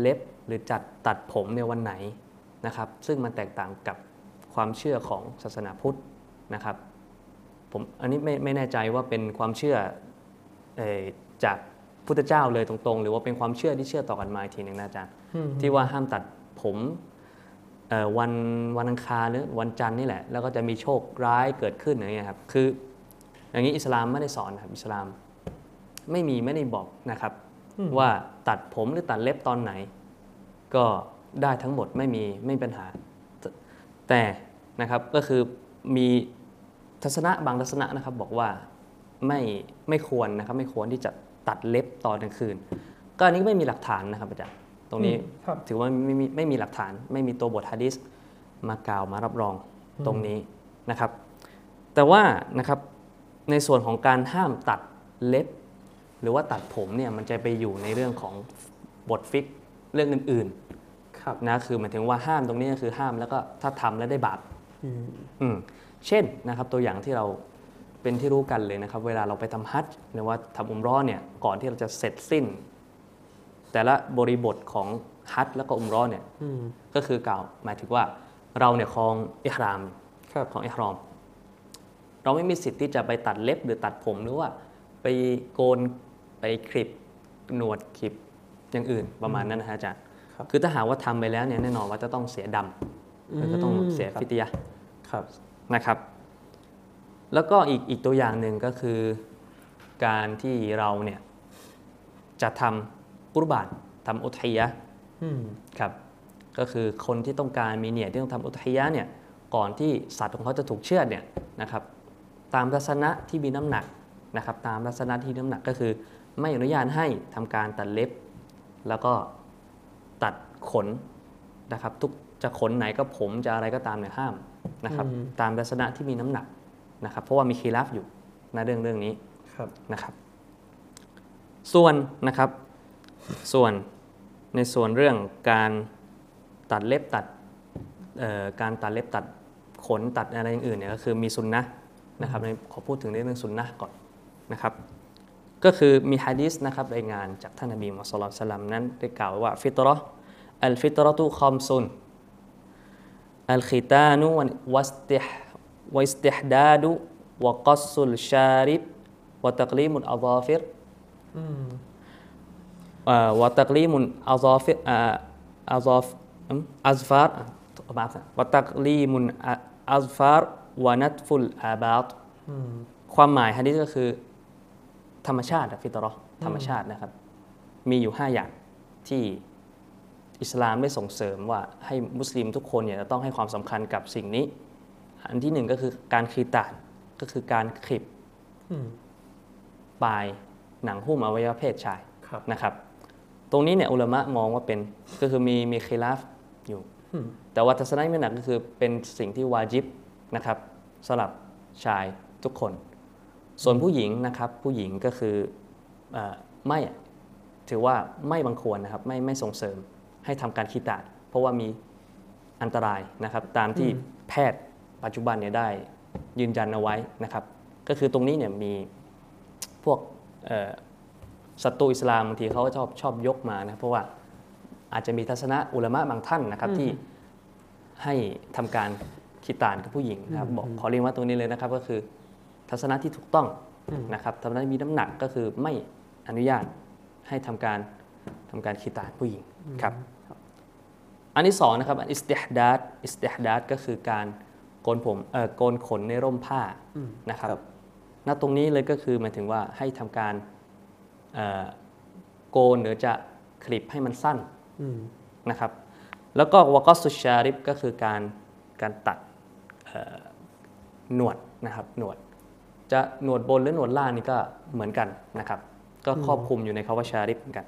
เล็บหรือจัดตัดผมในวันไหนนะครับ ซึ่งมันแตกต่างกับความเชื่อของศาสนาพุทธนะครับผมอันนี้ไม่ไม่แน่ใจว่าเป็นความเชื่อเอ่อจากพุทธเจ้าเลยตรงๆ หรือว่าเป็นความเชื่อที่เชื่อต่อกันมาอีกทีหนึ่งนะอาจารย์อืมที่ว่าห้ามตัดผมเอ่อวันวันอังคารหรือวันจันทร์นี่แหละ แล้วก็จะมีโชคร้ายเกิดขึ้นอย่างเงี้ยครับคืออย่างนี้อิสลามไม่ได้สอนนะครับอิสลามไม่มีไม่ได้บอกนะครับ ว่าตัดผมหรือตัดเล็บตอนไหน ก็ได้ทั้งหมดไม่มีไม่มีปัญหาแต่แต่นะครับก็คือมีทัศนะบางทัศนะนะครับบอกว่าไม่ไม่ควรนะครับไม่ควรที่จะตัดเล็บตอนกลางคืน ก็อันนี้ไม่มีหลักฐานนะครับอาจารย์ตรงนี้อืมครับถือว่าไม่มีไม่มีหลักฐาน ไม่มีตัวบทฮะดิษมากล่าวมารับรองตรงนี้นะครับ แต่ว่านะครับในส่วนของการห้ามตัดเล็บ หรือว่าตัดผมเนี่ยมันจะไปอยู่ในเรื่องของบทฟิกเรื่องอื่นครับๆนะคือหมายถึงว่าห้ามตรงนี้ก็คือห้ามแล้วก็ถ้าทำแล้วได้บาปอืมอืมเช่นนะครับตัวอย่างที่เราเป็นที่รู้กันเลยนะครับ เวลาเราไปทำฮัจญ์หรือว่าทำอุมเร้อเนี่ยก่อนที่เราจะเสร็จสิ้น แต่ละบริบทของฮัจญ์แล้วก็อุมเร้อเนี่ยอืมก็คือกล่าวหมายถึงว่าเราเนี่ยคลองอิหรามครับของอิหรอม เราไม่มีสิทธิ์ที่จะไปตัดเล็บหรือตัดผมหรือว่า ไปโกน ไปคลิปหนวดคลิปอย่างอื่นประมาณนั้นนะฮะอาจารย์ครับคือถ้าหากว่าทำไปแล้วเนี่ยแน่นอนว่าจะต้องเสียดำแล้วก็ต้องเสียครับฟิตยะห์ครับนะครับ แล้วก็อีกอีกตัวอย่างหนึ่งก็คือการที่เราเนี่ยจะทำกุรบานทำอุทัยยะห์อืมครับ ก็คือคนที่ต้องการมีเนียดที่ต้องทำอุทัยยะห์เนี่ยก่อนที่สัตว์ของเขาจะถูกเชือดเนี่ยนะครับ ตามทัศนะที่มีน้ำหนักนะครับ ตามทัศนะที่มีน้ำหนักก็คือ ไม่อนุญาตให้ทำการตัดเล็บ แล้วก็ตัดขนนะครับ ทุกจะขนไหนก็ผมจะอะไรก็ตามเนี่ยห้ามนะครับอืมตามทัศนะที่มีน้ำหนักนะครับ เพราะว่ามีคีราฟอยู่ในเรื่องเรื่องนี้ครับนะครับ ส่วนนะครับ ส่วนในส่วนเรื่องการตัดเล็บตัดเอ่อการตัดเล็บตัดขนตัดอะไรอย่างอื่นเนี่ยก็คือมีสุนนะห์นะครับในขอพูดถึงในเรื่องสุนนะห์ก่อนนะครับ ก็คือมีฮะดิษนะครับรายงานจากท่านนบีมุสลิมสลัมนั้นได้กล่าวว่าฟิตรออัลฟิตรอตุคอมซุนالختان والاستح والاستحداد وقص الشارب وتقليم الأظافر وتقليم الأظافر الأظف الأظفار وتقليم الأظفار ونتف الآباط ความหมายฮะดิษก็คือ ธรรมชาติالفطرة ธรรมชาตินะครับ มีอยู่ 5 อย่างที่อิสลามได้ส่งเสริมว่าให้มุสลิมทุกคนเนี่ยจะต้องให้ความสำคัญกับสิ่งนี้ อันที่หนึ่งก็คือการคีตานก็คือการคลิปอืมปลายหนังหุ้มอวัยวะเพศชายครับนะครับ ตรงนี้เนี่ยอุลามะมองว่าเป็นก็คือมีมีคีลาฟอยู่อืมแต่ว่าทัศนะที่ไม่หนักก็คือเป็นสิ่งที่วาจิบนะครับสำหรับชายทุกคน ส่วนผู้หญิงนะครับผู้หญิงก็คือเออไม่ถือว่าไม่บังควรนะครับไม่ไม่ส่งเสริมให้ทำการคีตาดเพราะว่ามีอันตรายนะครับ ตามที่แพทย์ปัจจุบันเนี่ยได้ยืนยันเอาไว้นะครับ ก็คือตรงนี้เนี่ยมีพวกเอ่อศัตรูอิสลามบางทีเขาก็ชอบชอบยกมานะเพราะว่าอาจจะมีทัศนะอุลามะบางท่านนะครับที่ให้ทำการคิดตานกับผู้หญิงนะครับบอกขอเรียนว่าตรงนี้เลยนะครับก็คือ ทัศนะที่ถูกต้องนะครับทัศนะที่มีน้ำหนักก็คือไม่อนุญาตให้ทำการทำการคิดตานผู้หญิงครับอันที่สองนะครับอิสติฮดาดอิสติฮดาดก็คือการโกนผมเอ่อโกนขนในร่มผ้านะครับณตรงนี้เลยก็คือหมายถึงว่าให้ทำการเอ่อโกนหรือจะคลิปให้มันสั้นอืมนะครับ แล้วก็วากอสุชาริบก็คือการการตัดเอ่อหนวดนะครับหนวด จะหนวดบนหรือหนวดล่างนี่ก็เหมือนกันนะครับ ก็ครอบคลุมอยู่ในคำว่าชาริบเหมือนกัน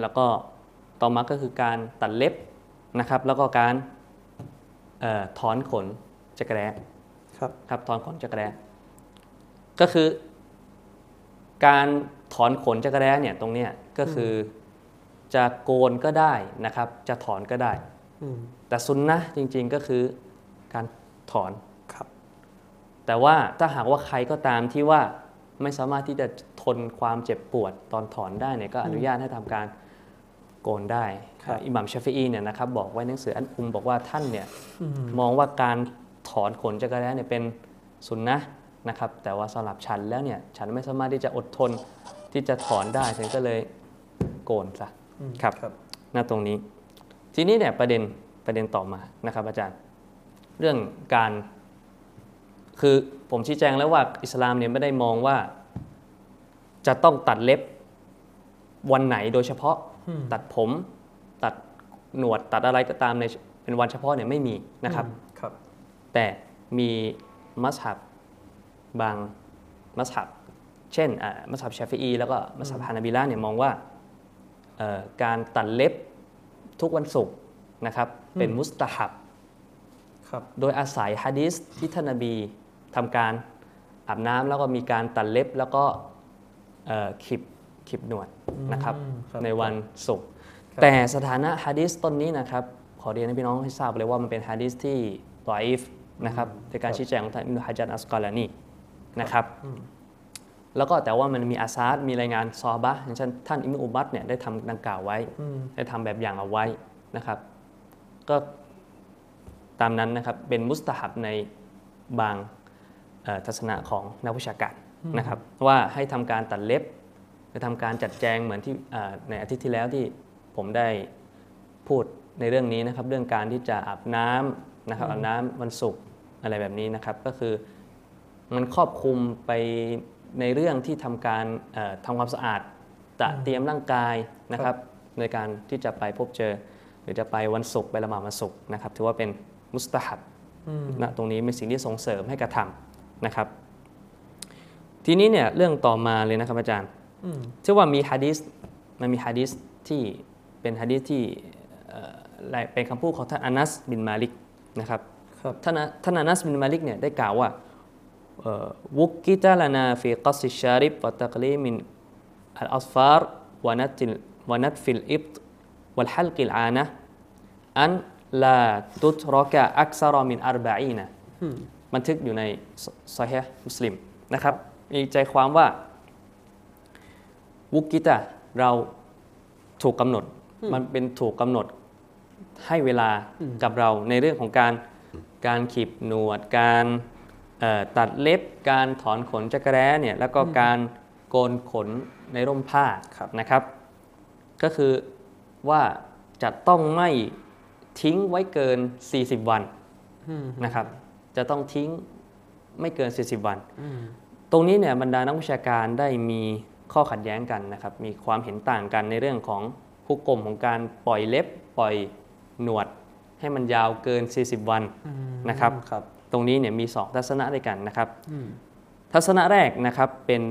แล้วก็ต่อมาก็คือการตัดเล็บนะครับ แล้วก็การเอ่อถอนขนจักรแร้ครับครับถอนขนจักรแร้ก็คือ การถอนขนจักรแร้เนี่ยตรงเนี้ยก็คือจะโกนก็ได้นะครับ จะถอนก็ได้อืมแต่ซุนนะห์จริง ๆก็คือการถอนครับ แต่ว่าถ้าหากว่าใครก็ตามที่ว่าไม่สามารถที่จะทนความเจ็บปวดตอนถอนได้เนี่ยก็อนุญาตให้ทำการโกนได้ครับอิหมัมชาฟีอีเนี่ยนะครับบอกไว้ในหนังสืออันอุมบอกว่าท่านเนี่ยอืมมองว่าการถอนขนจักรแร้เนี่ยเป็นสุนนะห์นะครับ แต่ว่าสำหรับฉันแล้วเนี่ยฉันไม่สามารถที่จะอดทนที่จะถอนได้ฉันก็เลยโกนซะอืมครับครับหน้าตรงนี้ ทีนี้เนี่ยประเด็นประเด็นต่อมานะครับอาจารย์ เรื่องการ คือผมชี้แจงแล้วว่าอิสลามเนี่ยไม่ได้มองว่า จะต้องตัดเล็บวันไหนโดยเฉพาะอืมตัดผม ตัดหนวดตัดอะไรก็ตามในเป็นวันเฉพาะเนี่ยไม่มีนะครับอืมครับ แต่มีมัสฮับบางมัสฮับเช่นอ่ามัสฮับชาฟีอีแล้วก็มัสฮับฮานาบิลาเนี่ยมองว่าเอ่อการตัดเล็บทุกวันศุกร์นะครับเป็นมุสตาฮับครับโดยอาศัยฮะดีษที่ท่านนบี ทำการอาบน้ำแล้วก็มีการตัดเล็บแล้วก็เอ่อขีบขีบหนวดนะครับอืมครับในวันศุกร์ครับแต่สถานะฮะดีษต้นนี้นะครับขอเรียนให้พี่น้องให้ทราบเลยว่ามันเป็นฮะดีษที่ตออีฟนะครับในการชี้แจงของท่านอิบนุฮะจัรอัสกอลานีนะครับอืมแล้วก็แต่ว่ามันมีอาซาดมีรายงานซอฮาบะห์อย่างเช่นท่านอิมนุอุบัตเนี่ยได้ทำดังกล่าวไว้อืมได้ทำแบบอย่างเอาไว้นะครับ ก็ตามนั้นนะครับเป็นมุสตาฮับในบางเอ่อ ทัศนะของนักวิชาการนะครับว่าให้ทำการตัดเล็บหรือทำการจัดแจงเหมือนที่เอ่อในอาทิตย์ที่แล้วที่ผมได้พูดในเรื่องนี้นะครับ เรื่องการที่จะอาบน้ำนะครับอาบน้ำวันศุกร์อะไรแบบนี้นะครับ ก็คือมันครอบคลุมไปในเรื่องที่ทำการเอ่อทำความสะอาดตระเตรียมร่างกายนะครับ ในการที่จะไปพบเจอ หรือจะไปวันศุกร์ไปละหมาดวันศุกร์นะครับ ถือว่าเป็นมุสตาฮับอืมนะตรงนี้เป็นสิ่งที่ส่งเสริมให้กระทำ นะครับ ทีนี้เนี่ยเรื่องต่อมาเลยนะครับอาจารย์อืมเชื่อว่ามีฮะดีษมันมีฮะดีษที่เป็นฮะดีษที่เอ่อเป็นคำพูดของท่านอานัสบินมาลิกนะครับครับท่านท่านอานัสบินมาลิกเนี่ยได้กล่าวว่าเอ่อوقت لنا في قص الشارب وتقليم الأظفار ونتف ونتف الإبط وحلق العانة أن لا تترك أكثر من أربعين อืม บันทึกอยู่ในซอฮีฮ์มุสลิมนะครับมีใจความว่าวุกิตะเราถูกกำหนดมันเป็นถูกกำหนดให้เวลากับเราในเรื่องของการการขีบหนวด การเอ่อตัดเล็บ การถอนขนจักรแร้เนี่ยแล้วก็การโกนขนในร่มผ้าครับนะครับ ก็คือว่าจะต้องไม่ทิ้งไว้เกิน 40 วันอืมนะครับ จะต้องทิ้งไม่เกิน 40 วันอืมตรงนี้เนี่ยบรรดานักวิชาการได้มีข้อขัดแย้งกันนะครับ มีความเห็นต่างกันในเรื่องของผู้กลมของการปล่อยเล็บปล่อยหนวด ให้มันยาวเกิน 40 วันอืมนะครับครับตรงนี้เนี่ยมีสองทัศนะด้วยกันนะครับอืมทัศนะแรกนะครับเป็น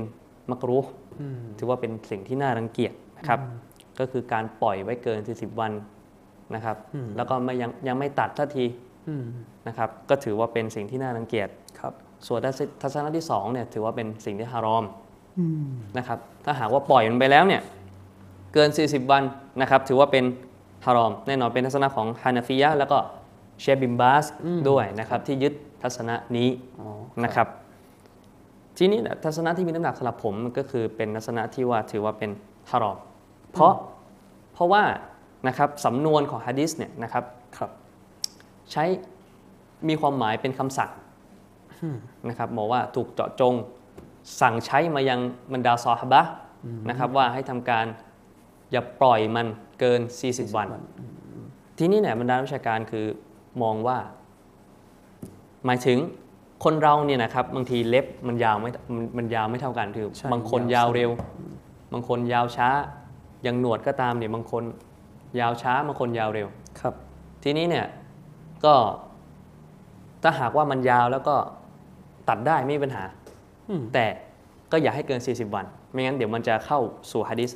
มักรุฮ์อืมถือว่าเป็นสิ่งที่น่ารังเกียจนะครับ ก็คือการปล่อยไว้เกิน 40 วันนะครับอืมแล้วก็ไม่ยังยังไม่ตัดทันทีอืม นะครับก็ถือว่าเป็นสิ่งที่น่ารังเกียจครับส่วนทัศนะที่สองเนี่ยถือว่าเป็นสิ่งที่ฮารอมอืมนะครับถ้าหากว่าปล่อยมันไปแล้วเนี่ยเกิน 40 วันนะครับถือว่าเป็นฮารอม แน่นอนเป็นทัศนะของฮานาฟิยะห์แล้วก็เชฟบิมบาสด้วยนะครับที่ยึดทัศนะนี้อ๋อนะครับทีนี้เนี่ยทัศนะที่มีน้ำหนักสำหรับผมก็คือเป็นทัศนะที่ว่าถือว่าเป็นฮารอม เพราะเพราะว่านะครับสำนวนของฮะดิษเนี่ยนะครับครับ ใช้มีความหมายเป็นคำสั่งนะครับบอกว่าถูกเจาะจงสั่งใช้มายังบรรดาซอฮาบะห์นะครับว่าให้ทำการอย่าปล่อยมันเกิน 40 วัน ทีนี้เนี่ยบรรดาวิชาการคือมองว่า หมายถึงคนเราเนี่ยนะครับบางทีเล็บมันยาวไม่มันมันยาวไม่เท่ากันคือใช่บางคนยายาววสั้นเร็ว บางคนยาวช้าอย่างหนวดก็ตามเนี่ยบางคนยาวช้าบางคนยาวเร็วครับ ทีนี้เนี่ย ก็ถ้าหากว่ามันยาวแล้วก็ตัดได้ไม่มีปัญหาอืมแต่ก็อย่าให้เกิน 40 วัน ไม่งั้นเดี๋ยวมันจะเข้าสู่ฮะดิษ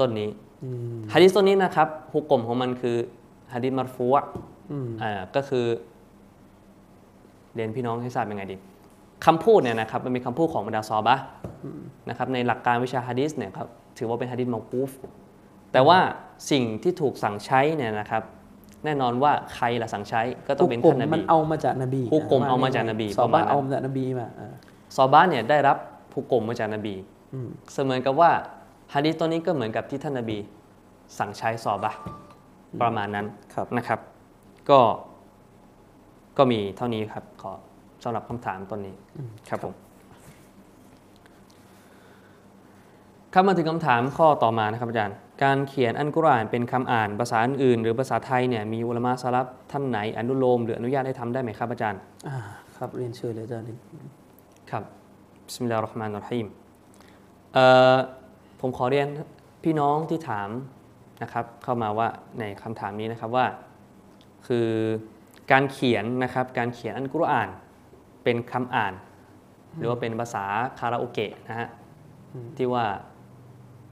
ต้นนี้อืมฮะดิษต้นนี้นะครับฮุกกลมของมันคือฮะดิษมารฟูอะอืมอ่าก็คือเรียนพี่น้องให้ทราบยังไงดีคำพูดเนี่ยนะครับมันเป็นคำพูดของบรรดาซอฮาบะห์นะครับในหลักการวิชาฮะดีษเนี่ยครับถือว่าเป็นฮะดีษมอกูฟแต่ว่าสิ่งที่ถูกสั่งใช้เนี่ยนะครับ แน่นอนว่าใครล่ะสั่งใช้ก็ต้องเป็นฮุกกลท่านนมับีนเอามาจากนบีฮุกกลมเอามาจากนบีซอประมาณนั้นบ้าเอามาจากนบีมาอ่าซอฮาบะห์เนี่ยได้รับผู้กลมมาจากนบีอืมเสมือนกับว่าฮะดีษตัวนี้ก็เหมือนกับที่ท่านนบี สั่งใช้ซอฮาบะห์ประมาณนั้นครับนะครับ ก็ก็มีเท่านี้ครับขอสำหรับคำถามต้นนี้ครับผมครับมาถึงคำถามข้อต่อมานะครับอาจารย์ การเขียนอันกุรอานเป็นคำอ่านภาษาอื่น หรือภาษาไทยเนี่ยมีอุลามะสลับท่านไหนอนุโลมหรืออนุญาตให้ทำได้ไหมครับอาจารย์อ่าครับเรียนเชิญเลยอาจารย์ครับบิสมิลลาฮิรเราะห์มานิรเราะฮีมเอ่อผมขอเรียนพี่น้องที่ถามนะครับเข้ามาว่าในคำถามนี้นะครับว่า คือการเขียนนะครับการเขียนอันกุรอานเป็นคำอ่าน หรือว่าเป็นภาษาคาราโอเกะนะฮะที่ว่า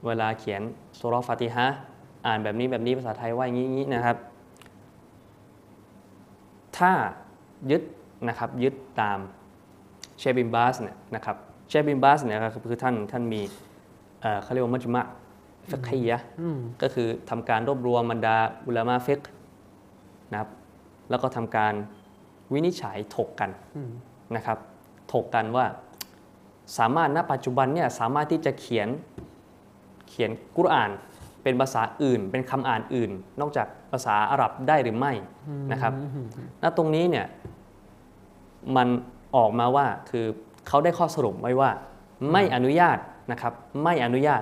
เวลาเขียนสุเราะห์ฟาติฮะห์อ่านแบบนี้แบบนี้ภาษาไทยว่าอย่างนี้อย่างนี้นะครับ ถ้ายึดนะครับยึดตามเชฟบิมบาสเนี่ยนะครับเชฟบิมบาสเนี่ยครับคือท่านท่านมีเอ่อเขาเรียกว่ามัจมะฟิกฮียะห์อืมก็คือทำการรวบรวมบรรดาอุลามะฟิกนะครับ แล้วก็ทำการวินิจฉัยถกกันอืมนะครับ ถกกันว่าสามารถณปัจจุบันเนี่ยสามารถที่จะเขียน เขียนกุรอานเป็นภาษาอื่น เป็นคำอ่านอื่น นอกจากภาษาอาหรับได้หรือไม่นะครับณตรงนี้เนี่ยมันออกมาว่าคือเขาได้ข้อสรุปไว้ว่า ไม่อนุญาตนะครับ ไม่อนุญาต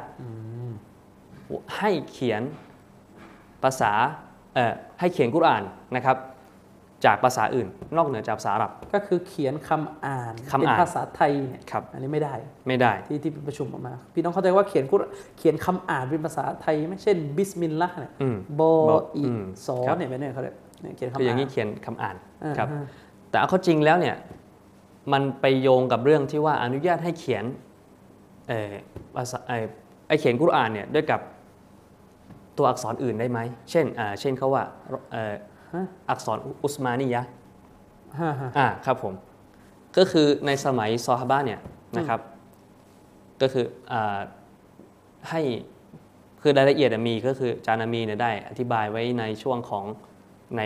ให้เขียนภาษาเอ่อให้เขียนกุรอานนะครับ จากภาษาอื่น นอกเหนือจากภาษาอาหรับ ก็คือเขียนคำอ่านคำอ่านเป็นภาษาไทยเนี่ยครับ อันนี้ไม่ได้ไม่ได้ ที่ที่ประชุมออกมา พี่น้องเข้าใจว่าเขียนกุรเขียนคำอ่านเป็นภาษาไทยไหม่เช่น บิสมิลลาห์เนี่ยอืมบอบ่อีอืมสอครับ เนี่ยเป็นเนี่ยเขาเรียกเนี่ยเขียนคำคืออย่างอ่านี้นเขียนคำอ่านอ่าครับอ่าแต่เอาเข้าจริงแล้วเนี่ยมันไปโยงกับเรื่องที่ว่าอนุญาตให้เขียนเอ่อภาษาไอ้ไอ้เขียนกุรอานเนี่ยด้วยกับตัวอักษรอื่นได้ไหมเช่นอ่าเช่นเขาว่าเอ่อฮะ อักษรอุสมานียะห์ฮ่าฮ่าอ่าครับผม ก็คือในสมัยซอฮาบะเนี่ยนะครับ ก็คืออาให้คือรายละเอียดอะมีก็คือจานามีเนี่ยได้ อธิบายไว้ในช่วงของใน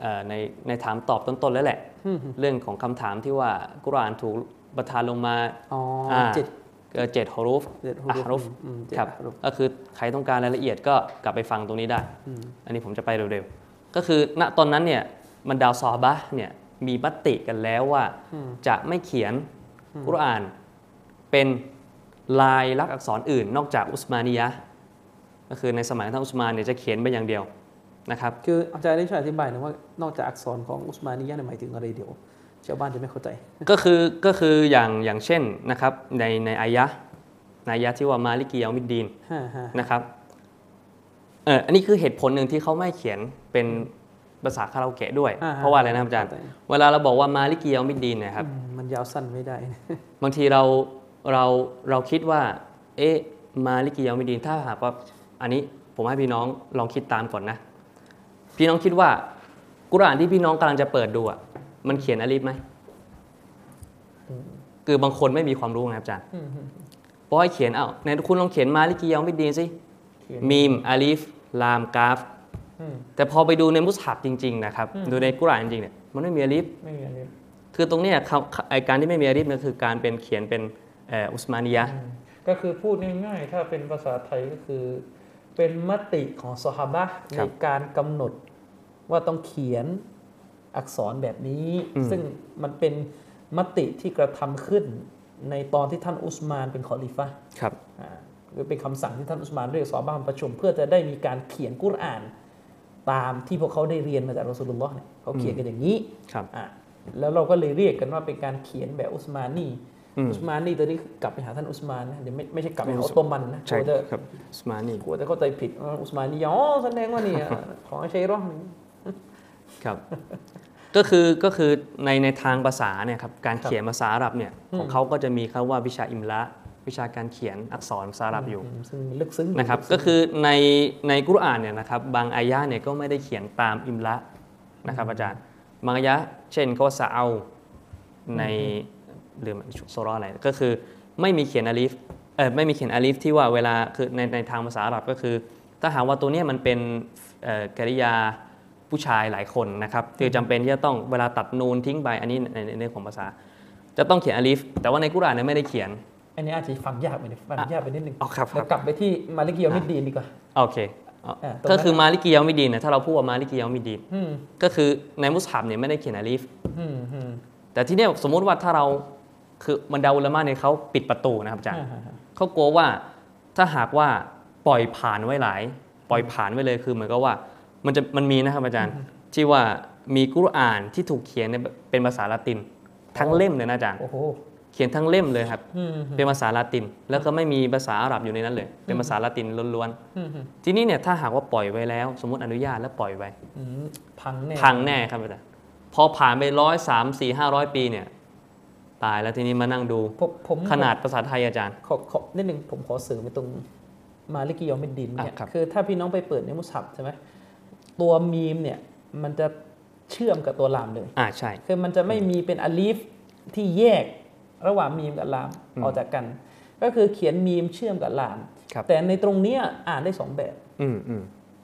เอ่อในในถามตอบต้นๆแล้วแหละอืมเรื่องของคำถามที่ว่ากุรอานถูกประทานลงมาอ๋ออ่าเจ็ดเอ่อเจ็ดฮารุฟเจ็ดฮุอะฮารุฟอืมเจ็ดครับฮารุฟก็คือใครต้องการรายละเอียดก็กลับไปฟังตรงนี้ได้อืมอันนี้ผมจะไปเร็วๆ ก็คือณตอนนั้นเนี่ยบรรดาซอฮาบะห์เนี่ยมีมติกันแล้วว่าอืมจะไม่เขียนกุรอาน เป็นลายลักษณ์อักษรอื่น นอกจากอุสมานียะห์ก็คือในสมัยท่านอุสมานเนี่ยจะเขียนไปอย่างเดียวนะครับคืออาจารย์ได้ช่วยอธิบายหน่อยว่านอกจากอักษรของอุสมานียะห์เนี่ยหมายถึงอะไรเดี๋ยวชาวบ้านจะไม่เข้าใจ ก็คือก็คืออย่างอย่างเช่นนะครับในในอายะห์ในอายะห์ที่ว่ามาลิกิยามิดดีนฮ่าฮ่านะครับ เอออันนี้คือเหตุผลหนึ่งที่เขาไม่เขียนเป็นภาษาคาราโอเกะด้วย อ่เพราะว่าอะไรนะครับอาจารย์ เข้ใจ เวลาเราบอกว่าمالك يوم الدين เนี่ยครับ อืมมันยาวสั้นไม่ได้ บางทีเราเราเราคิดว่า เอ๊ะ مالك يوم الدين ถ้าหากว่าอันนี้ผมให้พี่น้องลองคิดตามก่อนนะ พี่น้องคิดว่า กุรอานที่พี่น้องกำลังจะเปิดดูอะมันเขียนอาลีฟไหมคือบางคนไม่มีความรู้ไงครับอาจารย์เพราะให้เขียนเอ้าในคุณลองเขียนمالك يوم الدين สิเขียน มีมอาลีฟ ลามกาฟอืมแต่พอไปดูในมุสฮับจริงๆนะครับดูในกุรอานจริงๆเนี่ยมันไม่มีอาลีฟไม่มีอะไรคือตรงเนี้ยเขาไอการที่ไม่มีอาลีฟเนี่ยคือการเป็นเขียนเป็นเอ่ออุสมานียะห์ก็คือพูดง่ายๆ ถ้าเป็นภาษาไทยก็คือ เป็นมติของซอฮาบะห์ในการกำหนดว่าต้องเขียนอักษรแบบนี้ ซึ่งมันเป็นมติที่กระทำขึ้นในตอนที่ท่านอุสมานเป็นขอลิฟะห์ครับอ่า หรือเป็นคำสั่งที่ท่านอุสมานเรียกซอฮาบะห์มาประชุม เพื่อจะได้มีการเขียนกุรอาน ตามที่พวกเขาได้เรียนมาจากรอสูลุลลอฮ์เนี่ยเขาเขียนกันอย่างนี้ครับอะแล้วเราก็เลยเรียกกันว่าเป็นการเขียนแบบอุสมานีอืมอุสมานีตัวนี้กลับไปหาท่านอุสมานนะเดี๋ยวไม่ไม่ใช่กลับไปหาอุอสอตโตมันนะใช่กลัวจะครับอุสมานีกลัวจะเข้าใจผิดว่าอุสมานีอ๋อแสดงว่านี่อะของไอ้ชัยรอห์นี่ครับก็คือก็คือในในทางภาษาเนี่ยครับการเขียนภาษาอาหรับเนี่ยของเขาก็จะมีคำว่าวิชาอิมละ วิชาการเขียนอักษรภาษาอาหรับอยู่อืมซึ่งมันลึกซึ้งนะครับลึก็ซึ้งคือในในกุรอานเนี่ยนะครับบางอายะห์เนี่ยก็ไม่ได้เขียนตามอิมละนะครับอาจารย์บางอายะห์เช่นเขาว่าซาเอาในหรือโซรออะไรก็คือไม่มีเขียนอาลิฟเออไม่มีเขียนอาลิฟที่ว่าเวลาคือในในทางภาษาอาหรับก็คือ ถ้าหากว่าตัวเนี้ยมันเป็นเอ่อกริยาผู้ชายหลายคนนะครับคือจำเป็นที่จะต้องเวลาตัดนูนทิ้งไปอันนี้ในในในเรื่องของภาษา จะต้องเขียนอาลิฟแต่ว่าในกุรอานเนี่ยไม่ได้เขียน อันนี้อาจจะฟังยากไปนิดฟังยากไปนิดนึงอ๋อครับครับเดี๋ยวกลับไปที่มาลิกิยอมิดดีนดีกว่าโอเคอ๋ออ่าตรงนั้นก็คือมาลิกิยามิดีนเนี่ยถ้าเราพูดว่ามาลิกิยามิดีนอืมก็คือในมุสฮับเนี่ยไม่ได้เขียนอาลิฟอืมอืมแต่ที่เนี่ยสมมุติว่าถ้าเราคือบรรดาอุลามะเนี่ยเขาปิดประตูนะครับอาจารย์อ่าฮะเขากลัวว่าถ้าหากว่าปล่อยผ่านไว้หลาย ปล่อยผ่านไว้เลยคือเหมือนกับว่า มันจะมันมีนะครับอาจารย์ ที่ว่ามีกุรอานที่ถูกเขียนในเป็นภาษาละติน ทั้งเล่มเลยนะอาจารย์โอ้โห เขียนทั้งเล่มเลยครับอืมเป็นภาษาละติน แล้วก็ไม่มีภาษาอาหรับอยู่ในนั้นเลย เป็นภาษาละตินล้วนอืมอืมๆทีนี้เนี่ยถ้าหากว่าปล่อยไว้แล้ว สมมติอนุญาตแล้วปล่อยไว้อืมพังแน่พังแน่ครับอาจารย์พอผ่านไปร้อยสามสี่ห้าร้อยปีเนี่ย ตายแล้วทีนี้มานั่งดูผมผมขนาดภาษาไทยอาจารย์ขอขอนิดหนึ่งผมขอเสริมไปตรงมาลิกิยอมิดดินเนี่ยอะครับคือถ้าพี่น้องไปเปิดในมุสฮับใช่ไหมตัวมีมเนี่ยมันจะเชื่อมกับตัวลามเลยอ่าใช่คือมันจะไม่มีเป็นอลีฟที่แยก ระหว่างมีมกับลามอืมออกจากกัน ก็คือเขียนมีมเชื่อมกับลามครับแต่ในตรงเนี้ยอ่านได้สองแบบอืมอืม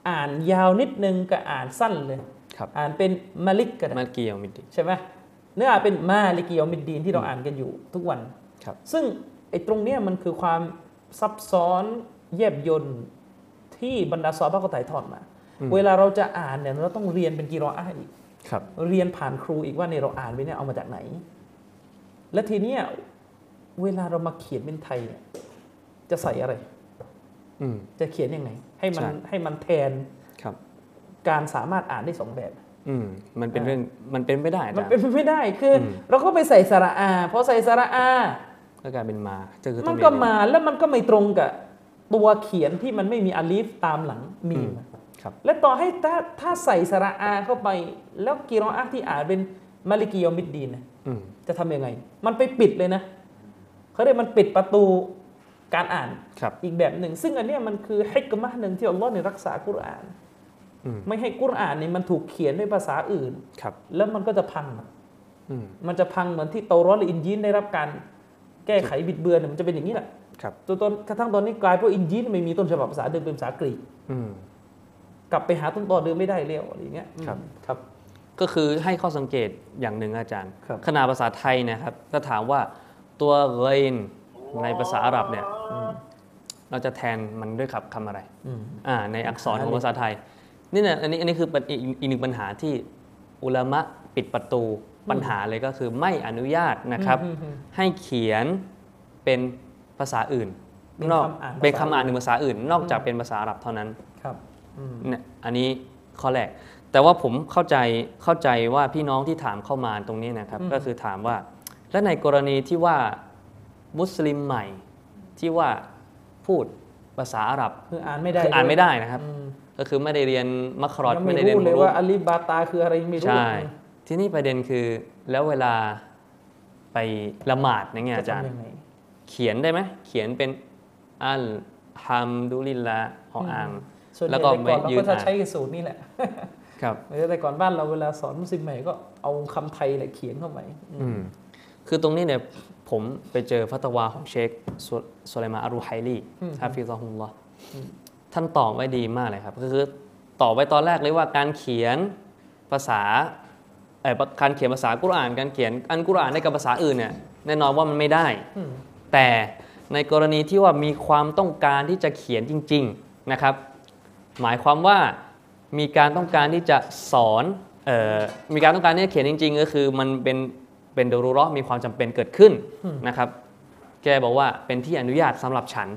อ่านยาวนิดนึงกับอ่านสั้นเลยครับอ่านเป็นมาลิกก็ได้มาเกียวมิดดิใช่ไหมเนื้ออ่านเป็นมาลิกิยอมิดดีนที่เราอ่านกันอยู่ทุกวันครับซึ่งไอ้ตรงเนี้ยมันคือความซับซ้อนแยบยนต์ที่บรรดาซอฮาบะห์เขาถ่ายทอดมา เวลาเราจะอ่านเนี่ยเราต้องเรียนเป็นกีรออาห์อีกครับเรียนผ่านครูอีกว่าเนี่ยเราอ่านไปเนี่ยเอามาจากไหน และทีเนี้ยเวลาเรามาเขียนเป็นไทยเนี่ยจะใส่อะไรอืมจะเขียนยังไง ให้มันใช่ให้มันแทนครับ การสามารถอ่านได้สองแบบอืมมันเป็นอ่าเรื่องมันเป็นไม่ได้อามันจารย์เป็นไปไม่ได้คืออมเราก็ไปใส่สระอาพอใส่สระอาก็กลายเป็นมาก็คือต้มัอนงเรีก็ยนมาแล้วมันก็ไม่ตรงกับตัวเขียนที่มันไม่มีอาลีฟตามหลังมีอืมมครับและต่อให้ถ้าถ้าใส่สระอาเข้าไป แล้วกีรออาห์ที่อ่านเป็นมาลิกิยอมิดดีนนะอืม จะทำยังไง มันไปปิดเลยนะเขาเรียกมันปิดประตูการอ่านครับอีกแบบหนึ่ง ซึ่งอันเนี้ยมันคือฮิกมะห์หนึ่งที่อัลลอฮ์เนี่ยรักษากุรอานอืมไม่ให้กุรอานเนี่ยมันถูกเขียนด้วยภาษาอื่นครับ แล้วมันก็จะพังอืมมันจะพังเหมือนที่เตารอดหรืออินยีนได้รับการแก้ไขบิดเบือนเนี่ยมันจะเป็นอย่างนี้แหละครับจนตอนกระทั่งตอนนี้กลายเป็นว่าอินยีนไม่มีต้นฉบับภาษาเดิมเป็นภาษากรีกอืมกลับไปหาต้นตอเดิมไม่ได้แล้วอะไรอย่างเงี้ยครับครับ ก็คือให้ข้อสังเกตอย่างหนึ่งอาจารย์ครับขนาดภาษาไทยเนะครับถ้าถามว่าตัวเรนในภาษาอาหรับเนี่ยเราจะแทนมันด้วยคำคำอะไรอืมอ่าในอักษรของภาษาไทยนี่เนี่ยอันนี้อันนี้คือเป็นอีกอีกหนึ่งปัญหาที่อุลามะปิดประตูปัญหาเลยก็คือไม่อนุญาตนะครับอืมอืมให้เขียนเป็นภาษาอื่นเป็นนอกคำอ่านเป็นภาษาคำอ่านหนึ่งภาษาอื่น นอกจากเป็นภาษาอาหรับเท่านั้นครับอืมเนี่ยอันนี้ข้อแรก แต่ว่าผมเข้าใจเข้าใจว่าพี่น้องที่ถามเข้ามาตรงนี้นะครับ ก็คือถามว่า และในกรณีที่ว่ามุสลิมใหม่ที่ว่าพูดภาษาอาหรับคืออ่านไม่ได้คืออ่านไม่ด้วยได้นะครับอืมก็คือไม่ได้เรียนมัครอดยังไม่ไม่ได้เรียนรู้เลยฮุรุว่าอาลีบาตาคืออะไรยังไม่รู้ใช่ที่นี่ประเด็นคือแล้วเวลาไปละหมาดอย่างเงี้ยจะอาจารย์ทำยังไงเขียนได้ไหมเขียนเป็นอัลฮัมดุลิลละฮออ่างส่วนใหแล้ญ่วก็แต่ก่อนเรายืก็นจะอ่านใช้สูตรนี่แหละ ครับแต่ก่อนบ้านเราเวลาสอนมุสลิมใหม่ก็เอาคำไทยแหละเขียนเข้าไปอืมอืมคือตรงนี้เนี่ยผมไปเจอฟัตวาของเชคสุสุไลมาอารูไฮลีฮาฟิซะฮุลลอฮ์ท่านตอบไว้ดีมากเลยครับ ก็คือตอบไว้ตอนแรกเลยว่าการเขียนภาษาเอ่อการเขียนภาษากุรอาน การเขียนอันกุรอานได้กับภาษาอื่นเนี่ยแน่นอนว่ามันไม่ได้อืมแต่ในกรณีที่ว่ามีความต้องการที่จะเขียนจริง ๆนะครับ หมายความว่า มีการต้องการที่จะสอนเออมีการต้องการที่จะเขียนจริง ๆ ก็คือมันเป็นเป็นดรูเราะห์มีความจำเป็นเกิดขึ้นนะครับ แกบอกว่าเป็นที่อนุญาตสำหรับฉัน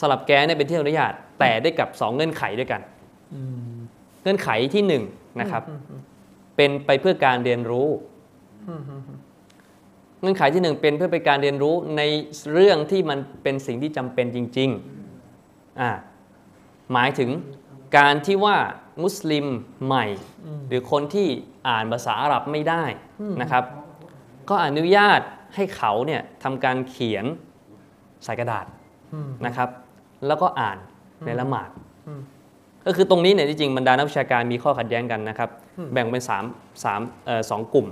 สำหรับแกเนี่ยเป็นที่อนุญาตแต่ได้กับสองเงื่อนไขด้วยกันเงื่อนไขที่หนึ่งนะครับ เป็นไปเพื่อการเรียนรู้เงื่อนไขที่หนึ่งเป็นเพื่อเป็นการเรียนรู้ในเรื่องที่มันเป็นสิ่งที่จำเป็นจริง ๆ อ่าหมายถึง การที่ว่ามุสลิมใหม่ หรือคนที่อ่านภาษาอาหรับไม่ได้นะครับ ก็อนุญาตให้เขาเนี่ยทำการเขียนใส่กระดาษนะครับ แล้วก็อ่านในละหมาดก็คือตรงนี้เนี่ยจริงๆบรรดานักวิชาการมีข้อขัดแย้งกันนะครับ แบ่งเป็นสามสามเอ่อสองกลุ่ม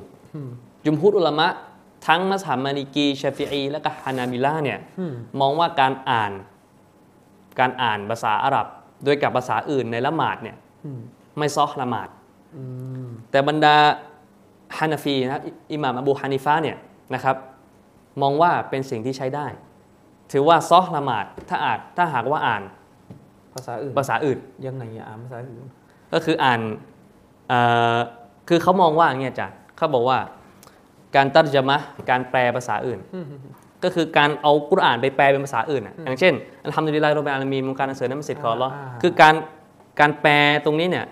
ยยุมฮุดอุลามะทั้งมัสฮับมาลิกีชาฟิอีและก็ฮานาบิลาเนี่ยอืมมองว่าการอ่าน การอ่านภาษาอาหรับ ด้วยกับภาษาอื่นในละหมาดเนี่ยอืมไม่ซอฮ์ละหมาดอืมแต่บรรดาฮานาฟีนะครับอิอิหม่ามอบูฮานิฟะเนี่ยนะครับ มองว่าเป็นสิ่งที่ใช้ได้ ถือว่าซอฮ์ละหมาดถ้าอ่านถ้าหากว่าอ่านภาษาอื่นภาษาอื่นยังไงอะอ่านภาษาอื่น ก็คืออ่านเอ่อคือเขามองว่าอย่างเงี้ยอาจารย์เขาบอกว่าการ ترجمة การแปลภาษาอื่น ก็คือการเอากุรอานไปแปลเป็นภาษาอื่นอะอย่างเช่นอัลฮัมดุลิลลาฮิร็อบบิลอาลามีนมุการอันเสริญน้ำสิทธิ์ของอัลลอฮ์อ่าคือการการแปลตรงนี้เนี่ย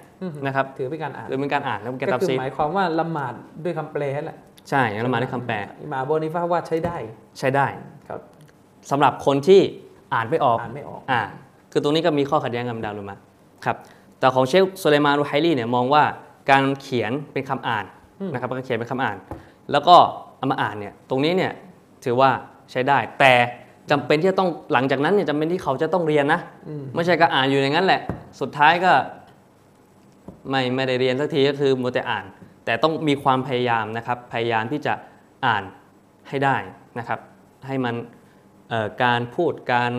นะครับถือเป็นการอ่านหรือเป็นการอ่านแล้วเป็นการก็ตับคือซีดหมายความว่าละหมาดด้วยคำแปลนั่นแหละใช่อย่างละหมาดด้วยคำแปลอิหม่ามอบูฮานิฟะห์ว่าใช้ได้ใช้ได้ครับสำหรับคนที่อ่านไม่ออกอ่านไม่ออกอ่าคือตรงนี้ก็มีข้อขัดแย้งบรรดาอุลามาครับแต่ของเชคสุเลมานรูไฮลีเนี่ยมองว่าการเขียนเป็นคำอ่านนะครับการเขียนเป็นคำอ่าน แล้วก็เอามาอ่านเนี่ยตรงนี้เนี่ยถือว่า ใช้ได้ แต่จำเป็นที่จะต้องหลังจากนั้นเนี่ยจำเป็นที่เขาจะต้องเรียนนะอืมไม่ใช่ก็อ่านอยู่อย่างนั้นแหละ สุดท้ายก็ ไม่ไม่ได้เรียนสักทีก็คือมัวแต่อ่าน แต่ต้องมีความพยายามนะครับ พยายามที่จะอ่านให้ได้นะครับ ให้มันเอ่อการพูดการ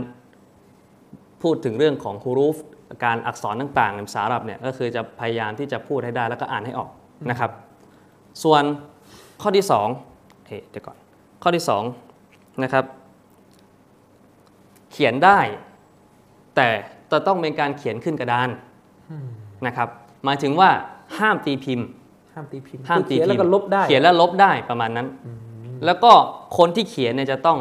พูดถึงเรื่องของฮูรูฟการอักษรต่างๆในภาษาอาหรับเนี่ยก็คือจะพยายามที่จะพูดให้ได้แล้วก็อ่านให้ออกนะครับ ส่วนข้อที่สองเอ๊ะเดี๋ยวก่อน ข้อที่สอง นะครับ เขียนได้ แต่จะต้องเป็นการเขียนขึ้นกระดานนะครับ หมายถึงว่าห้ามตีพิมพ์ ห้ามตีพิมพ์ห้ามตีคือเขียนพิแล้วมก็พ์ลบได้ เขียนแล้วลบได้ประมาณนั้น แล้วก็คนที่เขียนเนี่ยจะต้อง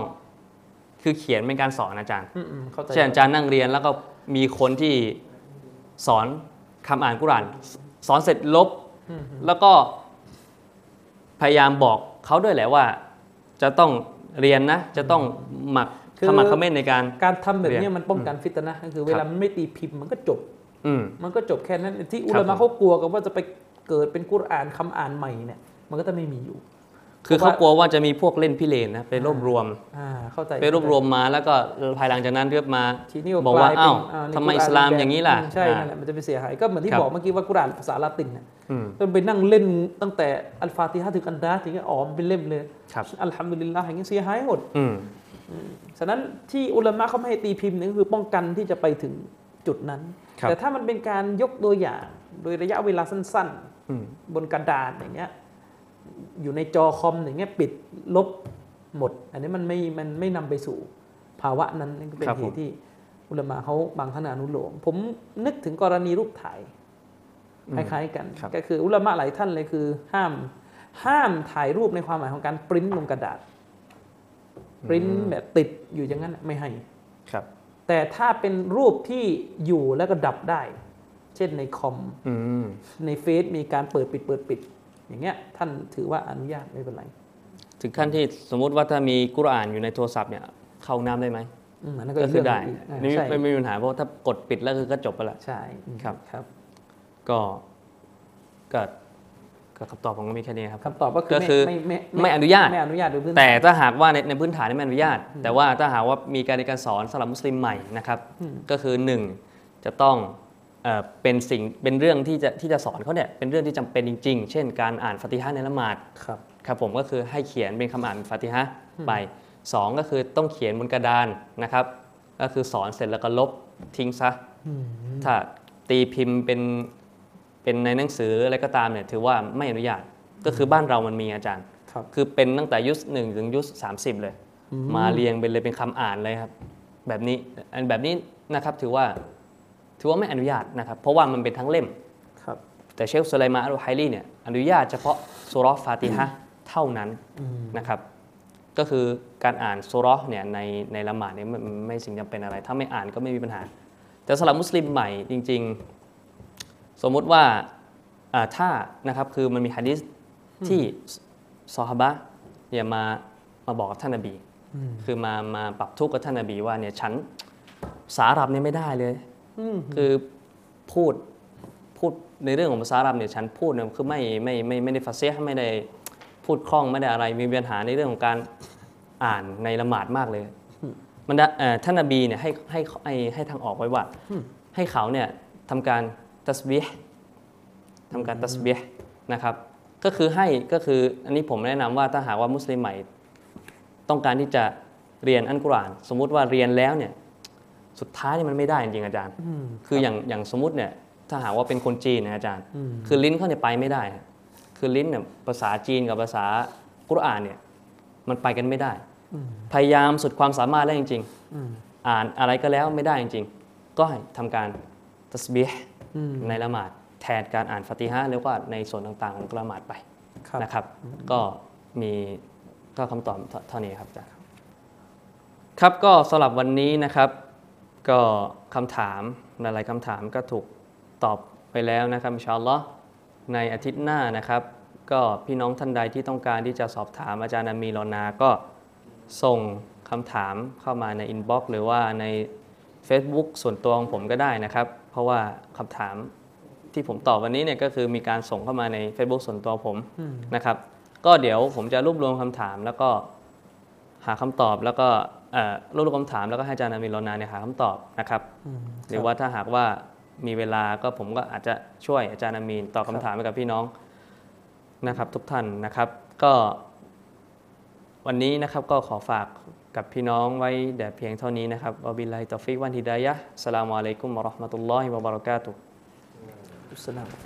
คือเขียนเป็นการสอนอาจารย์อืมอืมเข้าใจเช่นอาจารย์นั่งเรียนแล้วก็มีคนที่สอนคำอ่านกุรอาน สอนเสร็จลบ แล้วก็พยายามบอกเขาด้วยแหละว่า จะต้อง เรียนนะ จะต้องหมักขมักเขม้นในการ การทำแบบเรียเนี้นยมันป้องกันฟิตนะห์ก็คือเวครัลาบมันไม่ตีพิมพ์มันก็จบอืมมันก็จบแค่นั้นที่อุครัลาบมะเขากลัวกันว่าจะไปเกิดเป็นกุรอานคำอ่านใหม่เนี่ยมันก็จะไม่มีอยู่ คือเพราะเขาว่ากลัวว่าจะมีพวกเล่นพิเรนนะไปรวบรวมอ่าเข้าใจไปรวบรวมมาแล้วก็ภายหลังจากนั้นเรียบมาทีนี้บอกว่าลยเป็นอ้าวในทำไมกุรนอิสลามแบบอย่างนี้ล่ะใช่อ่านั่นแหละมันจะไปเสียหายก็เหมือนที่ครับบอกเมื่อกี้ว่ากุรอานภาษาละตินเนี่ยอืมต้องไปนั่งเล่นตั้งแต่อัลฟาติฮะถึงอันดาสอย่างเงี้ยอ๋อมันเป็นเล่มเลยครับอัลฮัมดุลิลลาห์อย่างเงี้ยเสียหายหมดอืมฉะนั้นที่อุลามะเขาไม่ให้ตีพิมพ์เนี่ยก็คือป้องกันที่จะไปถึงจุดนั้นครับแต่ถ้ามันเป็นการยกตัวอย่างโดยระยะเวลาสั้นอืมๆบนกระดานอย่างเงี้ย อยู่ในจอคอมอย่างเงี้ยปิดลบหมด อันนี้มันไม่มันไม่นำไปสู่ภาวะนั้นนั่นก็เป็นครับเหผมตุที่อุลามะเขาบางท่านอนุโลมผมนึกถึงกรณีรูปถ่ายคล้ายๆกันครับก็คืออุลามะหลายท่านเลยคือห้ามห้ามถ่ายรูปในความหมายของการปริ้นลงกระดาษปริ้นแบบติดอยู่อย่างนั้นน่ะไม่ให้ครับ แต่ถ้าเป็นรูปที่อยู่แล้วก็ดับได้ เช่นในคอมอืมในเฟซมีการเปิดปิดเปิดปิด อย่างเงี้ยท่านถือว่าอนุญาตไม่เป็นไร ถึงขั้นที่สมมุติว่าถ้ามีกุรอานอยู่ในโทรศัพท์เนี่ยเข้าห้องน้ำได้ไหมอืมอันนั้นก็ก็คือได้เรื่องกอ่านี่ใช่ไม่ไม่มีปัญหาเพราะว่าถ้ากดปิดแล้วคือก็จบไปละใช่อืมครับครับก็ก็ก็คำตอบผมก็มีแค่นี้ครับคำตอบก็คือก็คือไม่ไม่ไม่อนุญาตไม่อนุญาตโดยพื้นแต่ฐานถ้าหากว่าในในพื้นฐานนี่ไม่อนุญาต แต่ว่าถ้าหากว่ามีการในการสอนสำหรับมุสลิมใหม่นะครับ ก็คือหนึ่งจะต้อง เอ่อเป็นสิ่งเป็นเรื่องที่จะที่จะสอนเขาเนี่ยเป็นเรื่องที่จำเป็นจริง ๆ เช่น การอ่านฟาติฮะห์ในละหมาดครับครับผมก็คือให้เขียนเป็นคำอ่านฟาติฮะห์ไปสองก็คือต้องเขียนบนกระดานนะครับ ก็คือสอนเสร็จแล้วก็ลบทิ้งซะถ้าตีพิมพ์เป็นเป็นในหนังสืออะไรก็ตามเนี่ยถือว่าไม่อนุญาตก็คือบ้านเรามันมีอาจารย์ครับคือเป็นตั้งแต่ยุคหนึ่งถึงยุคสามสิบเลย มาเรียงเป็นเลยเป็นคำอ่านเลยครับ แบบนี้อันแบบนี้นะครับถือว่า ถือว่าไม่อนุญาตนะครับเพราะว่ามันเป็นทั้งเล่มครับแต่เชคสุไลมานอัลไฮลีเนี่ยอนุญาตเฉพาะสุเราะห์ฟาติฮะห์เท่านั้นนะครับก็คือการอ่านสุเราะห์เนี่ยในในละหมาดเนี่ยไม่ไม่ไม่สิ่งจำเป็นอะไร ถ้าไม่อ่านก็ไม่มีปัญหา แต่สำหรับมุสลิมใหม่จริง ๆ สมมุติว่าอ่าถ้านะครับคือมันมีฮะดิษที่ซอฮาบะห์เนี่ยมามาบอกกับท่านนบี คือมามาปรับทุกข์กับท่านนบีว่าเนี่ยฉันภาษาอาหรับเนี่ยไม่ได้เลย คือพูดพูดในเรื่องของภาษาอาหรับเนี่ยฉันพูดเนี่ยคือไม่ไม่ไม่ไม่ได้ฟาเซียห์ไม่ได้พูดคล่องไม่ได้อะไร มีปัญหาในเรื่องของการอ่านในละหมาดมากเลย มันดาเอ่อท่านนบีเนี่ยให้ให้ให้ให้ทางออกไว้ว่า ให้เขาเนี่ยทำการตัสบีห์ทำการตัสบีห์นะครับ ก็คือให้ก็คืออันนี้ผมแนะนำว่าถ้าหากว่ามุสลิมใหม่ ต้องการที่จะเรียนอันกุรอาน สมมุติว่าเรียนแล้วเนี่ย สุดท้ายเนี่ยมันไม่ได้จริงๆอาจารย์อืมคืออย่างอย่างสมมติเนี่ยถ้าหากว่าเป็นคนจีนนะอาจารย์อืมคือลิ้นเขาเนี่ยไปไม่ได้ฮะคือลิ้นเนี่ยภาษาจีนกับภาษากุรอานเนี่ยมันไปกันไม่ได้อืมพยายามสุดความสามารถแล้วจริงอืมๆอ่านอะไรก็แล้วไม่ได้จริงๆ ก็ให้ทำการตัสบีห์อืมในละหมาดแทนการอ่านฟาติฮะห์หรือว่าในส่วนต่างๆของละหมาดไปครับนะครับ ก็มีก็คำตอบเท่าเท่านี้ครับอาจารย์ครับก็สำหรับวันนี้นะครับ ก็คำถามหลายๆคำถามก็ถูกตอบไปแล้วนะครับอินชาอัลลอฮ์ในอาทิตย์หน้านะครับ ก็พี่น้องท่านใดที่ต้องการที่จะสอบถามอาจารย์อามีรอนา ก็ส่งคำถามเข้ามาใน inbox หรือว่าใน Facebook ส่วนตัวของผมก็ได้นะครับ เพราะว่าคำถามที่ผมตอบวันนี้เนี่ยก็คือมีการส่งเข้ามาใน Facebook ส่วนตัวผมนะครับ ก็เดี๋ยวผมจะรวบรวมคำถามแล้วก็หาคำตอบแล้วก็ รวบรวมคำถามแล้วก็ให้อาจารย์อามีรอนาเนี่ยหาคำตอบนะครับอืมหรือว่าถ้าหากว่ามีเวลาก็ผมก็อาจจะช่วยอาจารย์อามีนตอบคำถามให้กับพี่น้องนะครับ ทุกท่านนะครับ ก็วันนี้นะครับก็ขอฝากกับพี่น้องไว้แต่เพียงเท่านี้นะครับوبالله التوفيق والهداية السلام عليكم ورحمة الله وبركاته السلام